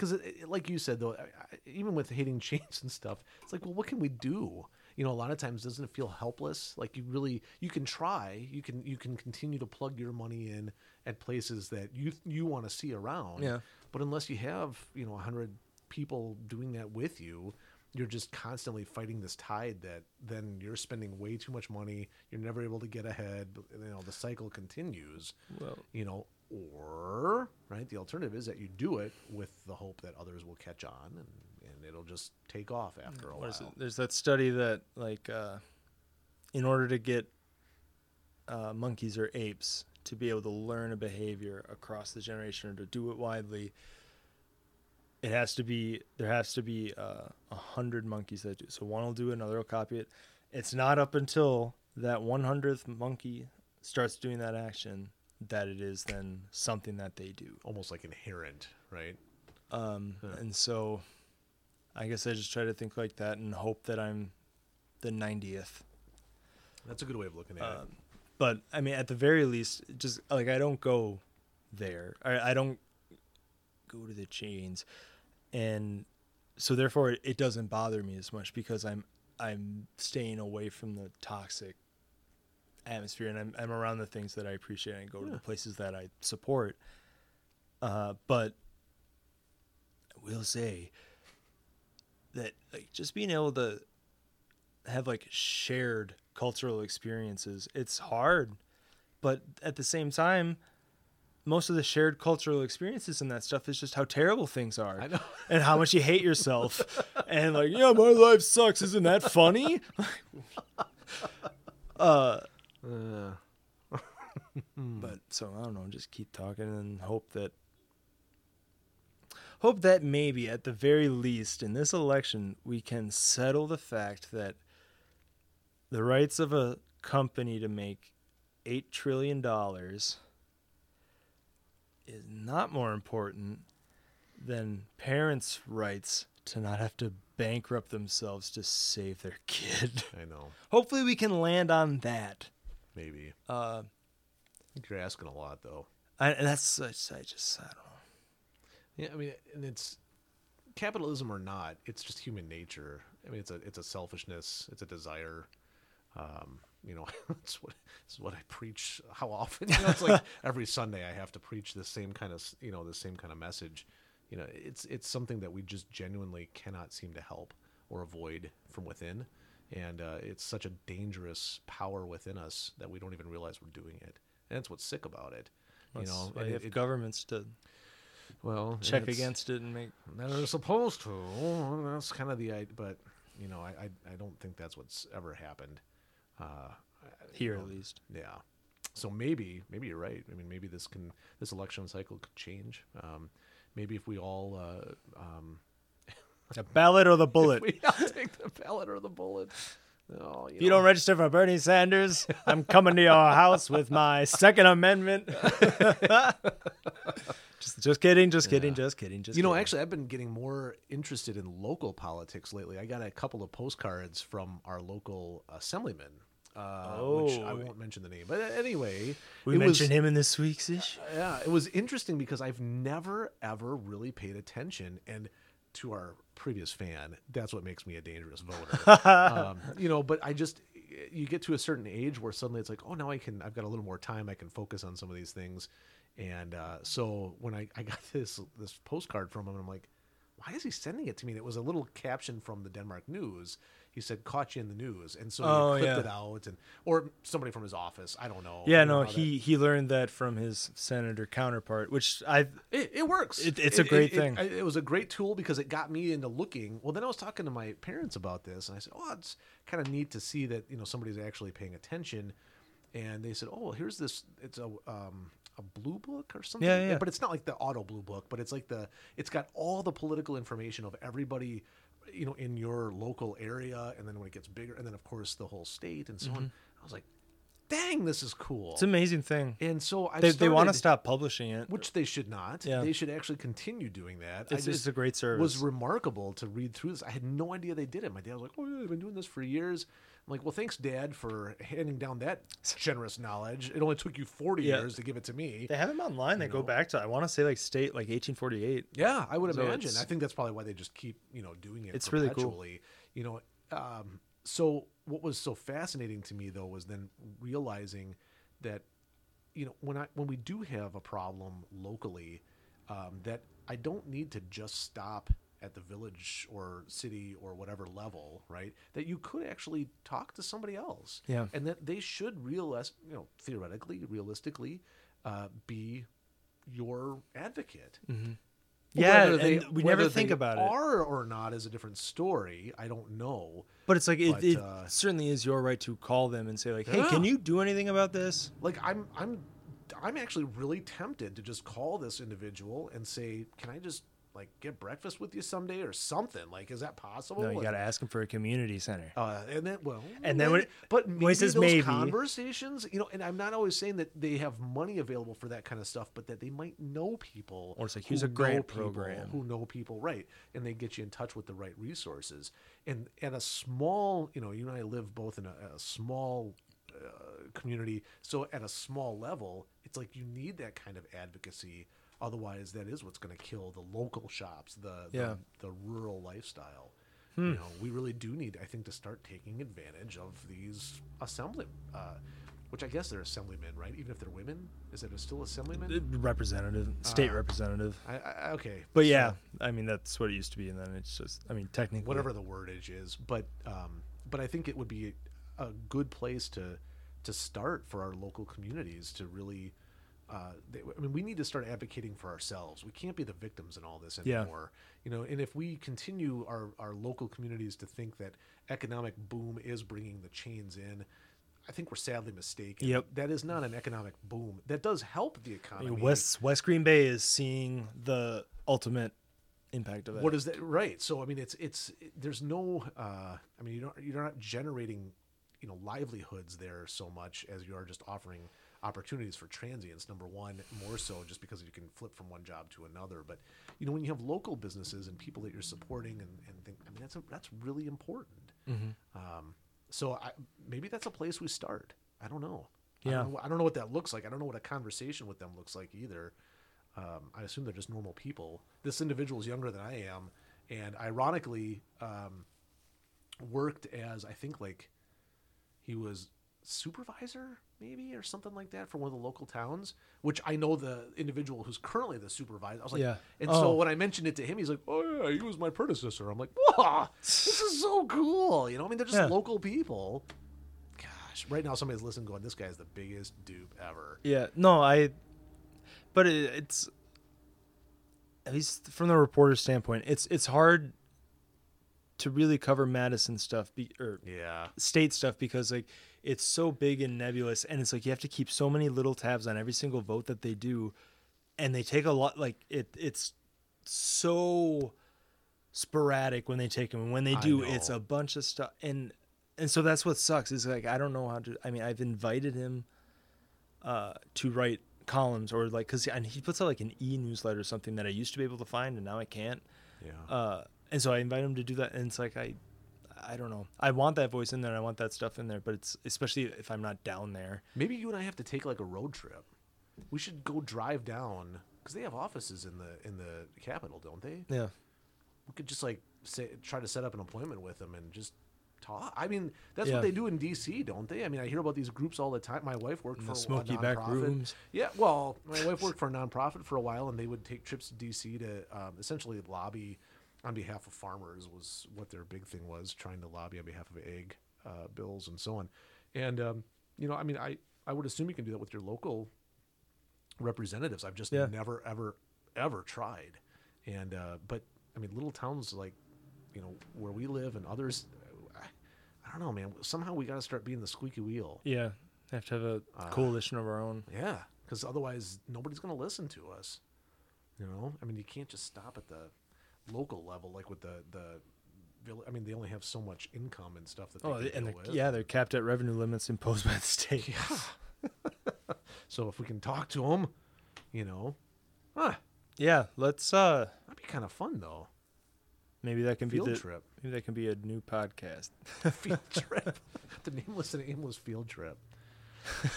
because like you said though, I, I, even with hating change and stuff, it's like, well, what can we do? You know, a lot of times doesn't it feel helpless? Like you really you can try, you can you can continue to plug your money in at places that you you want to see around. Yeah. But unless you have you know a hundred people doing that with you, you're just constantly fighting this tide that then you're spending way too much money. You're never able to get ahead. You know, the cycle continues. Well- you know, or right, the alternative is that you do it with the hope that others will catch on and, and it'll just take off after a What while. There's that study that like uh, in order to get uh, monkeys or apes to be able to learn a behavior across the generation or to do it widely, it has to be there has to be uh, a hundred monkeys that do. So one will do it, another will copy it. It's not up until that one hundredth monkey starts doing that action that it is then something that they do. Almost like inherent, right? Um, And so I guess I just try to think like that and hope that I'm the 90th. That's a good way of looking at it. Um, but I mean, at the very least, just like I don't go there. I, I don't go to the chains. And so therefore it, it doesn't bother me as much because I'm I'm staying away from the toxic atmosphere and I'm I'm around the things that I appreciate and I go to the places that I support. Uh, but I will say that like just being able to have like shared cultural experiences it's hard. But at the same time most of the shared cultural experiences and that stuff is just how terrible things are I know. and how much you hate yourself. And like yeah my life sucks. Isn't that funny? Uh Uh, but so i don't know just keep talking and hope that hope that maybe at the very least in this election we can settle the fact that the rights of a company to make 8 trillion dollars is not more important than parents' rights to not have to bankrupt themselves to save their kid. I know. Hopefully we can land on that. Maybe. Uh I think you're asking a lot, though. I, and that's I just, I just I don't know. Yeah, I mean, and it's capitalism or not, it's just human nature. I mean, it's a it's a selfishness, it's a desire. Um, you know, it's what it's what I preach. How often? You know, it's like every Sunday I have to preach the same kind of you know the same kind of message. You know, it's it's something that we just genuinely cannot seem to help or avoid from within, and uh, it's such a dangerous power within us that we don't even realize we're doing it. And that's what's sick about it. You That's know, you it- have it- governments to well check against it and make they're supposed to. That's kind of the idea, but you know, I, I I don't think that's what's ever happened. Uh, here you at least. Yeah. So maybe maybe you're right. I mean, maybe this can this election cycle could change. Um, maybe if we all uh, um, The ballot or the bullet. we all take the ballot or the bullet. Oh, you, If you know, don't register for Bernie Sanders, I'm coming to your house with my Second Amendment. just, just kidding, just kidding, just kidding, just You know, actually, I've been getting more interested in local politics lately. I got a couple of postcards from our local assemblyman, uh, which I Oh. won't mention the name. But anyway, we mentioned him in this week's issue. Yeah, it was interesting because I've never ever really paid attention, and to our previous fan, that's what makes me a dangerous voter. um, you know, but I just you get to a certain age where suddenly it's like, oh, now I can. I've got a little more time. I can focus on some of these things, and uh, so when I, I got this this postcard from him, I'm like, why is he sending it to me? And it was a little caption from the Denmark News. He said, "Caught you in the news," and so Oh, he clipped yeah. it out, and or somebody from his office. I don't know. Yeah, no, how that- he he learned that from his senator counterpart, which I It, it works. It- it's a great it, thing. It, it was a great tool because it got me into looking. Well, then I was talking to my parents about this, and I said, "Oh, it's kind of neat to see that you know somebody's actually paying attention." And they said, "Oh, well, here's this. It's a um, a blue book or something. Yeah, yeah. But it's not like the auto blue book, but it's like the. It's got all the political information of everybody." You know, in your local area, and then when it gets bigger, and then of course the whole state, and so on. I was like, "Dang, this is cool!" Mm-hmm. it's an amazing thing. and so I They they want to stop publishing it. which they should not. Yeah. They should actually continue doing that. It's- it's a great service. Was remarkable to read through this. I had no idea they did it. My dad was like, "Oh, yeah, I've been doing this for years." I'm like, "Well, thanks, Dad, for handing down that generous knowledge. It only took you 40 Yeah. years to give it to me." They have them online. They go know. back to I want to say like state like 1848. Yeah, I would So imagine. I think that's probably why they just keep you know doing it. It's really cool. You know, um, so what was so fascinating to me though was then realizing that you know when I when we do have a problem locally, um, that I don't need to just stop at the village or city or whatever level, right? That you could actually talk to somebody else, Yeah. and that they should realize, you know, theoretically, realistically, uh, be your advocate. Yeah, Whether they- we never think about it. Are or not is a different story. I don't know. But it's like it, But, it uh, certainly is your right to call them and say like, "Hey, can you do anything about this?" like i'm i'm i'm actually really tempted to just call this individual and say can i just like get breakfast with you someday or something? Like is that possible? No, you got to ask them for a community center. uh, and then well And then when- but maybe those maybe- conversations you know and i'm not always saying that they have money available for that kind of stuff but that they might know people Or it's like, who here's a people program. who know people right and they get you in touch with the right resources. And at a small you know you and i live both in a, a small uh, community so at a small level it's like you need that kind of advocacy otherwise that is what's going to kill the local shops the Yeah. the, the rural lifestyle Hmm. you know we really do need i think to start taking advantage of these assembly uh, which i guess they're assemblymen right even if they're women is it still assemblymen Uh, Representative, state Uh, representative. I, I, okay But so yeah, I mean that's what it used to be, and then it's just, I mean, technically, whatever the wordage is but um but i think it would be a good place to to start for our local communities to really uh, they, I mean, we need to start advocating for ourselves. We can't be the victims in all this Yeah. anymore. You know, and if we continue our, our local communities to think that economic boom is bringing the chains in, I think we're sadly mistaken. Yep. That is not an economic boom. That does help the economy. West West Green Bay is seeing the ultimate impact of it. What is that? Right. So I mean, it's it's there's no. Uh, I mean, you don't you're not generating, you know, livelihoods there so much as you are just offering opportunities for transients. Number one, more so just because you can flip from one job to another. But you know, when you have local businesses and people that you're supporting and and think, I mean, that's a, that's really important. Um, so I, maybe that's a place we start. I don't know. I Yeah. don't know, I don't know what that looks like. I don't know what a conversation with them looks like either. Um, I assume they're just normal people. This individual is younger than I am, and ironically, um, worked as I think like he was supervisor maybe or something like that for one of the local towns. Which I know the individual who's currently the supervisor. I was like, Yeah. and Oh. so when I mentioned it to him, he's like, "Oh yeah, he was my predecessor." I'm like, "Wow, this is so cool." You know, I mean, they're just Yeah. local people. Gosh, right now somebody's listening, going, "This guy's the biggest dupe ever." Yeah, no, I. But it, it's at least from the reporter's standpoint, it's it's hard to really cover Madison stuff be, or Yeah, state stuff because like it's so big and nebulous, and it's like you have to keep so many little tabs on every single vote that they do, and they take a lot. Like it, it's so sporadic when they take them, and when they do, it's a bunch of stuff, and and so that's what sucks. Is like I don't know how to. I mean, I've invited him uh, to write columns or like because and he puts out like an e newsletter or something that I used to be able to find and now I can't. yeah. Uh, and so I invite him to do that, and it's like I, I don't know. I want that voice in there, I want that stuff in there, but it's especially if I'm not down there. Maybe you and I have to take like a road trip. We should go drive down because they have offices in the in the capital, don't they? Yeah, We could just like say try to set up an appointment with them and just talk. I mean, that's Yeah. what they do in D.C., don't they? I mean, I hear about these groups all the time. My wife worked In for the a smoky nonprofit. back rooms. Yeah, well, my wife worked for a nonprofit for a while, and they would take trips to D.C. to um, essentially lobby on behalf of farmers. Was what their big thing was, trying to lobby on behalf of egg uh, bills and so on. And um, you know, I mean, I I would assume you can do that with your local representatives. I've just Yeah. never ever ever tried. And uh, but I mean, little towns like you know where we live and others. I, I don't know, man. Somehow we got to start being the squeaky wheel. yeah. Have to have a Uh, coalition of our own. Yeah, because otherwise nobody's going to listen to us. You know, I mean, you can't just stop at the local level like with the the. I mean, they only have so much income and stuff that they Oh, and deal they're, with. yeah, they're capped at revenue limits imposed by the state. So if we can talk to them, you know, huh, yeah, let's. uh that'd be kind of fun though. Maybe that can Field be the trip. maybe that can be a new podcast. field trip. the nameless and aimless field trip.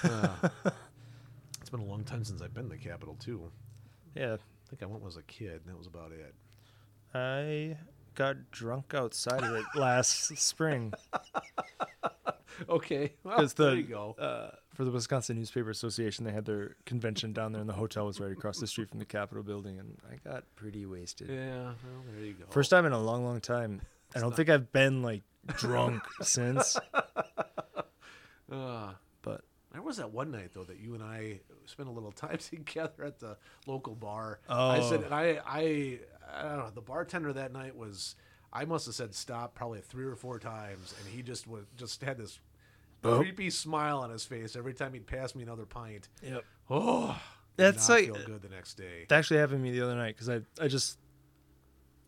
Uh, it's been a long time since I've been to the capital too. Yeah, I think I went when I was a kid. and That was about it. I got drunk outside of it last spring Okay, well, because the there you go. Uh, for the Wisconsin Newspaper Association. They had their convention down there, and the hotel was right across the street from the Capitol building, and I got pretty wasted. Yeah, well, there you go. First time in a long, long time. I don't think I've been like drunk since. Uh, But there was that one night though that you and I spent a little time together at the local bar. Oh. I said, and I, I, I don't know. The bartender that night was, I must have said stop probably three or four times, and he just was just had this Oh. creepy smile on his face every time he'd pass me another pint. yep. Oh, That's like- feel good the next day. It actually happened to me the other night because I, I just,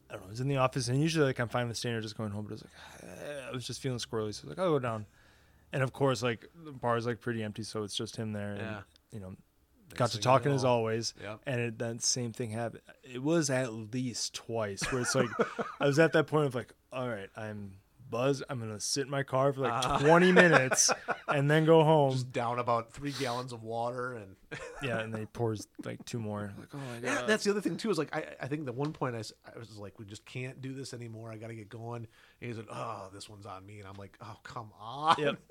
I don't know, I was in the office and usually like I'm fine with staying or just going home, but I was like, ah, I was just feeling squirrely, so I was like, I'll go down. And of course, like the bar's like pretty empty, so it's just him there. And, Yeah. You know, got to talking as always. Yep. And it, that same thing happened. It was at least twice where it's like, I was at that point of like, all right, I'm buzzed. I'm going to sit in my car for like 20 minutes and then go home. Just down about three gallons of water and. yeah. And then he pours like two more. Like, oh my god. Yeah, that's the other thing too. Is like I, I think at one point I, I was like, we just can't do this anymore. I got to get going. And he's like, oh, this one's on me, and I'm like, oh, come on. Yep.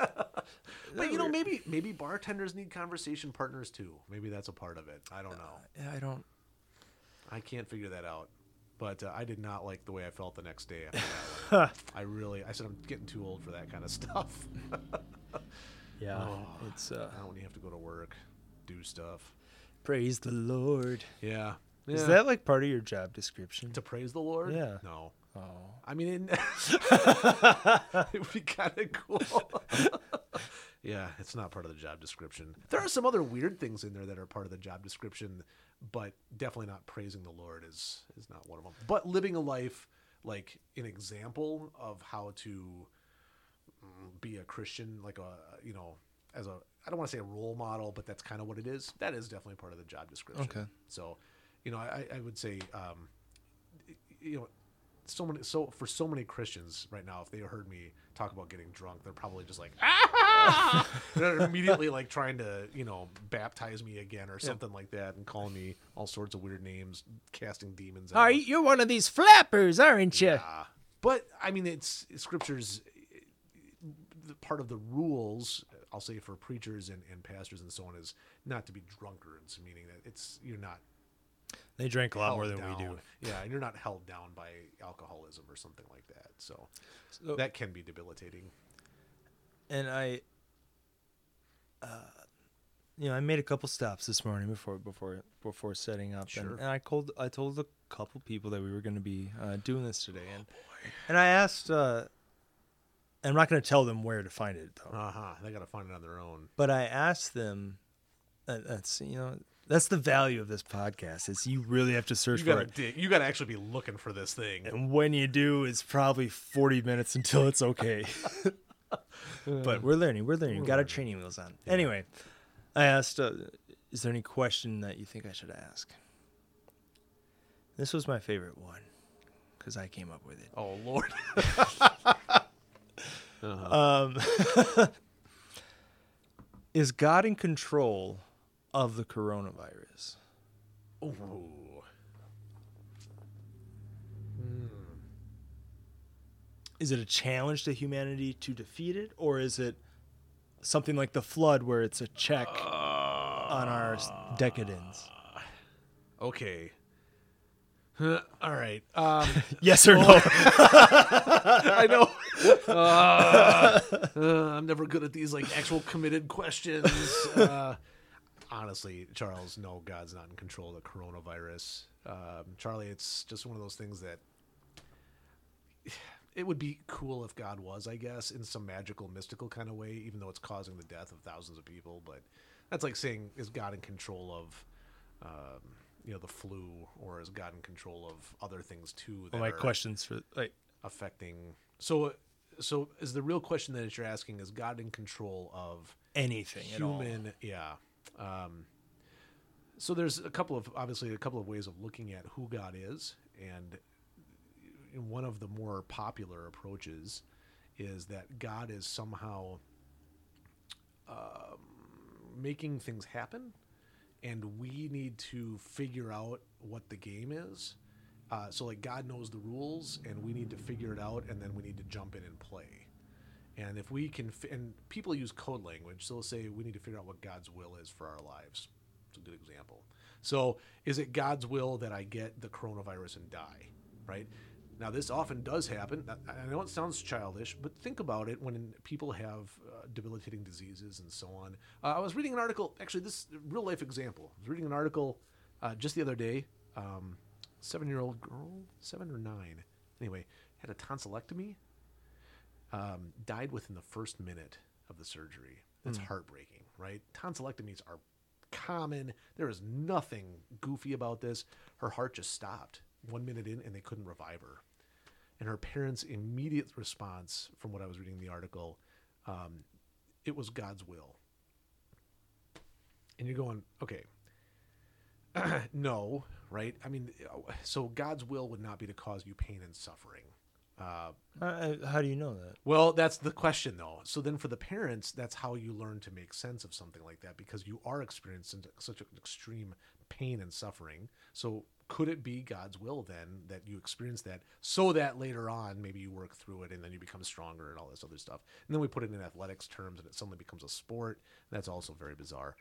but you know, maybe maybe bartenders need conversation partners too. Maybe that's a part of it. I don't know. yeah, I don't. I can't figure that out. But uh, I did not like the way I felt the next day after that. I really, I said I'm getting too old for that kind of stuff. Yeah. Oh. It's, uh, Not when you have to go to work, do stuff. praise the Lord. Yeah. Is that like part of your job description? to praise the Lord? Yeah. No. Oh. I mean, it, it would be kind of cool. yeah, it's not part of the job description. There are some other weird things in there that are part of the job description, but definitely not praising the Lord is is not one of them. But living a life like an example of how to mm, be a Christian, like a you know, as a I don't want to say a role model, but that's kind of what it is. That is definitely part of the job description. Okay. So, you know, I, I would say, um, you know, so many so for so many Christians right now, if they heard me talk about getting drunk, they're probably just like, ah! they're immediately like trying to you know baptize me again or something like that, and calling me all sorts of weird names, casting demons. out. Are you, you're one of these flappers, aren't you? Yeah. But I mean, it's scriptures. Part of the rules, I'll say, for preachers and, and pastors and so on, is not to be drunkards. Meaning that it's you're not They drink a lot more than down. we do. Yeah, and you're not held down by alcoholism or something like that. So So- that can be debilitating. And I, uh, you know, I made a couple stops this morning before before before setting up, Sure. and, and I told I told a couple people that we were going to be uh, doing this today, Oh, and and I asked. Uh, I'm not going to tell them where to find it though. Uh huh. They got to find it on their own. but I asked them. Uh, that's you know that's the value of this podcast is you really have to search You for gotta it, dig. You gotta actually be looking for this thing. and when you do, it's probably 40 minutes until it's okay. but we're learning. We're learning. We've Got our training wheels on. Anyway, I asked, uh, "Is there any question that you think I should ask?" This was my favorite one because I came up with it. Oh Lord. Um, is God in control of the coronavirus? Ooh. Is it a challenge to humanity to defeat it, or is it something like the flood where it's a check on our decadence? Okay. Huh, All right. Um, Yes or no? I know. Uh, uh, I'm never good at these like actual committed questions. Uh, honestly, Charles, no, God's not in control of the coronavirus. Um, Charley, it's just one of those things that it would be cool if God was, I guess, in some magical, mystical kind of way, even though it's causing the death of thousands of people. But that's like saying, is God in control of, um, you know, the flu, or is God in control of other things too? That Well, my questions for like affecting so so is the real question that you're asking is god in control of anything human yeah um so there's a couple of obviously a couple of ways of looking at who god is and one of the more popular approaches is that god is somehow um, making things happen and we need to figure out what the game is uh, so like god knows the rules and we need to figure it out and then we need to jump in and play And if we can, fi- and people use code language, so they'll say we need to figure out what God's will is for our lives. It's a good example. So, is it God's will that I get the coronavirus and die? Right? Now, this often does happen. I know it sounds childish, but think about it when people have uh, debilitating diseases and so on. Uh, I was reading an article, actually, this real life example. I was reading an article uh, just the other day. Um, seven year old girl, seven or nine, anyway, had a tonsillectomy um, died within the first minute of the surgery. That's heartbreaking, right? Tonsillectomies are common. There is nothing goofy about this. Her heart just stopped one minute in, and they couldn't revive her. And her parents' immediate response, from what I was reading in the article, um, it was God's will. And you're going, okay, no, right? I mean, so God's will would not be to cause you pain and suffering. Uh, Uh, how do you know that? well, that's the question, though. So then, for the parents, that's how you learn to make sense of something like that because you are experiencing such an extreme pain and suffering. So, could it be God's will then that you experience that so that later on maybe you work through it and then you become stronger and all this other stuff? And then we put it in athletics terms and it suddenly becomes a sport. That's also very bizarre.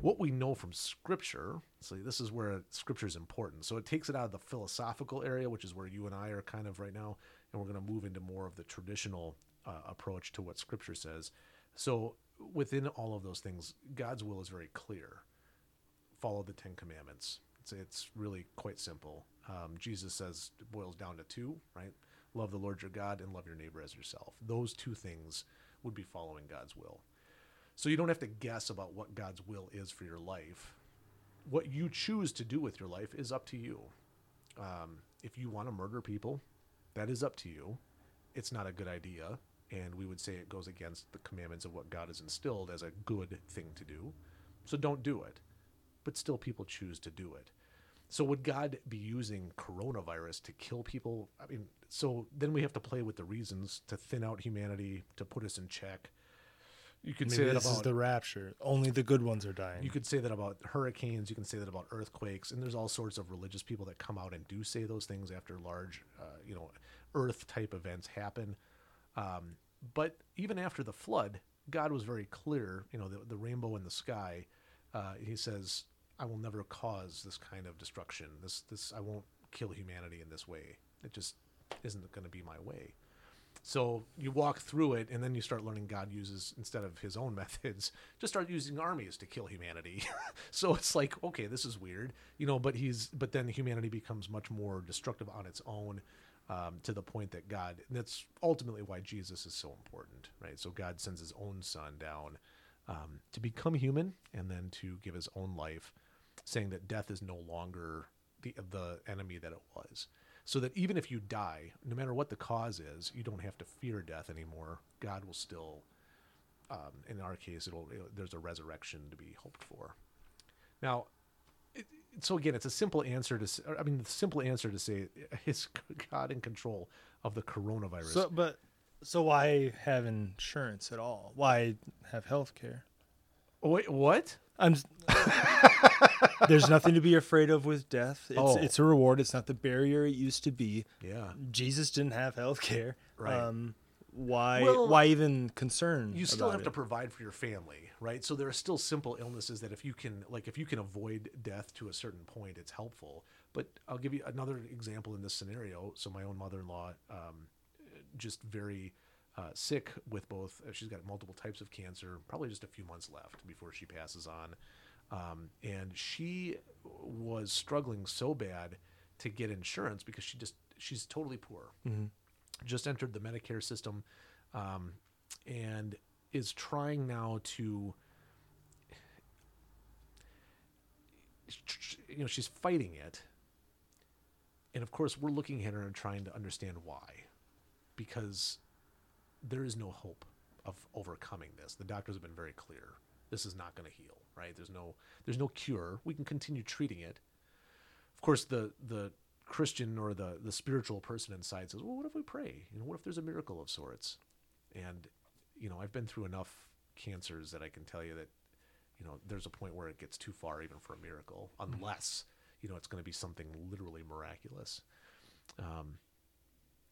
What we know from Scripture, so this is where Scripture is important. So it takes it out of the philosophical area, which is where you and I are kind of right now, and we're going to move into more of the traditional uh, approach to what Scripture says. So within all of those things, God's will is very clear. Follow the Ten Commandments. It's, it's really quite simple. Um, Jesus says it boils down to two, right? Love the Lord your God and love your neighbor as yourself. Those two things would be following God's will. So you don't have to guess about what God's will is for your life. What you choose to do with your life is up to you. Um, if you want to murder people, that is up to you. It's not a good idea. And we would say it goes against the commandments of what God has instilled as a good thing to do. So don't do it. But still, people choose to do it. So would God be using coronavirus to kill people? I mean, so then we have to play with the reasons to thin out humanity, to put us in check. You could say Maybe that this about is the rapture. Only the good ones are dying. you could say that about hurricanes. You can say that about earthquakes, and there's all sorts of religious people that come out and do say those things after large, uh, you know, Earth type events happen. Um, but even after the flood, God was very clear. You know, the, the rainbow in the sky. Uh, he says, "I will never cause this kind of destruction. This, this, I won't kill humanity in this way. It just isn't going to be my way." So you walk through it, and then you start learning God uses instead of His own methods, just start using armies to kill humanity. so it's like, okay, this is weird, you know. But he's, but then humanity becomes much more destructive on its own, um, to the point that God. That's ultimately why Jesus is so important, right? So God sends His own Son down um, to become human, and then to give His own life, saying that death is no longer the the enemy that it was so that even if you die, no matter what the cause is, you don't have to fear death anymore. God will still, um, in our case, it'll, it'll- there's a resurrection to be hoped for. Now, it, so again, it's a simple answer to. I mean, the simple answer to say is God in control of the coronavirus. so, but so why have insurance at all? Why have health care? Wait, what? I'm. s- There's nothing to be afraid of with death. It's Oh. it's a reward. It's not the barrier it used to be. Yeah, Jesus didn't have health care. Right. Um, why Well, why even concern? you still about have to provide for your family, right? So there are still simple illnesses that if you can, like, if you can avoid death to a certain point, it's helpful. But I'll give you another example in this scenario. So my own mother-in-law, um, just very uh, sick with both. Uh, she's got multiple types of cancer. Probably just a few months left before she passes on. Um, and she was struggling so bad to get insurance because she just she's totally poor. Just entered the Medicare system um, and is trying now to you know she's fighting it. And of course we're looking at her and trying to understand why. Because there is no hope of overcoming this. The doctors have been very clear this is not going to heal right? There's no there's no cure. We can continue treating it. Of course the the christian or the the spiritual person inside says well what if we pray? You know what if there's a miracle of sorts? And you know i've been through enough cancers that i can tell you that you know there's a point where it gets too far even for a miracle unless you know it's going to be something literally miraculous. Um,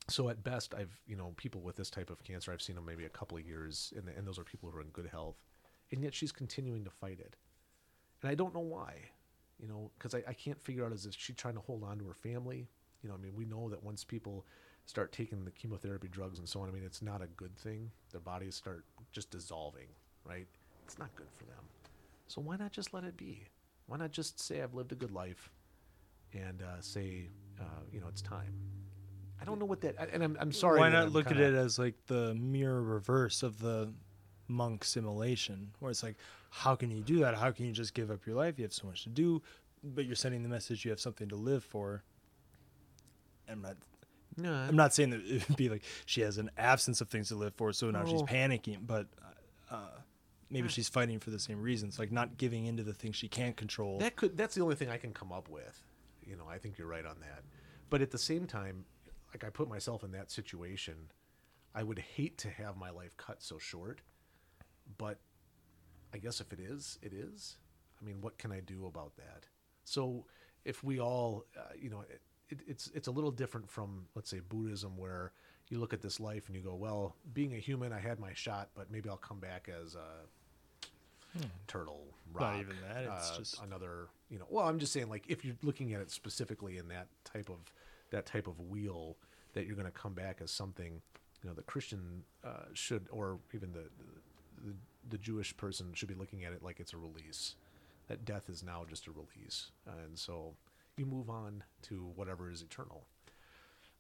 So at best, I've you know people with this type of cancer, I've seen them maybe a couple of years, and and those are people who are in good health, and yet she's continuing to fight it, and I don't know why, you know, because I, I can't figure out is if she trying to hold on to her family, you know, I mean we know that once people start taking the chemotherapy drugs and so on, I mean it's not a good thing. Their bodies start just dissolving, right? It's not good for them. So why not just let it be? Why not just say I've lived a good life, and uh, say, uh, you know, it's time. I don't know what that, and I'm, I'm sorry. Why not I'm look at kinda- it as like the mirror reverse of the monk simulation, where it's like, how can you do that? How can you just give up your life? You have so much to do, but you're sending the message you have something to live for. I'm not. No, I'm not saying that it would be like she has an absence of things to live for, so now she's panicking. But uh, maybe she's fighting for the same reasons, like not giving into the things she can't control. That could that's the only thing I can come up with. You know, I think you're right on that. But at the same time, like I put myself in that situation, I would hate to have my life cut so short. But I guess if it is, it is. I mean, what can I do about that? So if we all, uh, you know, it, it, it's it's a little different from let's say Buddhism, where you look at this life and you go, well, being a human, I had my shot, but maybe I'll come back as a turtle, rock, Not even that, it's uh, just- another. You know, well, I'm just saying, like, if you're looking at it specifically in that type of that type of wheel, that you're going to come back as something, you know, the Christian uh, should, or even the, the the Jewish person should be looking at it like it's a release. That death is now just a release, and so you move on to whatever is eternal.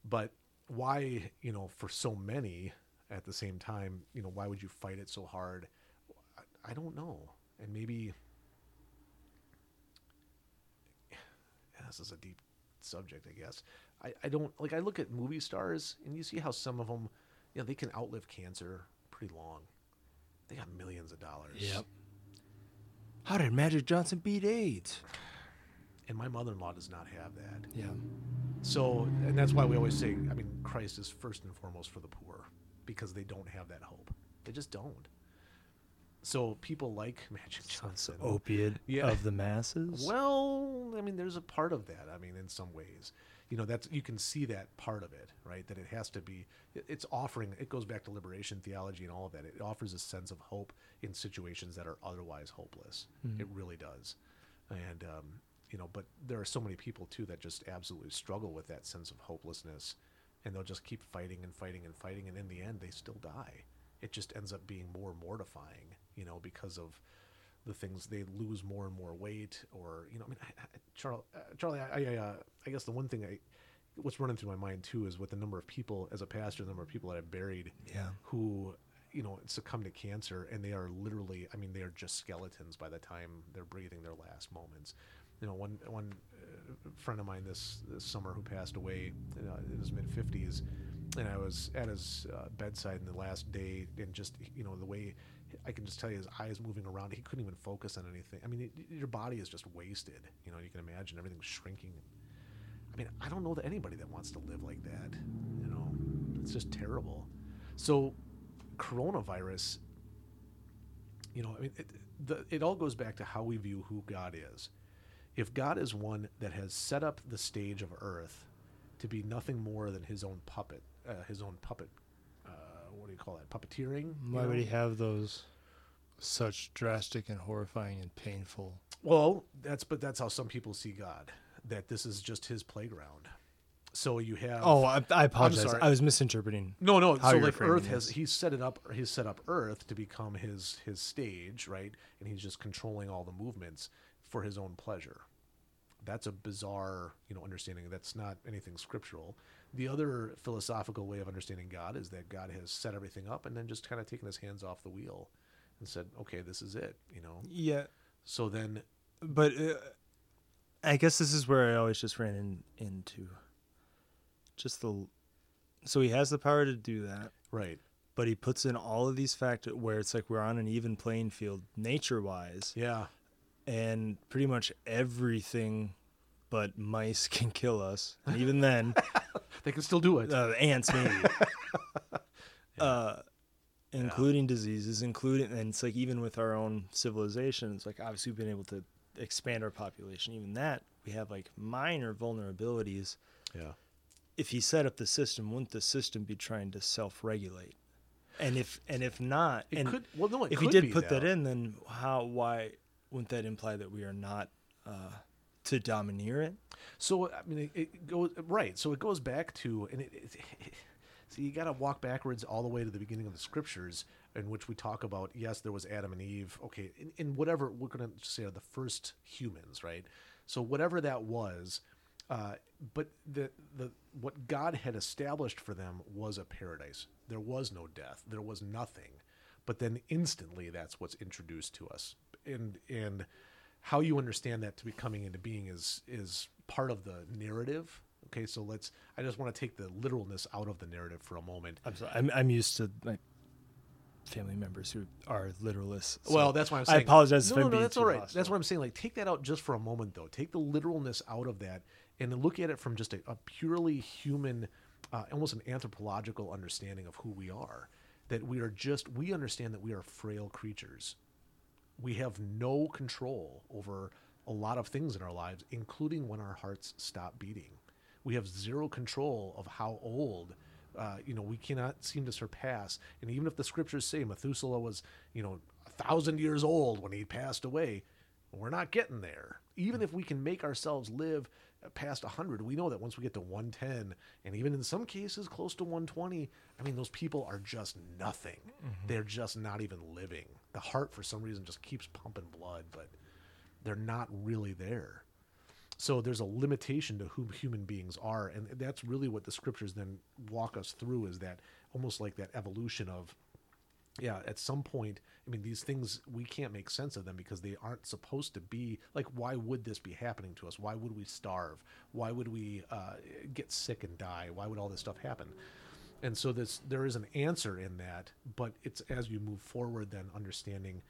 But why, you know, for so many at the same time, you know, why would you fight it so hard? I, don't know. And maybe this is a deep subject, I guess. I, I don't like I look at movie stars and you see how some of them, you know, they can outlive cancer pretty long. They got millions of dollars. Yep. How did Magic Johnson beat AIDS? And my mother-in-law does not have that. Yeah. So, and that's why we always say, I mean, Christ is first and foremost for the poor because they don't have that hope. They just don't. So people like Magic Johnson. Opiate Yeah. of the masses. Well, I mean, there's a part of that. I mean, in some ways, you know, that's you can see that part of it, right? That it has to be. It's offering. It goes back to liberation theology and all of that. It offers a sense of hope in situations that are otherwise hopeless. It really does, and um, you know, but there are so many people too that just absolutely struggle with that sense of hopelessness, and they'll just keep fighting and fighting and fighting, and in the end, they still die. It just ends up being more mortifying, you know, because of the things they lose more and more weight or you know i mean I, I, Charley uh, Charley i I, uh, I guess the one thing i what's running through my mind too is with the number of people as a pastor the number of people that i've buried Yeah. who you know succumb to cancer and they are literally i mean they are just skeletons by the time they're breathing their last moments you know one one uh, friend of mine this, this summer who passed away uh, in his mid 50s and i was at his uh, bedside in the last day and just you know the way i can just tell you his eyes moving around he couldn't even focus on anything i mean it, your body is just wasted you know you can imagine everything's shrinking I mean, I don't know that anybody that wants to live like that. You know, it's just terrible. So, coronavirus. You know, I mean, it, the, it all goes back to how we view who God is. If God is one that has set up the stage of Earth to be nothing more than His own puppet, uh, His own puppet. Uh, what do you call that? Puppeteering. Why would he have those such drastic and horrifying and painful? Well, that's but that's how some people see God. That this is just His playground. So you have Oh, I, I apologize. I was misinterpreting. No, no. so like Earth has this. he's set it up. He's set up Earth to become his his stage, right? And he's just controlling all the movements for his own pleasure. That's a bizarre, you know, understanding. That's not anything scriptural. The other philosophical way of understanding God is that God has set everything up and then just kind of taken his hands off the wheel and said, "Okay, this is it." You know. Yeah, So then, but uh, I guess this is where I always just ran in, into just the. So he has the power to do that, right? but he puts in all of these factors where it's like we're on an even playing field nature wise, Yeah. and pretty much everything but mice can kill us. And even then, They can still do it. uh, ants maybe. uh, including diseases, including and it's like even with our own civilization, it's like obviously we've been able to expand our population. Even that we have like minor vulnerabilities. yeah. if he set up the system, wouldn't the system be trying to self-regulate? And if and if not, It and could- well, no, it if he did put that in, then how? Why wouldn't that imply that we are not uh, to domineer it? So I mean, it, it goes right. So it goes back to, and it, it, so you got to walk backwards all the way to the beginning of the scriptures, in which we talk about yes, there was Adam and Eve. Okay, in, in whatever we're going to say are the first humans, right? So whatever that was, uh, but the the what God had established for them was a paradise. There was no death. There was nothing. But then instantly, that's what's introduced to us, and and how you understand that to be coming into being is is part of the narrative. Okay, so let's. I just want to take the literalness out of the narrative for a moment. I'm sorry. I'm, I'm used to like family members who are literalists. so well, that's why I'm I saying. apologize No, no, no, that's all right. hostile. That's what I'm saying. Like, take that out just for a moment, though. Take the literalness out of that, and look at it from just a, a purely human, uh, almost an anthropological understanding of who we are. That we are just. We understand that we are frail creatures. We have no control over a lot of things in our lives, including when our hearts stop beating. We have zero control of how old, uh, you know, we cannot seem to surpass. And even if the scriptures say Methuselah was, you know, a thousand years old when he passed away, we're not getting there. Even if we can make ourselves live past 100, we know that once we get to 110, and even in some cases close to 120, I mean, those people are just nothing. Mm-hmm. They're just not even living. The heart, for some reason, just keeps pumping blood, but they're not really there. So there's a limitation to who human beings are, and that's really what the scriptures then walk us through is that almost like that evolution of yeah, at some point, I mean, these things we can't make sense of them because they aren't supposed to be like. Why would this be happening to us? Why would we starve? Why would we uh, get sick and die? Why would all this stuff happen? And so this there is an answer in that, but it's as you move forward, then understanding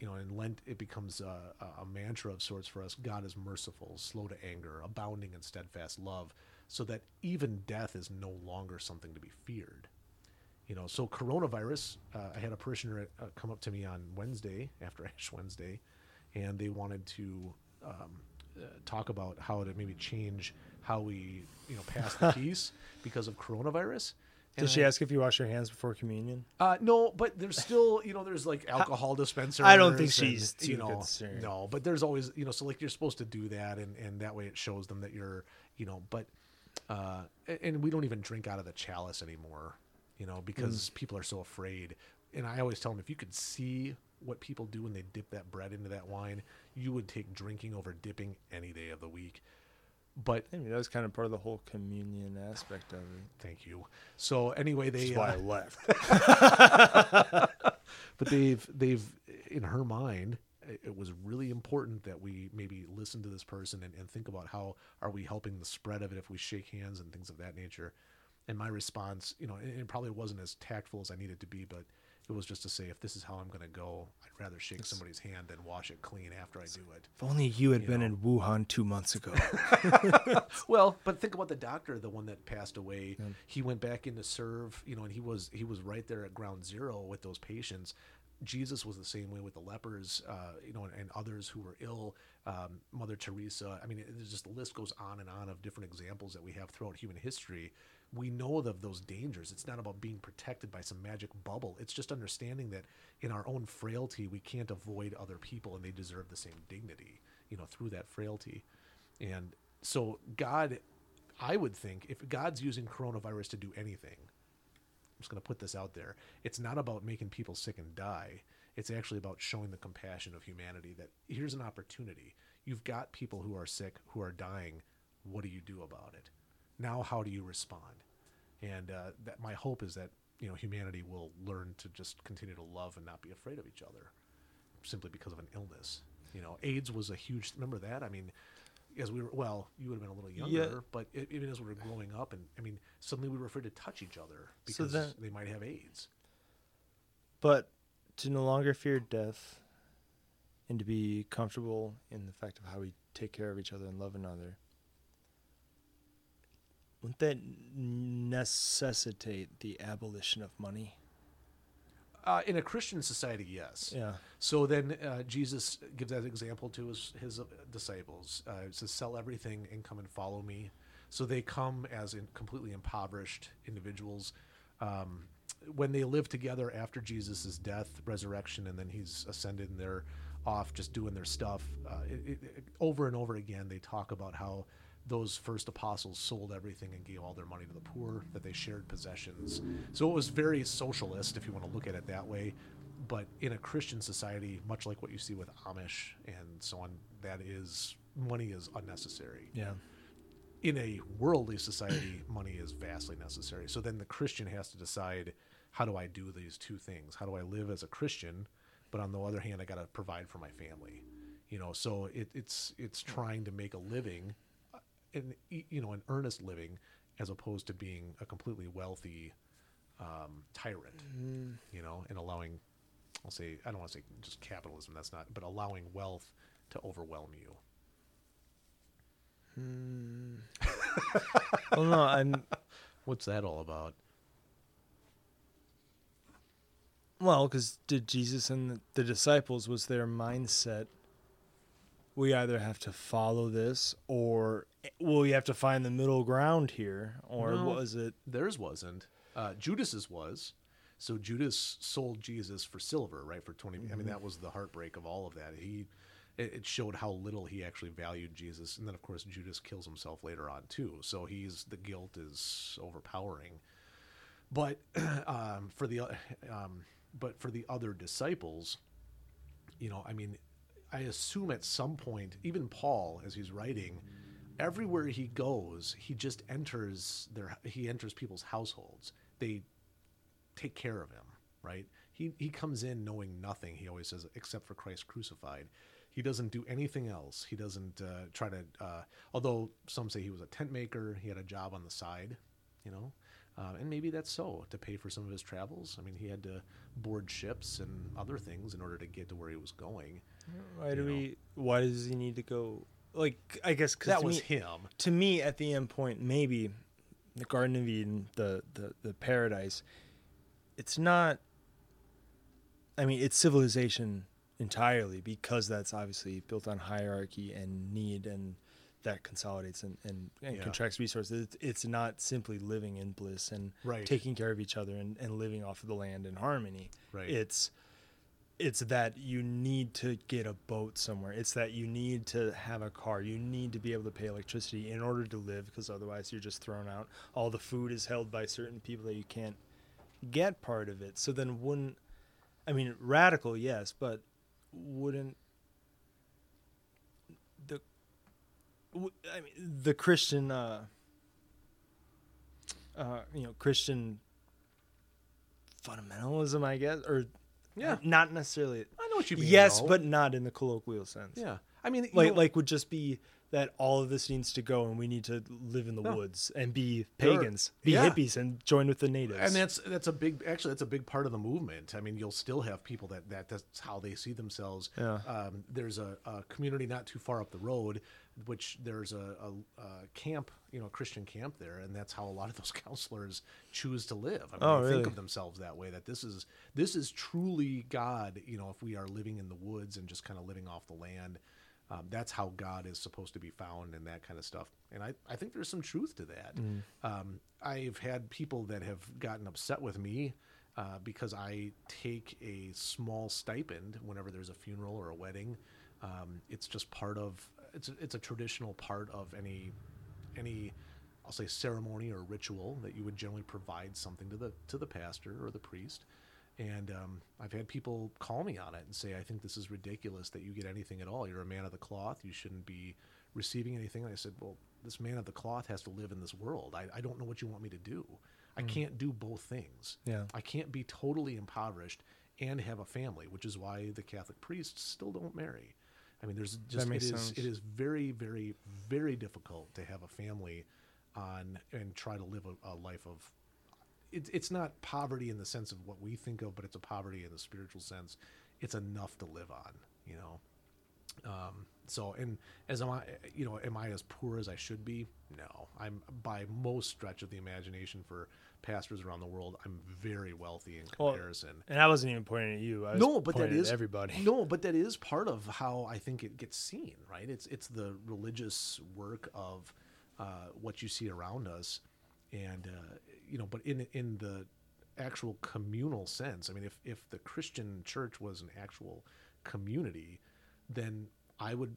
you know, in Lent, it becomes a, a- a mantra of sorts for us. God is merciful, slow to anger, abounding in steadfast love, so that even death is no longer something to be feared. You know, so coronavirus. Uh, I had a parishioner uh, come up to me on Wednesday after Ash Wednesday, and they wanted to um, uh, talk about how to maybe change how we, you know, pass the peace because of coronavirus. And Did she I- ask if you wash your hands before communion? uh, no, but there's still, you know, there's like alcohol dispensers. I don't think and, she's too you know, concerned. No, but there's always, you know, so like you're supposed to do that, and and that way it shows them that you're, you know, but, uh, and we don't even drink out of the chalice anymore, you know, because Mm. people are so afraid. And I always tell them if you could see what people do when they dip that bread into that wine, you would take drinking over dipping any day of the week. But I mean, that was kind of part of the whole communion aspect of it. thank you. So anyway, they That's why uh, I left. but they've they've in her mind it it was really important that we maybe listen to this person and, and think about how are we helping the spread of it if we shake hands and things of that nature and my response you know it, it probably wasn't as tactful as i needed to be but it was just to say if this is how i'm going to go i'd rather shake somebody's hand than wash it clean after i do it if only you had been in Wuhan two months ago. Well, but think about the doctor, the one that passed away. He went back in to serve, you know, and he was he was right there at ground zero with those patients. Jesus was the same way with the lepers, uh, you know, and, and others who were ill. Um, Mother Teresa. I mean, it, it's just the list goes on and on of different examples that we have throughout human history. We know of those dangers. It's not about being protected by some magic bubble. It's just understanding that in our own frailty, we can't avoid other people, and they deserve the same dignity, you know, through that frailty. And so God, I would think if God's using coronavirus to do anything, I'm just going to put this out there. It's not about making people sick and die. It's actually about showing the compassion of humanity that here's an opportunity. You've got people who are sick, who are dying. What do you do about it? Now, how do you respond? And uh, that my hope is that you know humanity will learn to just continue to love and not be afraid of each other, simply because of an illness. You know, AIDS was a huge. Remember that? I mean, as we were well, you would have been a little younger, yeah. but it, even as we were growing up, and I mean, suddenly we were afraid to touch each other So because they might have AIDS. but to no longer fear death and to be comfortable in the fact of how we take care of each other and love another, wouldn't that necessitate the abolition of money? Uh, in a Christian society, yes. Yeah. So then uh, Jesus gives that example to his, his uh, disciples. Uh, it says, sell everything and come and follow me. So they come as in completely impoverished individuals. Um, when they live together after Jesus' death, resurrection, and then he's ascended and they're off just doing their stuff, uh, it, it, it- over and over again, they talk about how those first apostles sold everything and gave all their money to the poor, that they shared possessions. So it was very socialist, if you want to look at it that way. But in a Christian society, much like what you see with Amish and so on, that is money is unnecessary Yeah. in a worldly society, money is vastly necessary. So then the Christian has to decide how do I do these two things? How do I live as a Christian, but on the other hand, I got to provide for my family. You know, so it, it's it's trying to make a living, an you know an earnest living, as opposed to being a completely wealthy um, tyrant. You know, and allowing, I'll say I don't want to say just capitalism. That's not, but allowing wealth to overwhelm you. Well, no, I'm What's that all about? well because did Jesus and the disciples was their mindset. We either have to follow this, or well, you have to find the middle ground here, or No. was it? Theirs wasn't. Uh, Judas's was. So Judas sold Jesus for silver, right? For 20 I mean, that was the heartbreak of all of that. He, it, it showed how little he actually valued Jesus, and then of course Judas kills himself later on too. So he's the guilt is overpowering. But um, for the, um, but for the other disciples, you know, I mean, I assume at some point, even Paul, as he's writing, everywhere he goes, he just enters their he enters people's households. They take care of him, right? He he comes in knowing nothing. He always says, except for Christ crucified. He doesn't do anything else. He doesn't uh, try to. Uh, although some say he was a tent maker, he had a job on the side, you know, uh, and maybe that's so to pay for some of his travels. I mean, he had to board ships and other things in order to get to where he was going. Why do know. we? Why does he need to go? Like, I guess 'cause That was me, him. to me at the end point maybe the garden of eden the the, the paradise it's not i mean it's civilization entirely because that's obviously built on hierarchy and need and that consolidates and, and, and Yeah. contracts resources it's, it's not simply living in bliss and Right. taking care of each other and, and living off of the land in harmony Right. it's it's that you need to get a boat somewhere. It's that you need to have a car. You need to be able to pay electricity in order to live because otherwise you're just thrown out. All the food is held by certain people that you can't get part of it. So then wouldn't I mean radical, yes, but wouldn't the I mean the Christian uh uh you know Christian fundamentalism, I guess, or Yeah. not necessarily. I know what you mean. Yes, though. but not in the colloquial sense. yeah, I mean, like know, like would just be that all of this needs to go, and we need to live in the No. woods and be pagans, be yeah. hippies, and join with the natives. and that's that's a big actually that's a big part of the movement. I mean, you'll still have people that, that that's how they see themselves. Yeah. Um, there's a, a community not too far up the road, which there's a, a, a camp, you know, a Christian camp there, and that's how a lot of those counselors choose to live. I mean, Oh, they really? think of themselves that way. That this is this is truly God. You know, if we are living in the woods and just kind of living off the land. Um, that's how God is supposed to be found and that kind of stuff. And I, I think there's some truth to that. Um, I've had people that have gotten upset with me uh, because I take a small stipend whenever there's a funeral or a wedding. Um, it's just part of it's a, it's a traditional part of any any I'll say ceremony or ritual that you would generally provide something to the to the pastor or the priest. And um, I've had people call me on it and say, I think this is ridiculous that you get anything at all. You're a man of the cloth. You shouldn't be receiving anything. And I said, Well, this man of the cloth has to live in this world. I, I don't know what you want me to do. I can't do both things. Yeah. I can't be totally impoverished and have a family, which is why the Catholic priests still don't marry. I mean, there's just it is it is very, very, very difficult to have a family on and try to live a, a life of it's it's not poverty in the sense of what we think of, but it's a poverty in the spiritual sense. It's enough to live on, you know. Um, so, and as am I, you know, am I as poor as I should be? No, I'm by most stretch of the imagination for pastors around the world. I'm very wealthy in Well, comparison. and I wasn't even pointing at you. I was no, but that is everybody. No, but that is part of how I think it gets seen, right? It's it's the religious work of uh, what you see around us, and uh, you know, but in in the actual communal sense, I mean, if if the Christian church was an actual community, then I would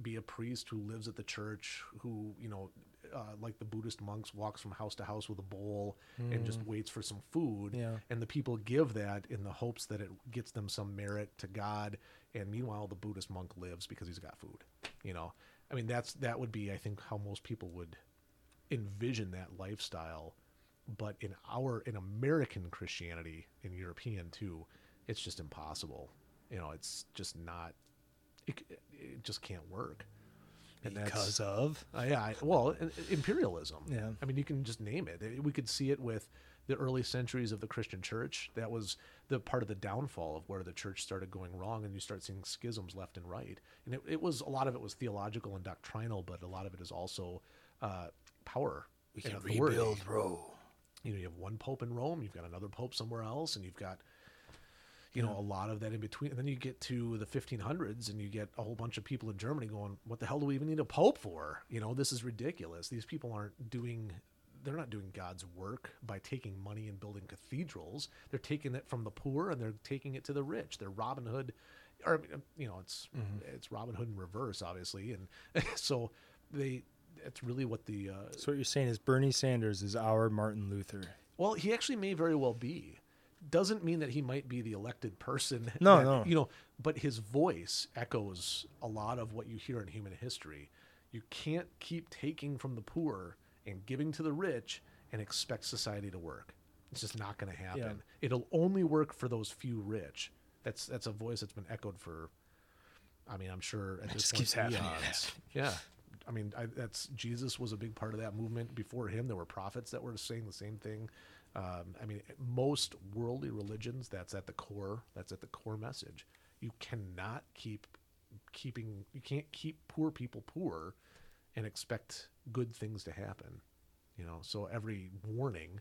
be a priest who lives at the church, who you know, uh, like the Buddhist monks, walks from house to house with a bowl and just waits for some food. Yeah. And the people give that in the hopes that it gets them some merit to God. And meanwhile, the Buddhist monk lives because he's got food. You know, I mean, that's that would be, I think, how most people would envision that lifestyle. But in our in American Christianity, in European too, it's just impossible. You know, it's just not. It, it just can't work. And because of yeah, I, well, imperialism. Yeah. I mean, you can just name it. We could see it with the early centuries of the Christian church. That was the part of the downfall of where the church started going wrong, and you start seeing schisms left and right. And it, it was a lot of it was theological and doctrinal, but a lot of it is also uh, power. we can rebuild Rome. You know, you have one pope in Rome, you've got another pope somewhere else, and you've got you know a lot of that in between. And then you get to the 1500s and you get a whole bunch of people in germany going what the hell do we even need a pope for? You know this is ridiculous. These people aren't doing they're not doing god's work by taking money and building cathedrals. They're taking it from the poor and they're taking it to the rich. They're robin hood or you know it's it's robin hood in reverse obviously. And so they it's really what the uh, So what you're saying is Bernie Sanders is our Martin Luther. well, he actually may very well be. Doesn't mean that he might be the elected person. No, that- no. You know, but his voice echoes a lot of what you hear in human history. You can't keep taking from the poor and giving to the rich and expect society to work. It's just not going to happen. Yeah. It'll only work for those few rich. That's that's a voice that's been echoed for. I mean, I'm sure at this just point, keeps happening eons. Yeah, I mean, I, that's Jesus was a big part of that movement. Before him, there were prophets that were saying the same thing. Um, I mean, most worldly religions, that's at the core. That's at the core message. You cannot keep keeping. You can't keep poor people poor, and expect good things to happen. You know, so every warning,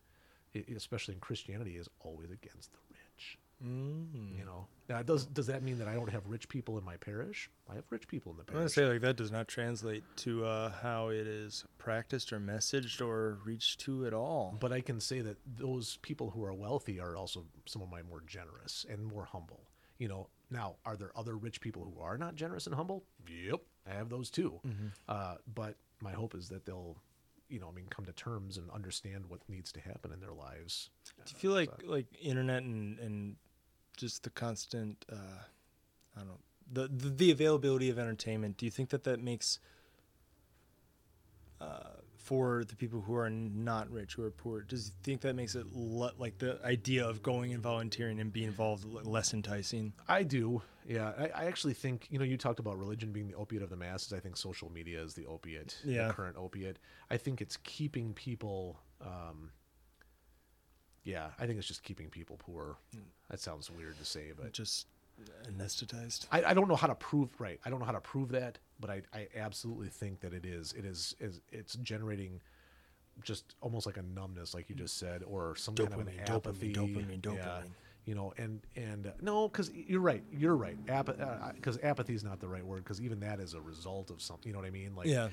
especially in Christianity, is always against the rich. Mm. You know, now does does that mean that I don't have rich people in my parish? I have rich people in the parish. I'm gonna say like that does not translate to uh, how it is practiced or messaged or reached to at all. But I can say that those people who are wealthy are also some of my more generous and more humble. You know, now are there other rich people who are not generous and humble? Yep, I have those too. Uh, but my hope is that they'll, you know, I mean, come to terms and understand what needs to happen in their lives. Do you feel like like internet and and just the constant uh, I don't know the, the the availability of entertainment? Do you think that that makes uh, for the people who are not rich who are poor? Does you think that makes it le- like the idea of going and volunteering and being involved less enticing? I do. Yeah, I, I actually think you know you talked about religion being the opiate of the masses. I think social media is the opiate, Yeah. the current opiate. I think it's keeping people. Um, yeah, I think it's just keeping people poor. That sounds weird to say, but Just anesthetized. I, I don't know how to prove right. I don't know how to prove that, but I, I absolutely think that it is. It is is it's generating just almost like a numbness, like you just said, or some kind of an Dopamine, dopamine, apathy. dopamine, Yeah. You know, and and uh, no, because you're right. You're right. Because apathy is not the right word. Because even that is a result of something. You know what I mean? Like, Yeah.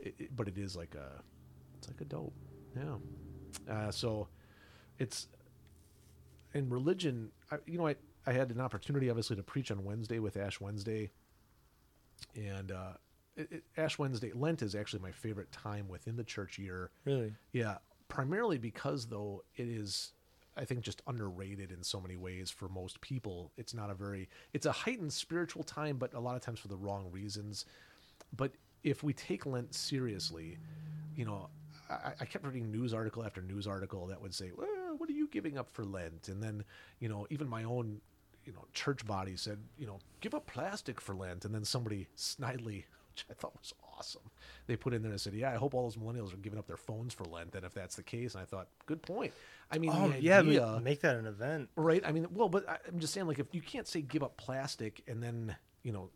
it, it- but it is like a, it's like a dope. Yeah. Uh, so, it's in religion. I, you know, I I had an opportunity obviously to preach on Wednesday with Ash Wednesday, and uh, it, it, Ash Wednesday Lent is actually my favorite time within the church year. Really? Yeah, primarily because though it is, I think, just underrated in so many ways for most people. It's not a very, it's a heightened spiritual time, but a lot of times for the wrong reasons. But if we take Lent seriously, you know, I, I kept reading news article after news article that would say, "Well, what are you giving up for Lent?" And then, you know, even my own, you know, church body said, you know, give up plastic for Lent. And then somebody snidely, which I thought was awesome, they put in there and said, "Yeah, I hope all those millennials are giving up their phones for Lent." And if that's the case, and I thought, good point. I mean, Oh yeah, we idea- make that an event. Right. I mean, well, but I- I'm just saying, like, if you can't say give up plastic and then, you know,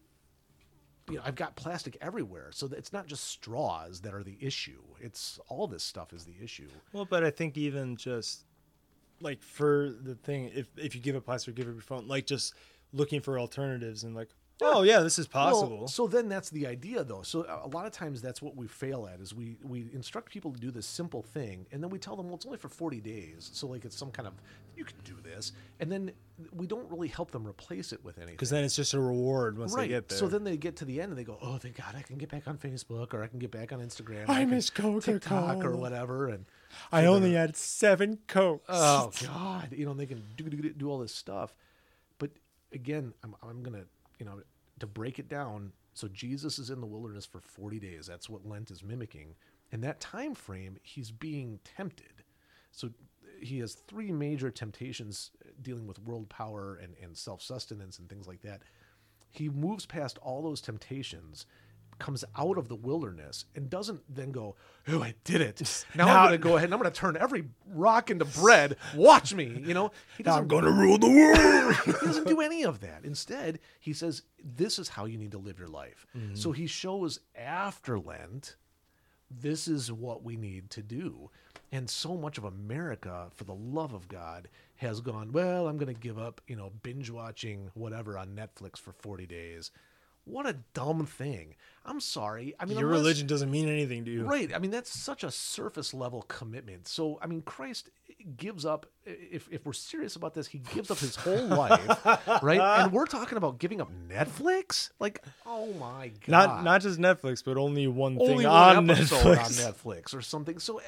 you know, I've got plastic everywhere, so it's not just straws that are the issue. It's all this stuff is the issue. Well, but I think even just like for the thing, if if you give a plastic, give it your phone, like just looking for alternatives and like, oh yeah, this is Well, possible. so then that's the idea, though. So a lot of times that's what we fail at is we we instruct people to do this simple thing, and then we tell them, well, it's only for forty days. So like it's some kind of you can do this, and then we don't really help them replace it with anything. Because then it's just a reward once Right. they get there. So then they get to the end and they go, "Oh, thank God, I can get back on Facebook or I can get back on Instagram. I can miss Coca-Cola. TikTok or whatever." And I only had seven cokes. oh God, you know, they can do, do, do all this stuff. But again, I'm I'm gonna you know to break it down. So Jesus is in the wilderness for 40 days. That's what Lent is mimicking. In that time frame, he's being tempted. So he has three major temptations uh, dealing with world power and, and self sustenance and things like that. He moves past all those temptations, comes out of the wilderness, and doesn't then go, Oh, I did it. Now, Now- I'm going to go ahead and I'm going to turn every rock into bread. Watch me. You know, he I'm going to rule the world. he doesn't do any of that. Instead, he says, This is how you need to live your life. Mm-hmm. So he shows after Lent, this is what we need to do. And so much of America, for the love of God, has gone, Well, I'm going to give up, you know, binge watching whatever on Netflix for 40 days. What a dumb thing. I'm sorry. I mean, Your unless- religion doesn't mean anything to you. Right. I mean, that's such a surface level commitment. So, I mean, Christ gives up, if, if we're serious about this, he gives up his whole life, right? And we're talking about giving up Netflix? Like, oh my God. Not not just Netflix, but only one thing only on one episode Netflix. on Netflix or something. So,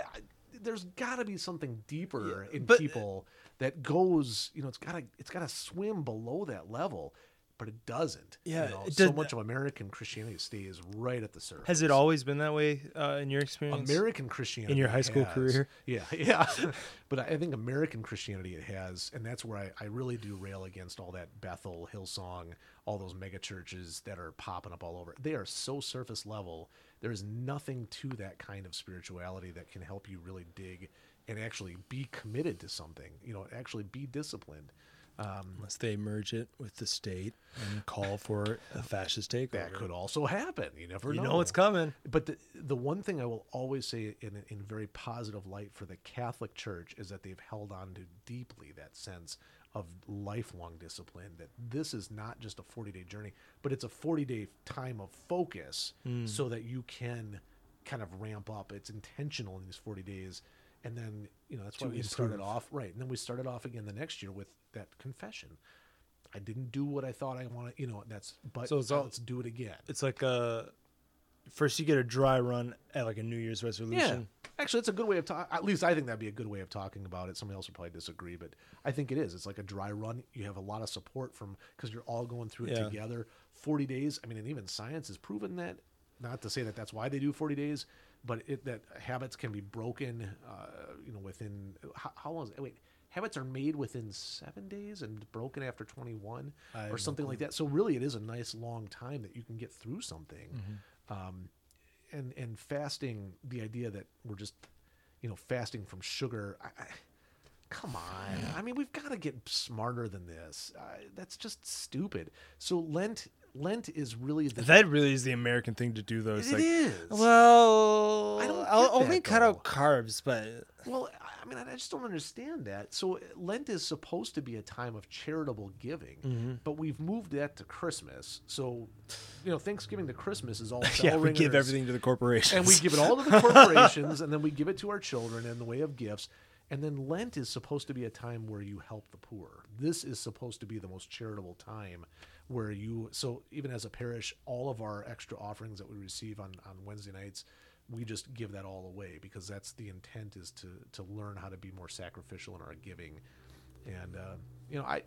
there's got to be something deeper in but- people that goes, you know, it's got to it's got to swim below that level. But it doesn't. Yeah, you know, it so much of American Christianity stays right at the surface. Has it always been that way uh, in your experience? American Christianity In your high school has. career? Yeah, yeah. but I think American Christianity it has, and that's where I, I really do rail against all that Bethel, Hillsong, all those mega churches that are popping up all over. They are so surface level. There is nothing to that kind of spirituality that can help you really dig and actually be committed to something. You know, actually be disciplined. Um, Unless they merge it with the state and call for a fascist takeover. That could also happen. You never You know. You know it's coming. But the, the one thing I will always say in, in very positive light for the Catholic Church is that they've held on to deeply that sense of lifelong discipline, that this is not just a 40 day journey, but it's a 40 day time of focus hmm. so that you can kind of ramp up. It's intentional in these 40 days. And then, you know, that's why we started off, right. And then we started off again the next year with that confession. I didn't do what I thought I wanted, you know, that's, but So it's all- let's do it again. It's like a first you get a dry run at like a New Year's resolution. Yeah. Actually, it's a good way of talking. At least I think that'd be a good way of talking about it. Somebody else would probably disagree, but I think it is. It's like a dry run. You have a lot of support from because you're all going through it Yeah. together. 40 days. I mean, and even science has proven that. Not to say that that's why they do 40 days, but it, that habits can be broken. Uh, you know, within how, how long is it? Wait, habits are made within seven days and broken after 21 I or something like that. So really, it is a nice long time that you can get through something. Mm-hmm. Um, and and fasting, the idea that we're just, you know, fasting from sugar. I, I, come on, I mean, we've got to get smarter than this. Uh, that's just stupid. So Lent, Lent is really the. That really is the American thing to do, though. It's It like, is. well, I don't I'll only that, cut out carbs, but Well, I mean, I just don't understand that. So Lent is supposed to be a time of charitable giving, Mm-hmm. but we've moved that to Christmas. So, you know, Thanksgiving to Christmas is all yeah, we give everything to the corporations. and we give it all to the corporations, and then we give it to our children in the way of gifts. And then Lent is supposed to be a time where you help the poor. This is supposed to be the most charitable time where you. So even as a parish, all of our extra offerings that we receive on on Wednesday nights, we just give that all away because that's the intent is to to learn how to be more sacrificial in our giving. And uh, you know, I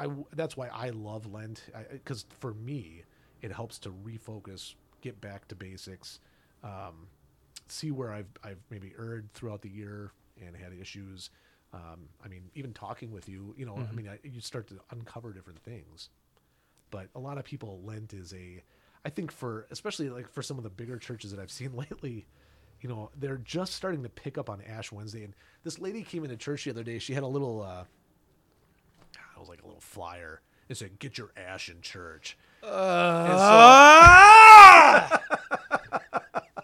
I that's why I love Lent because for me it helps to refocus, get back to basics, um, see where I've I've maybe erred throughout the year and had issues. Um, I mean, even talking with you, you know, I mean, I, you start to uncover different things. But a lot of people, Lent is a, I think for especially like for some of the bigger churches that I've seen lately, you know, they're just starting to pick up on Ash Wednesday. And this lady came into church the other day. She had a little, uh, it was like a little flyer. It said, "Get your ash in church." And so-!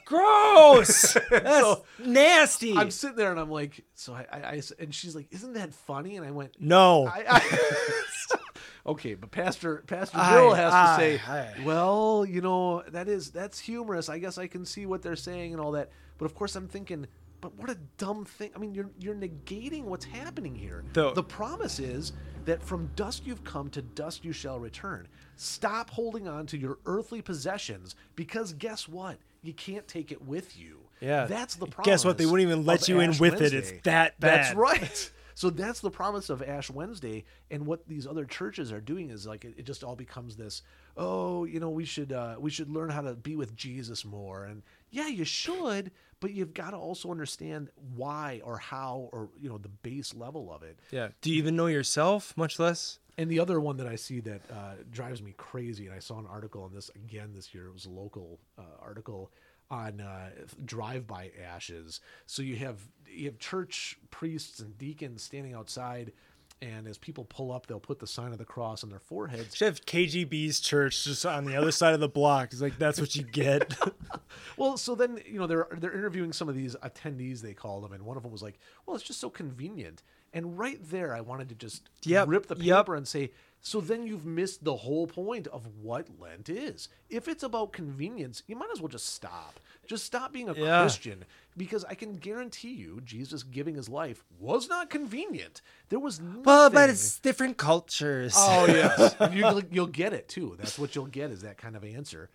Gross. That's So- nasty. I'm sitting there and I'm like, so I, I, and she's like, "Isn't that funny?" And I went, no. I, I Okay, but Pastor Pastor Aye, Bill has to aye, say, aye. "Well, you know, that is that's humorous. I guess I can see what they're saying and all that." But of course, I'm thinking, but what a dumb thing. I mean, you're you're negating what's happening here. The- the promise is that from dust you've come to dust you shall return. Stop holding on to your earthly possessions because guess what? You can't take it with you. Yeah. That's the promise. Guess what? They wouldn't even let of you in Ash with it. It's Wednesday. that That's right. So that's the promise of Ash Wednesday, and what these other churches are doing is like it, it just all becomes this. Oh, you know, we should uh, we should learn how to be with Jesus more, and yeah, you should, but you've got to also understand why or how or you know the base level of it. Yeah. Do you even know yourself? Much less. And the other one that I see that uh, drives me crazy, and I saw an article on this again this year. It was a local uh, article on uh, drive-by ashes. So you have you have church priests and deacons standing outside, and as people pull up, they'll put the sign of the cross on their foreheads. Should have KGB's church just on the other side of the block. It's like that's what you get. Well, so then you know they're they're interviewing some of these attendees they call them, and one of them was like, "Well, it's just so convenient." And right there, I wanted to just Yep, rip the paper yep. and say, "So then you've missed the whole point of what Lent is. If it's about convenience, you might as well just stop. Just stop being a Yeah. Christian, because I can guarantee you, Jesus giving his life was not convenient. There was nothing. well, but it's different cultures. Oh yes, you'll, you'll get it too. That's what you'll get is that kind of answer.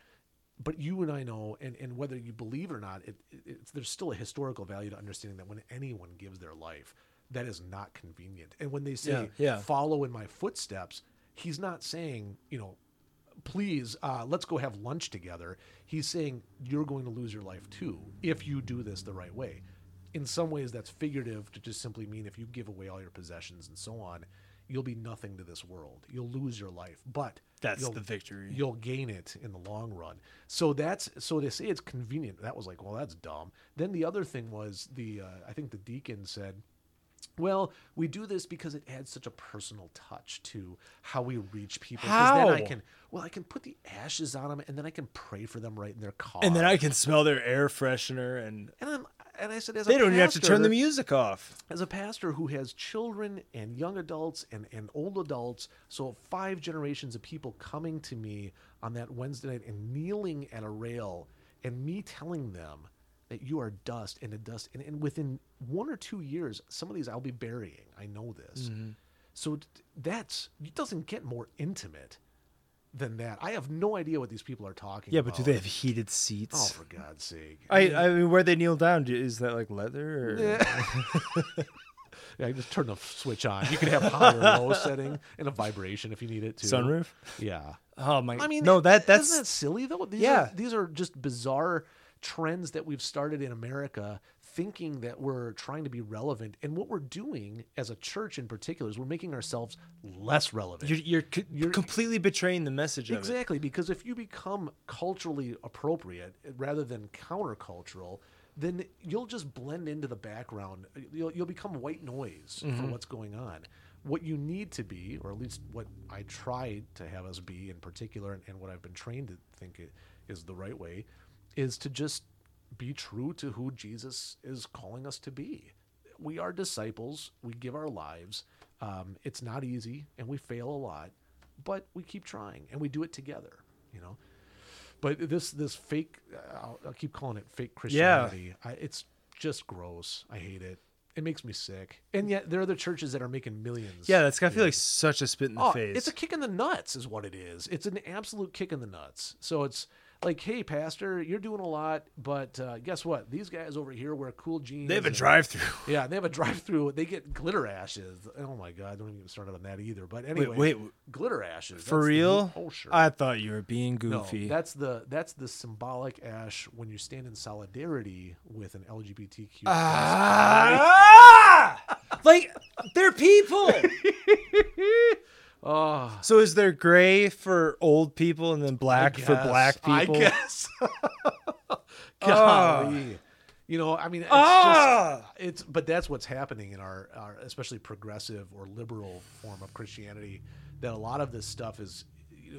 But you and I know, and, and whether you believe it or not, it, it, it's, there's still a historical value to understanding that when anyone gives their life, that is not convenient. And when they say Yeah, yeah. "follow in my footsteps," he's not saying you know, please uh, let's go have lunch together. He's saying you're going to lose your life too if you do this the right way. In some ways, that's figurative to just simply mean if you give away all your possessions and so on, you'll be nothing to this world. You'll lose your life, but That's the victory. You'll gain it in the long run. So that's so to say it's convenient. That was like, well, that's dumb. Then the other thing was the uh, I think the deacon said. Well, we do this because it adds such a personal touch to how we reach people. 'Cause Then I How? can, well, I can put the ashes on them, and then I can pray for them right in their car. and then I can smell their air freshener, and and I'm, and I said, as they a don't even have to turn the pastor- music off. as a pastor who has children and young adults and, and old adults, so five generations of people coming to me on that Wednesday night and kneeling at a rail and me telling them that you are dust and a dust. And, and within one or two years, some of these I'll be burying. I know this. Mm-hmm. So t- that's, it doesn't get more intimate than that. I have no idea what these people are talking Yeah, about. but do they have heated seats? Oh, for God's sake. I, I mean, where they kneel down is that like leather? Or? Yeah, you just turn the switch on. You can have high or low setting and a vibration if you need it to. Sunroof? Yeah. Oh my! I mean, no, that that's isn't that silly though. These Yeah. are, these are just bizarre trends that we've started in America, thinking that we're trying to be relevant, and what we're doing as a church in particular is we're making ourselves less relevant. you're you're, co- You're- completely betraying the message of it. Exactly, because if you become culturally appropriate rather than countercultural, then you'll just blend into the background. You'll, you'll become white noise for mm-hmm. what's going on. What you need to be, or at least what I try to have us be in particular, and, and what I've been trained to think it is the right way, is to just be true to who Jesus is calling us to be. We are disciples. We give our lives. Um, it's not easy, and we fail a lot, but we keep trying, and we do it together. You know. But this this fake, I'll, I'll keep calling it fake Christianity. I, it's just gross. I hate it. It makes me sick. And yet there are other churches that are making millions. Yeah, that's gotta feel like such a spit in the Oh, face. it's a kick in the nuts, is what it is. It's an absolute kick in the nuts. So it's like, hey, pastor, you're doing a lot, but uh, guess what? These guys over here wear cool jeans. they have a drive-through. Yeah, they have a drive-through. They get glitter ashes. Oh my god, don't even get started on that either. But anyway, wait, glitter ashes For the- real? oh sure. I thought you were being No, goofy. that's the that's the symbolic ash when you stand in solidarity with an LGBTQ. ah! like they're people. oh, so is there gray for old people and then black for black people? I guess. Golly. You know, I mean, it's Ah! just it's but that's what's happening in our, our especially progressive or liberal form of Christianity that a lot of this stuff is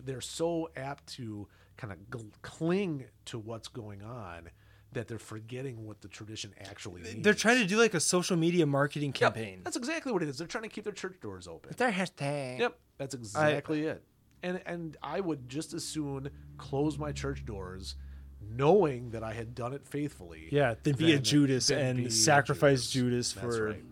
they're so apt to kind of gl- cling to what's going on that they're forgetting what the tradition actually means. They're trying to do like a social media marketing Yep, campaign. That's exactly what it is. They're trying to keep their church doors open. their hashtag. Yep, that's exactly it. And and I would just as soon close my church doors, knowing that I had done it faithfully. Yeah, than be a Judas and a sacrifice Judas That's for- right.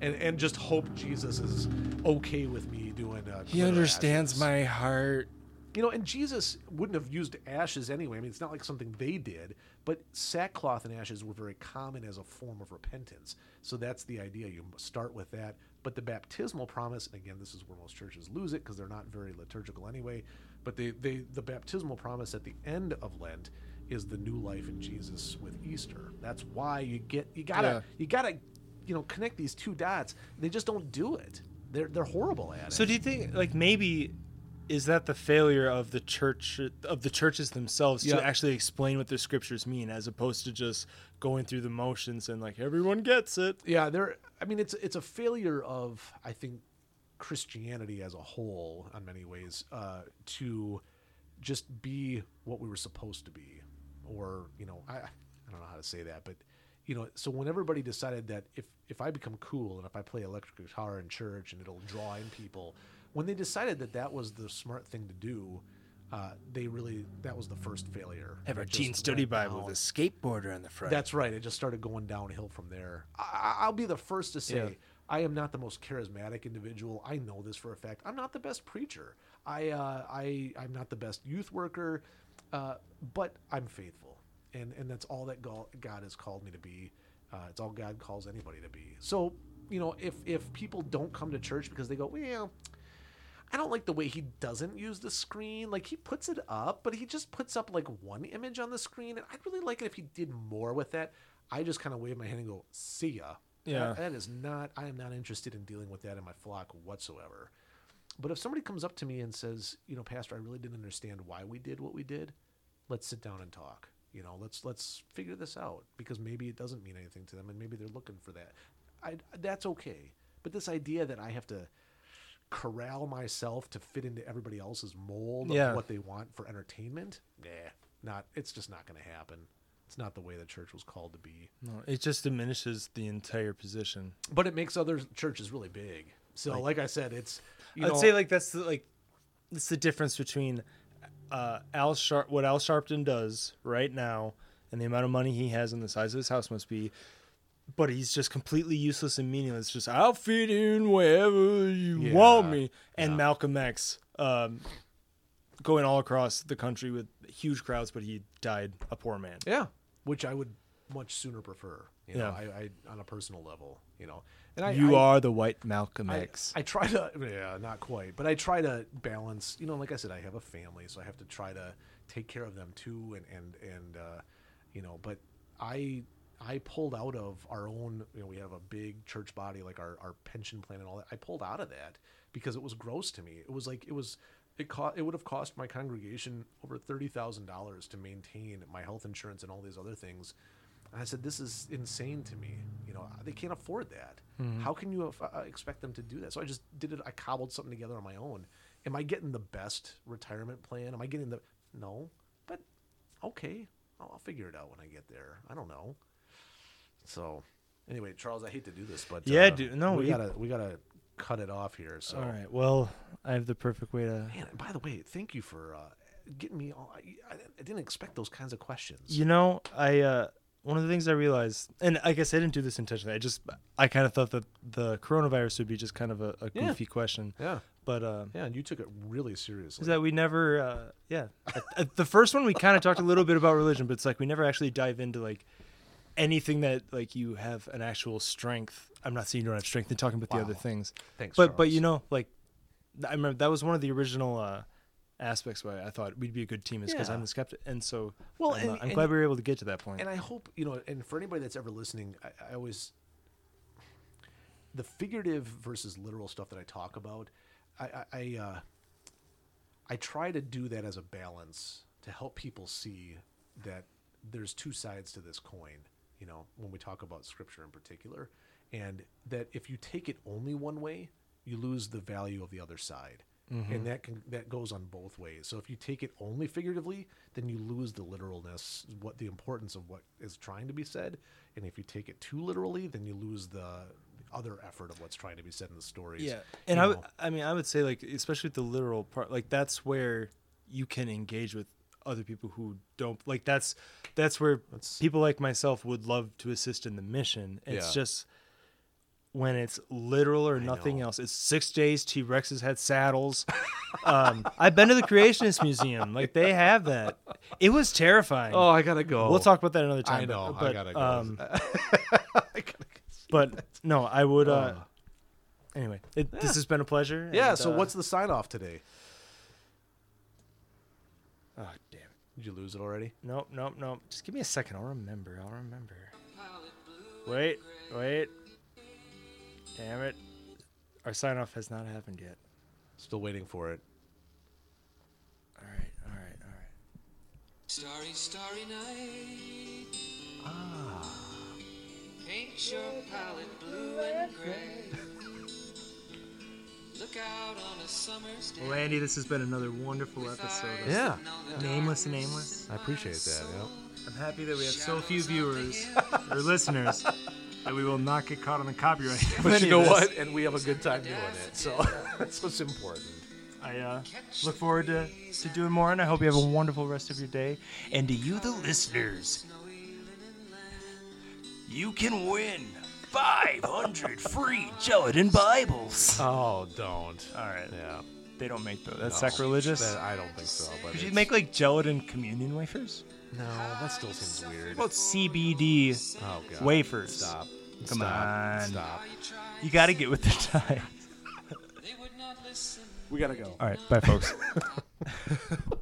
And and just hope Jesus is okay with me doing. Uh, He understands ashes. my heart. You know, and Jesus wouldn't have used ashes anyway. I mean, it's not like something they did, but sackcloth and ashes were very common as a form of repentance. So that's the idea. You start with that. But the baptismal promise, and again, this is where most churches lose it because they're not very liturgical anyway. But they, they, the baptismal promise at the end of Lent is the new life in Jesus with Easter. That's why you get you gotta Yeah. you gotta you know connect these two dots. They just don't do it. They're they're horrible at it. So do you think like maybe is that the failure of the church of the churches themselves Yeah. to actually explain what the scriptures mean as opposed to just going through the motions and like everyone gets it. yeah there i mean it's it's a failure of i think christianity as a whole on many ways uh to just be what we were supposed to be or you know i i don't know how to say that but you know so when everybody decided that if if i become cool and if i play electric guitar in church and it'll draw in people when they decided that that was the smart thing to do uh, they really that was the first failure Have our teen study Bible down. with a skateboarder on the front. That's right. It just started going downhill from there. I, I'll be the first to say Yeah. I am not the most charismatic individual. I know this for a fact. I'm not the best preacher. I uh, I I'm not the best youth worker, uh, but I'm faithful, and and that's all that God, God has called me to be. Uh, it's all God calls anybody to be. So you know, if if people don't come to church because they go, well. I don't like the way he doesn't use the screen. Like he puts it up, but he just puts up like one image on the screen. And I'd really like it if he did more with that. I just kind of wave my hand and go, "See ya." Yeah. That- that is not. I am not interested in dealing with that in my flock whatsoever. But if somebody comes up to me and says, "You know, Pastor, I really didn't understand why we did what we did," let's sit down and talk. You know, let's let's figure this out because maybe it doesn't mean anything to them, and maybe they're looking for that. I that's okay. But this idea that I have to corral myself to fit into everybody else's mold Yeah. of what they want for entertainment, nah, not. It's just not going to happen. It's not the way the church was called to be. No, it just diminishes the entire position. But it makes other churches really big. So, like, I said, it's. You I'd know, say like that's the, like that's the difference between uh, Al Sharp what Al Sharpton does right now and the amount of money he has and the size of his house must be. But he's just completely useless and meaningless. Just I'll fit in wherever you Yeah, want me. And yeah. Malcolm X, um, going all across the country with huge crowds, but he died a poor man. Yeah, which I would much sooner prefer. You know, Yeah. I, I on a personal level, you know, and I, you I, are the white Malcolm I, X. I try to, yeah, not quite, but I try to balance. You know, like I said, I have a family, so I have to try to take care of them too, and and and uh, you know, but I I pulled out of our own. You know, we have a big church body, like our our pension plan and all that. I pulled out of that because it was gross to me. It was like it was. It cost. It would have cost my congregation over thirty thousand dollars to maintain my health insurance and all these other things. And I said, "This is insane to me. You know, they can't afford that. How can you uh, expect them to do that?" So I just did it. I cobbled something together on my own. Am I getting the best retirement plan? Am I getting the no? But okay, I'll figure it out when I get there. I don't know. So anyway, Charles, I hate to do this, but Yeah, uh, dude, no, we we- gotta we gotta cut it off here. So all right. Well, I have the perfect way to. man, by the way, thank you for uh, getting me. All, I, I didn't expect those kinds of questions. You know, I uh one of the things I realized, and I guess I didn't do this intentionally. I just I kind of thought that the coronavirus would be just kind of a, a Yeah. goofy question, yeah, but uh, yeah, and you took it really seriously. is that we never, uh, yeah, at, at the first one we kind of talked a little bit about religion, but it's like we never actually dive into like anything that like you have an actual strength. I'm not saying you don't have strength in talking about the other things, Thanks, but but you know like I remember that was one of the original. uh aspects why I thought we'd be a good team is because Yeah. I'm the skeptic, and so Well, I'm, and- uh, I'm and- glad we were able to get to that point. and I hope you know, and for anybody that's ever listening, I, I always the figurative versus literal stuff that I talk about, I I I, uh, I try to do that as a balance to help people see that there's two sides to this coin. You know, when we talk about scripture in particular, and that if you take it only one way, you lose the value of the other side. Mm-hmm. and that can that goes on both ways. So if you take it only figuratively, then you lose the literalness, what the importance of what is trying to be said, and if you take it too literally, then you lose the other effort of what's trying to be said in the stories. Yeah, and You I I mean, I would say like, especially with the literal part, like that's where you can engage with other people who don't like. That's that's where That's- people like myself would love to assist in the mission. It's Yeah. just when it's literal or nothing know. else. It's six days. T Rexes had saddles. um, I've been to the Creationist Museum. Like they have that. It was terrifying. oh, I gotta go. We'll talk about that another time. I know. But, I gotta go. Um, I gotta go. but no, I would. Uh, Oh. anyway, it, this has been a pleasure. yeah. and, So uh, what's the sign off today? Oh damn. it. Did you lose it already? Nope, nope, nope. Just give me a second. I'll remember. I'll remember. Wait, wait. Damn it. Our sign off has not happened yet. Still waiting for it. All right, all right, all right. Starry, starry night. Ah. Paint your palette blue and gray. Well, Andy, this has been another wonderful episode of Yeah. Nameless and Aimless. I appreciate that. Yeah. I'm happy that we have so few viewers or listeners that we will not get caught on the copyright. But any you know this. what? And we have a good time doing it. So that's what's important. I uh, look forward to, to doing more, and I hope you have a wonderful rest of your day. And to you, the listeners, you can win 500 free gelatin Bibles. Oh, don't. All right. Yeah. They don't make those. That's No, sacrilegious. that- I don't think so. But Could you it's- make like gelatin communion wafers? No, that still seems weird. What about CBD Oh god. wafers? Stop. Come Stop. on. Stop. You got to get with the time. They would not listen. We gotta go. All right. Bye, folks.